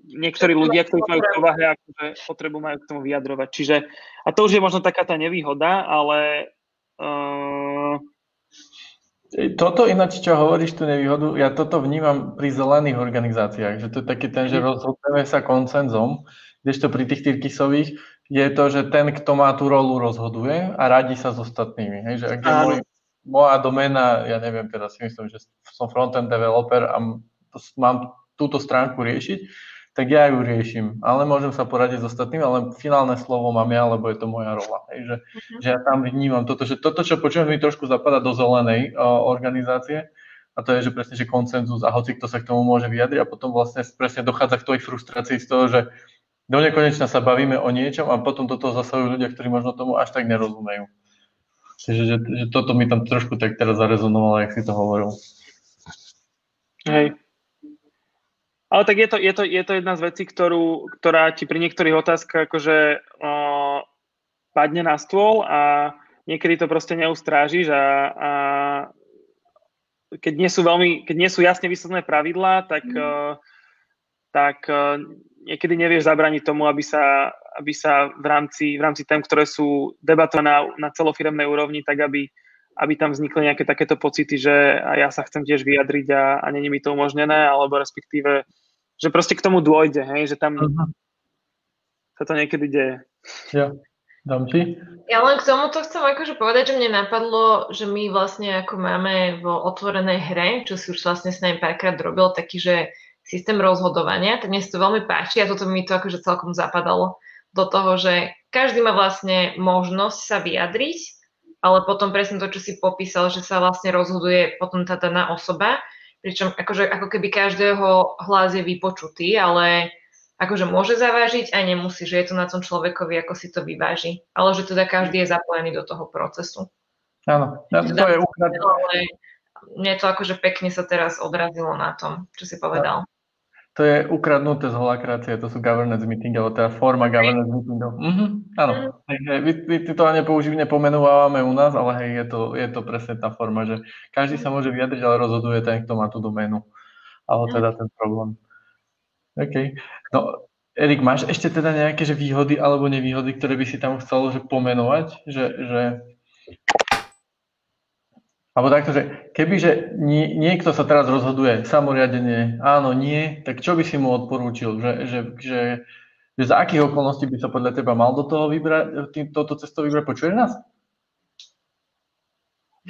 niektorí ľudia, ktorí majú povahe, akože potrebu majú k tomu vyjadrovať. Čiže, a to už je možno taká tá nevýhoda, ale uh, toto ináč, čo hovoríš, tú nevýhodu, ja toto vnímam pri zelených organizáciách, že to je taký ten, že mhm. rozhodneme sa koncenzom, kdežto pri tých tyrkisových je to, že ten, kto má tú rolu, rozhoduje a radí sa s ostatnými. Hej? Že ak je môj, moja doména, ja neviem, teraz si myslím, že som frontend developer a mám túto stránku riešiť, tak ja ju riešim, ale môžem sa poradiť s ostatnými, ale finálne slovo mám ja, lebo je to moja rola. Hej, že, uh-huh. že ja tam vnímam toto, že toto, čo počujem, mi trošku zapadá do zelenej o, organizácie, a to je, že presne, že koncenzus a hoci kto sa k tomu môže vyjadriť a potom vlastne presne dochádza k tej frustrácii z toho, že do nekonečna sa bavíme o niečom a potom do toho zasahujú ľudia, ktorí možno tomu až tak nerozumejú. Čiže že, že toto mi tam trošku tak teraz zarezonovalo, jak si to hovoril. Hej. Ale tak je to, je to, je to jedna z vecí, ktorú, ktorá ti pri niektorých otázkach akože o, padne na stôl a niekedy to proste neustrážiš a, a keď, nie sú veľmi, keď nie sú jasne vysvetlené pravidlá, tak, mm. uh, tak uh, niekedy nevieš zabraniť tomu, aby sa, aby sa v rámci, v rámci tém, ktoré sú debatované na, na celofiremnej úrovni, tak aby, aby tam vznikli nejaké takéto pocity, že a ja sa chcem tiež vyjadriť a, a není mi to umožnené, alebo respektíve, že proste k tomu dôjde, hej, že tam uh-huh. sa to niekedy deje. Ja. Dám ti? Ja len k tomuto chcem akože povedať, že mne napadlo, že my vlastne ako máme vo otvorenej hre, čo si už vlastne s nami párkrát robil, taký, že systém rozhodovania, tak mne sa to veľmi páči a toto mi to akože celkom zapadalo do toho, že každý má vlastne možnosť sa vyjadriť, ale potom presne to, čo si popísal, že sa vlastne rozhoduje potom tá daná osoba, pričom akože, ako keby každého hlas je vypočutý, ale akože môže zavážiť a nemusí, že je to na tom človekovi, ako si to vyváži. Ale že teda každý je zapojený do toho procesu. Áno, to je ukradnuté. Ale mne to akože pekne sa teraz odrazilo na tom, čo si povedal. To je ukradnuté z holakrácie, to sú governance meeting, alebo teda forma governance meetingov. Mhm, áno, mm. vy, vy to nepoužívne pomenúvame u nás, ale hej, je to, je to presne tá forma, že každý sa môže vyjadriť, ale rozhoduje ten, kto má tú doménu. Ale teda ten problém. OK. No, Erik, máš ešte teda nejaké že výhody alebo nevýhody, ktoré by si tam chcel že pomenovať? Že, že... Alebo takto, že kebyže nie, niekto sa teraz rozhoduje samoriadenie, áno, nie, tak čo by si mu odporúčil? Že, že, že, že za akých okolností by sa podľa teba mal do toho vybrať, tým, toto cestou vybrať? Počuješ nás?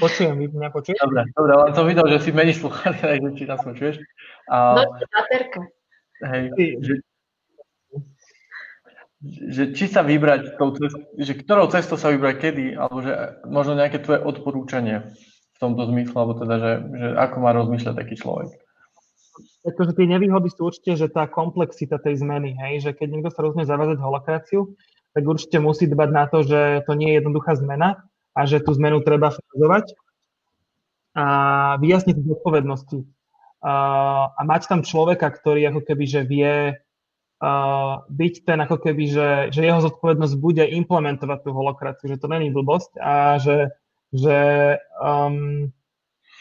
Počujem, vy mňa počuješ? Dobre, dobre, len som videl, že si meníš sluchátka, takže či nás počuješ. A... No, baterka. Hej, že, že či sa vybrať tou cestou, že ktorou cestou sa vybrať kedy, alebo že možno nejaké tvoje odporúčanie v tomto zmysle, alebo teda, že, že ako má rozmýšľať taký človek. Takže tie nevýhody sú určite, že tá komplexita tej zmeny, hej, že keď niekto sa rozumie zavázať holokraciu, tak určite musí dbať na to, že to nie je jednoduchá zmena a že tú zmenu treba fázovať a vyjasniť zodpovednosti a mať tam človeka, ktorý ako keby, že vie uh, byť ten ako keby, že, že jeho zodpovednosť bude implementovať tú holokraciu, že to není blbosť a že, že um,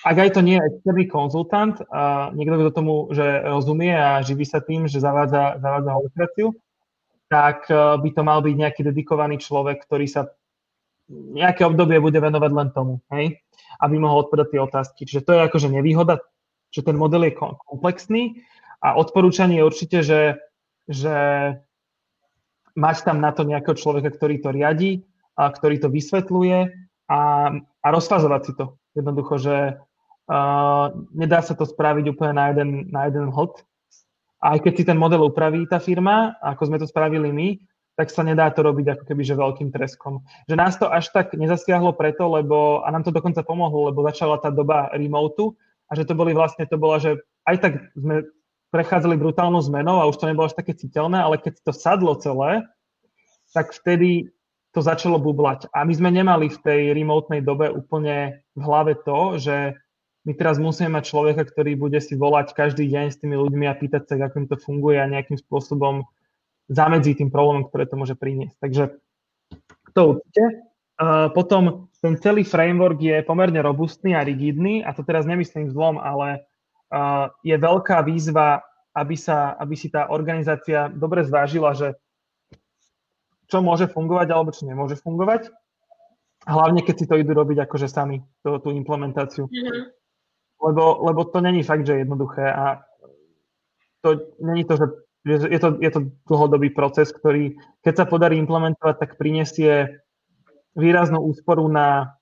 ak aj to nie je externý konzultant, a niekto, kto tomu že rozumie a živí sa tým, že zavádza, zavádza holokraciu, tak uh, by to mal byť nejaký dedikovaný človek, ktorý sa nejaké obdobie bude venovať len tomu, hej? aby mohol odpovedať tie otázky. Čiže to je akože nevýhoda že ten model je komplexný a odporúčanie je určite, že, že mať tam na to nejakého človeka, ktorý to riadi, a ktorý to vysvetľuje a, a rozfazovať si to. Jednoducho, že uh, nedá sa to spraviť úplne na jeden, na jeden hod. Aj keď si ten model upraví tá firma, ako sme to spravili my, tak sa nedá to robiť ako keby že veľkým treskom. Že nás to až tak nezasiahlo preto, lebo, a nám to dokonca pomohlo, lebo začala tá doba remotu a že to boli vlastne, to bolo, že aj tak sme prechádzali brutálnou zmenou a už to nebolo až také citeľné, ale keď to sadlo celé, tak vtedy to začalo bublať. A my sme nemali v tej remotnej dobe úplne v hlave to, že my teraz musíme mať človeka, ktorý bude si volať každý deň s tými ľuďmi a pýtať sa, ako im to funguje a nejakým spôsobom zamedzí tým problémom, ktoré to môže priniesť. Takže to určite. Uh, potom ten celý framework je pomerne robustný a rigidný a to teraz nemyslím zlom, ale uh, je veľká výzva, aby, sa, aby si tá organizácia dobre zvážila, že čo môže fungovať alebo čo nemôže fungovať. Hlavne, keď si to idú robiť akože sami, to, tú implementáciu. Mm-hmm. Lebo, lebo to není fakt, že je jednoduché a to není to, že je to, je to dlhodobý proces, ktorý keď sa podarí implementovať, tak prinesie výraznú úsporu na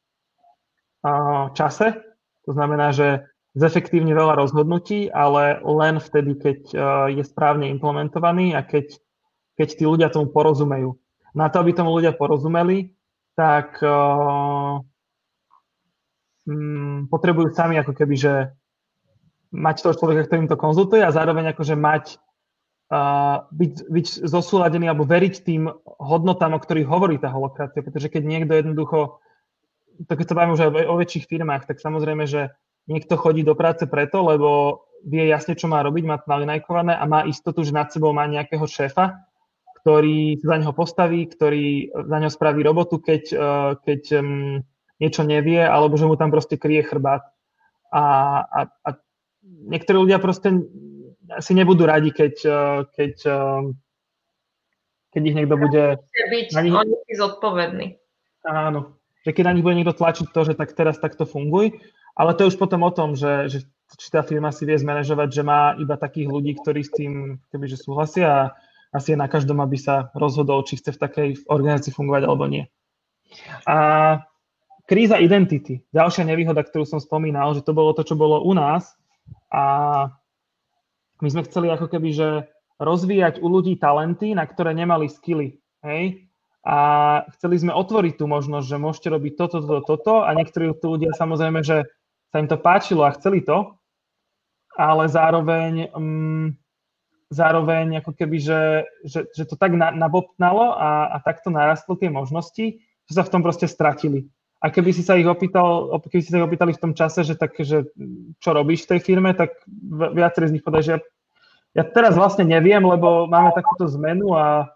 čase. To znamená, že zefektívne veľa rozhodnutí, ale len vtedy, keď je správne implementovaný a keď, keď tí ľudia tomu porozumejú. Na to, aby tomu ľudia porozumeli, tak uh, potrebujú sami ako keby, že mať toho človeka, ktorým to konzultuje a zároveň akože mať uh, byť, byť zosúladený alebo veriť tým hodnotám, o ktorých hovorí tá holokracia, pretože keď niekto jednoducho, to keď sa bavíme už aj o väčších firmách, tak samozrejme, že niekto chodí do práce preto, lebo vie jasne, čo má robiť, má to nalinajkované a má istotu, že nad sebou má nejakého šéfa, ktorý sa za neho postaví, ktorý za neho spraví robotu, keď, uh, keď um, niečo nevie, alebo že mu tam proste kryje chrbát. A, a, a niektorí ľudia proste si nebudú radi, keď, uh, keď, uh, keď ich niekto bude... byť na nich... zodpovedný. Áno, že keď na nich bude niekto tlačiť to, že tak teraz takto funguj, ale to je už potom o tom, že, že či tá firma si vie zmanéžovať, že má iba takých ľudí, ktorí s tým kebyže súhlasia a asi je na každom, aby sa rozhodol, či chce v takej organizácii fungovať alebo nie. A kríza identity, ďalšia nevýhoda, ktorú som spomínal, že to bolo to, čo bolo u nás a my sme chceli ako keby, že rozvíjať u ľudí talenty, na ktoré nemali skily. Hej? A chceli sme otvoriť tú možnosť, že môžete robiť toto, toto, toto a niektorí ľudia samozrejme, že sa im to páčilo a chceli to, ale zároveň, um, zároveň ako keby, že, že, že to tak na, nabopnalo a, a takto narastlo tie možnosti, že sa v tom proste stratili. A keby si sa ich opýtal, keby si sa ich opýtali v tom čase, že, tak, že čo robíš v tej firme, tak viacerí z nich povedali, že ja, ja teraz vlastne neviem, lebo máme takúto zmenu a,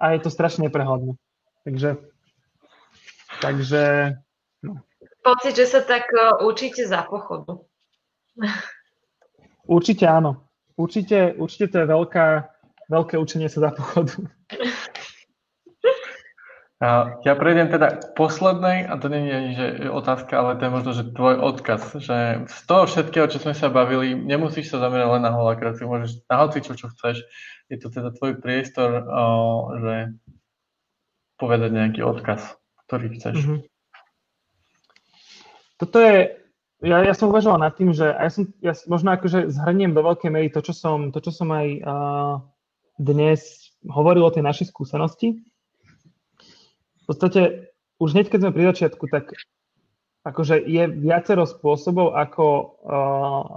a je to strašne neprehľadné. Takže, takže no pocit, že sa tak uh, učíte za pochodu. Určite áno. Určite, určite to je veľká, veľké učenie sa za pochodu. A ja prejdem teda k poslednej, a to nie je že otázka, ale to je možno, že tvoj odkaz, že z toho všetkého, čo sme sa bavili, nemusíš sa zamerať len na holakraciu, môžeš na hoci čo, čo chceš. Je to teda tvoj priestor, o, že povedať nejaký odkaz, ktorý chceš. Mm-hmm toto je, ja, ja som uvažoval nad tým, že ja, som, ja možno akože zhrniem do veľkej miery to, čo som, to, čo som aj uh, dnes hovoril o tej našej skúsenosti. V podstate už hneď, keď sme pri začiatku, tak akože je viacero spôsobov, ako uh,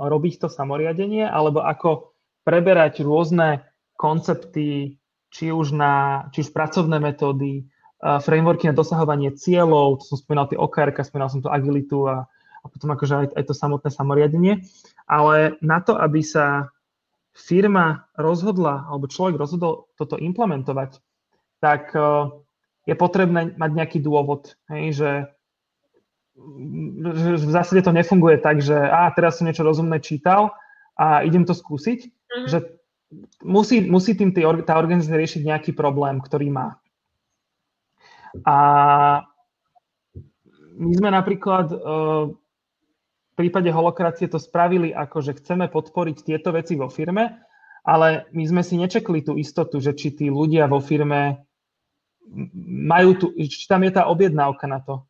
robiť to samoriadenie, alebo ako preberať rôzne koncepty, či už, na, či už pracovné metódy, frameworky na dosahovanie cieľov, to som spomínal tie OKR, spomínal som to agilitu a, a potom akože aj, aj to samotné samoriadenie. Ale na to, aby sa firma rozhodla, alebo človek rozhodol toto implementovať, tak uh, je potrebné mať nejaký dôvod, hej, že, že v zásade to nefunguje tak, že a teraz som niečo rozumné čítal a idem to skúsiť, mm-hmm. že musí, musí tým tá organizácia riešiť nejaký problém, ktorý má. A my sme napríklad e, v prípade holokracie to spravili ako, že chceme podporiť tieto veci vo firme, ale my sme si nečekli tú istotu, že či tí ľudia vo firme majú tu, či tam je tá objednávka na to.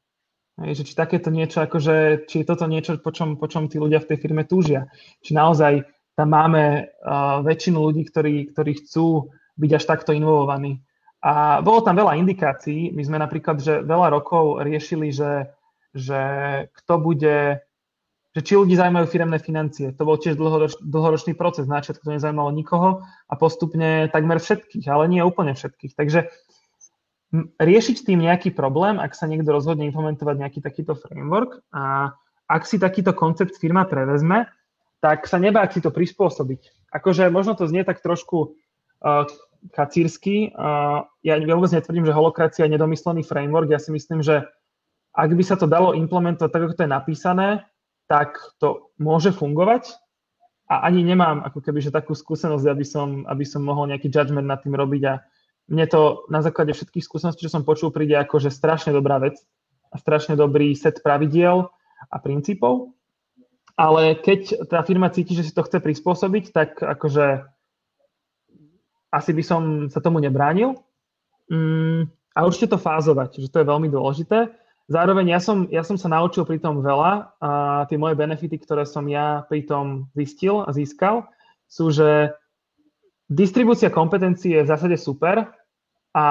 Že či takéto niečo, akože, či je toto niečo, po čom, po čom tí ľudia v tej firme túžia. Či naozaj tam máme uh, väčšinu ľudí, ktorí, ktorí chcú byť až takto involovaní. A bolo tam veľa indikácií. My sme napríklad, že veľa rokov riešili, že, že kto bude, že či ľudí zaujímajú firemné financie. To bol tiež dlhoroč, dlhoročný proces. Na začiatku to nezaujímalo nikoho a postupne takmer všetkých, ale nie úplne všetkých. Takže riešiť tým nejaký problém, ak sa niekto rozhodne implementovať nejaký takýto framework a ak si takýto koncept firma prevezme, tak sa nebáť si to prispôsobiť. Akože možno to znie tak trošku uh, kacírsky. Ja vôbec netvrdím, že holokracia je nedomyslený framework. Ja si myslím, že ak by sa to dalo implementovať tak, ako to je napísané, tak to môže fungovať. A ani nemám ako keby že takú skúsenosť, aby som, aby som mohol nejaký judgment nad tým robiť. A mne to na základe všetkých skúseností, čo som počul, príde ako že strašne dobrá vec a strašne dobrý set pravidiel a princípov. Ale keď tá firma cíti, že si to chce prispôsobiť, tak akože asi by som sa tomu nebránil. Mm, a určite to fázovať, že to je veľmi dôležité. Zároveň ja som, ja som sa naučil pri tom veľa a tie moje benefity, ktoré som ja pri tom zistil a získal, sú, že distribúcia kompetencií je v zásade super a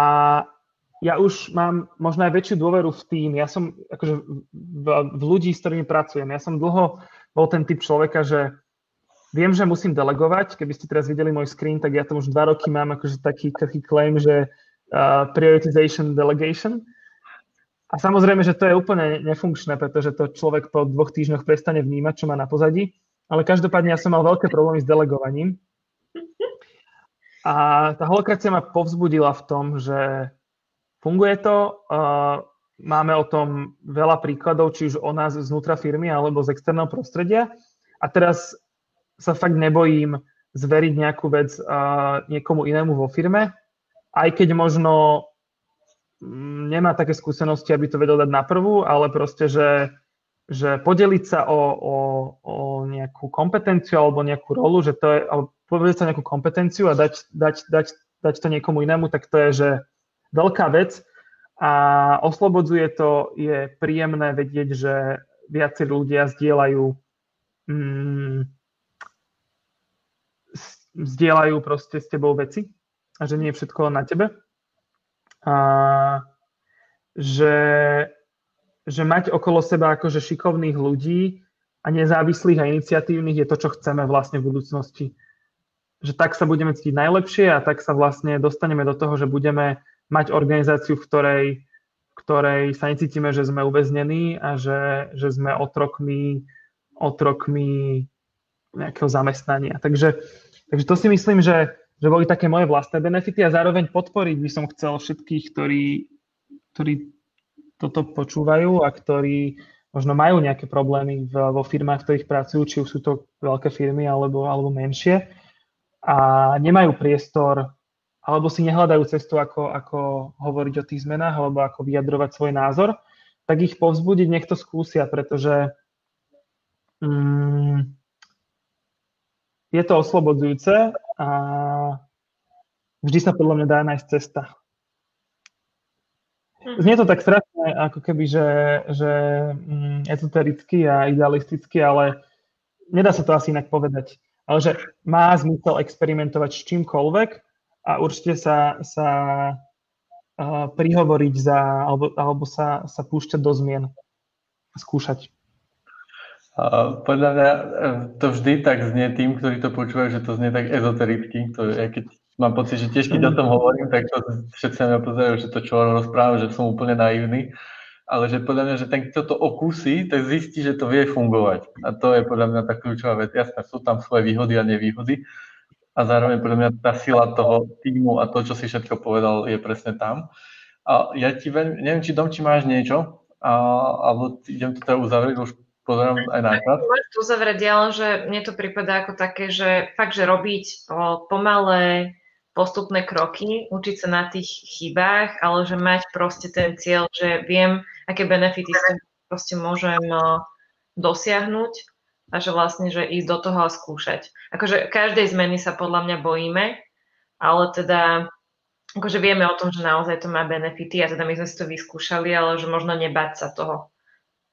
ja už mám možno aj väčšiu dôveru v tým. Ja som akože v, v ľudí, s ktorými pracujem. Ja som dlho bol ten typ človeka, že viem, že musím delegovať. Keby ste teraz videli môj screen, tak ja to už dva roky mám akože taký, taký claim, že uh, prioritization delegation. A samozrejme, že to je úplne nefunkčné, pretože to človek po dvoch týždňoch prestane vnímať, čo má na pozadí. Ale každopádne ja som mal veľké problémy s delegovaním. A tá holokracia ma povzbudila v tom, že funguje to, uh, máme o tom veľa príkladov, či už o nás znútra firmy alebo z externého prostredia. A teraz sa fakt nebojím zveriť nejakú vec uh, niekomu inému vo firme, aj keď možno nemá také skúsenosti, aby to vedel dať na prvú, ale proste, že, že podeliť sa o, o, o nejakú kompetenciu alebo nejakú rolu, že to je, alebo povedať sa nejakú kompetenciu a dať, dať, dať, dať to niekomu inému, tak to je, že veľká vec a oslobodzuje to, je príjemné vedieť, že viacerí ľudia zdieľajú mm, zdieľajú proste s tebou veci a že nie je všetko na tebe. Že, že mať okolo seba akože šikovných ľudí a nezávislých a iniciatívnych je to, čo chceme vlastne v budúcnosti. Že tak sa budeme cítiť najlepšie a tak sa vlastne dostaneme do toho, že budeme mať organizáciu, v ktorej, v ktorej sa necítime, že sme uväznení a že, že sme otrokmi, otrokmi nejakého zamestnania. Takže Takže to si myslím, že, že boli také moje vlastné benefity a zároveň podporiť by som chcel všetkých, ktorí, ktorí toto počúvajú a ktorí možno majú nejaké problémy v, vo firmách, v ktorých pracujú, či už sú to veľké firmy alebo, alebo menšie a nemajú priestor alebo si nehľadajú cestu, ako, ako hovoriť o tých zmenách alebo ako vyjadrovať svoj názor, tak ich povzbudiť, nech to skúsia, pretože mm, je to oslobodzujúce a vždy sa podľa mňa dá nájsť cesta. Mhm. Znie to tak strašne, ako keby, že, že mm, ezotericky a idealisticky, ale nedá sa to asi inak povedať. Ale že má zmysel experimentovať s čímkoľvek a určite sa, sa uh, prihovoriť za, alebo, alebo sa, sa púšťať do zmien a skúšať. Podľa mňa e, to vždy tak znie tým, ktorí to počúvajú, že to znie tak ezotericky. To je, keď mám pocit, že tiež keď o tom hovorím, tak to všetci na mňa pozerajú, že to čo rozprávam, že som úplne naivný. Ale že podľa mňa, že ten, kto to okúsi, tak zistí, že to vie fungovať. A to je podľa mňa tá kľúčová vec. Jasné, sú tam svoje výhody a nevýhody. A zároveň podľa mňa tá sila toho týmu a to, čo si všetko povedal, je presne tam. A ja ti veľmi, neviem, či Dom, či máš niečo, a, alebo idem to teda uzavrieť, už pozerám aj na čas. Môžeš uzavrieť, ale že mne to prípada ako také, že fakt, že robiť o, pomalé postupné kroky, učiť sa na tých chybách, ale že mať proste ten cieľ, že viem, aké benefity sa proste môžem o, dosiahnuť a že vlastne, že ísť do toho a skúšať. Akože každej zmeny sa podľa mňa bojíme, ale teda akože vieme o tom, že naozaj to má benefity a teda my sme si to vyskúšali, ale že možno nebať sa toho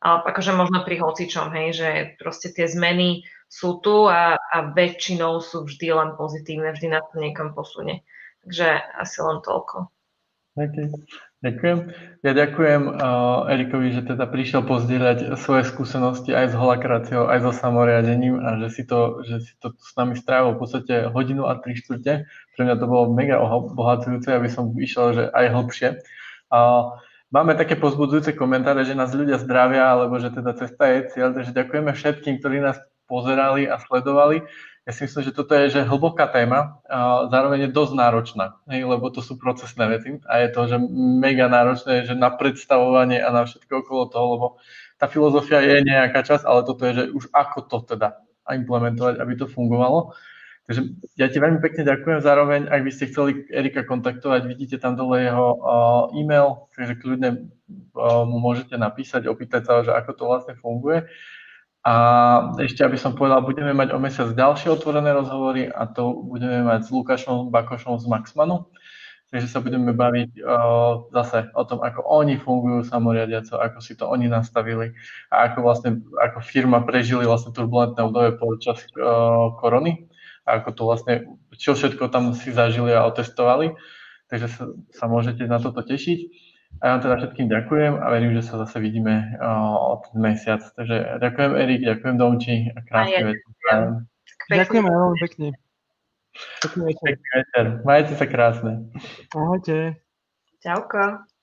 akože možno pri hocičom, hej, že proste tie zmeny sú tu a, a väčšinou sú vždy len pozitívne, vždy na to niekam posunie. Takže asi len toľko. Okay. Ďakujem. Ja ďakujem uh, Erikovi, že teda prišiel pozdieľať svoje skúsenosti aj s holakráciou, aj so samoriadením a že si to, že si to s nami strávil v podstate hodinu a tri štvrte. Pre mňa to bolo mega obohacujúce, aby som išiel že aj hlbšie. Uh, Máme také pozbudzujúce komentáre, že nás ľudia zdravia, alebo že teda cesta je cieľ, takže ďakujeme všetkým, ktorí nás pozerali a sledovali. Ja si myslím, že toto je že hlboká téma a zároveň je dosť náročná, hej, lebo to sú procesné veci a je to že mega náročné že na predstavovanie a na všetko okolo toho, lebo tá filozofia je nejaká časť, ale toto je, že už ako to teda implementovať, aby to fungovalo. Takže ja ti veľmi pekne ďakujem. Zároveň, ak by ste chceli Erika kontaktovať, vidíte tam dole jeho uh, e-mail, takže kľudne uh, mu môžete napísať, opýtať sa, že ako to vlastne funguje. A ešte, aby som povedal, budeme mať o mesiac ďalšie otvorené rozhovory a to budeme mať s Lukášom Bakošom z Maxmanu. Takže sa budeme baviť uh, zase o tom, ako oni fungujú samoriadiaco, ako si to oni nastavili a ako vlastne ako firma prežili vlastne turbulentné obdobie počas uh, korony a ako to vlastne, čo všetko tam si zažili a otestovali. Takže sa, sa môžete na toto tešiť. A ja vám teda všetkým ďakujem a verím, že sa zase vidíme uh, o ten mesiac. Takže ďakujem Erik, ďakujem Domči a krásny večer. Ďakujeme veľmi pekne. Pekný večer. Majte sa krásne. Ahojte. Čauko.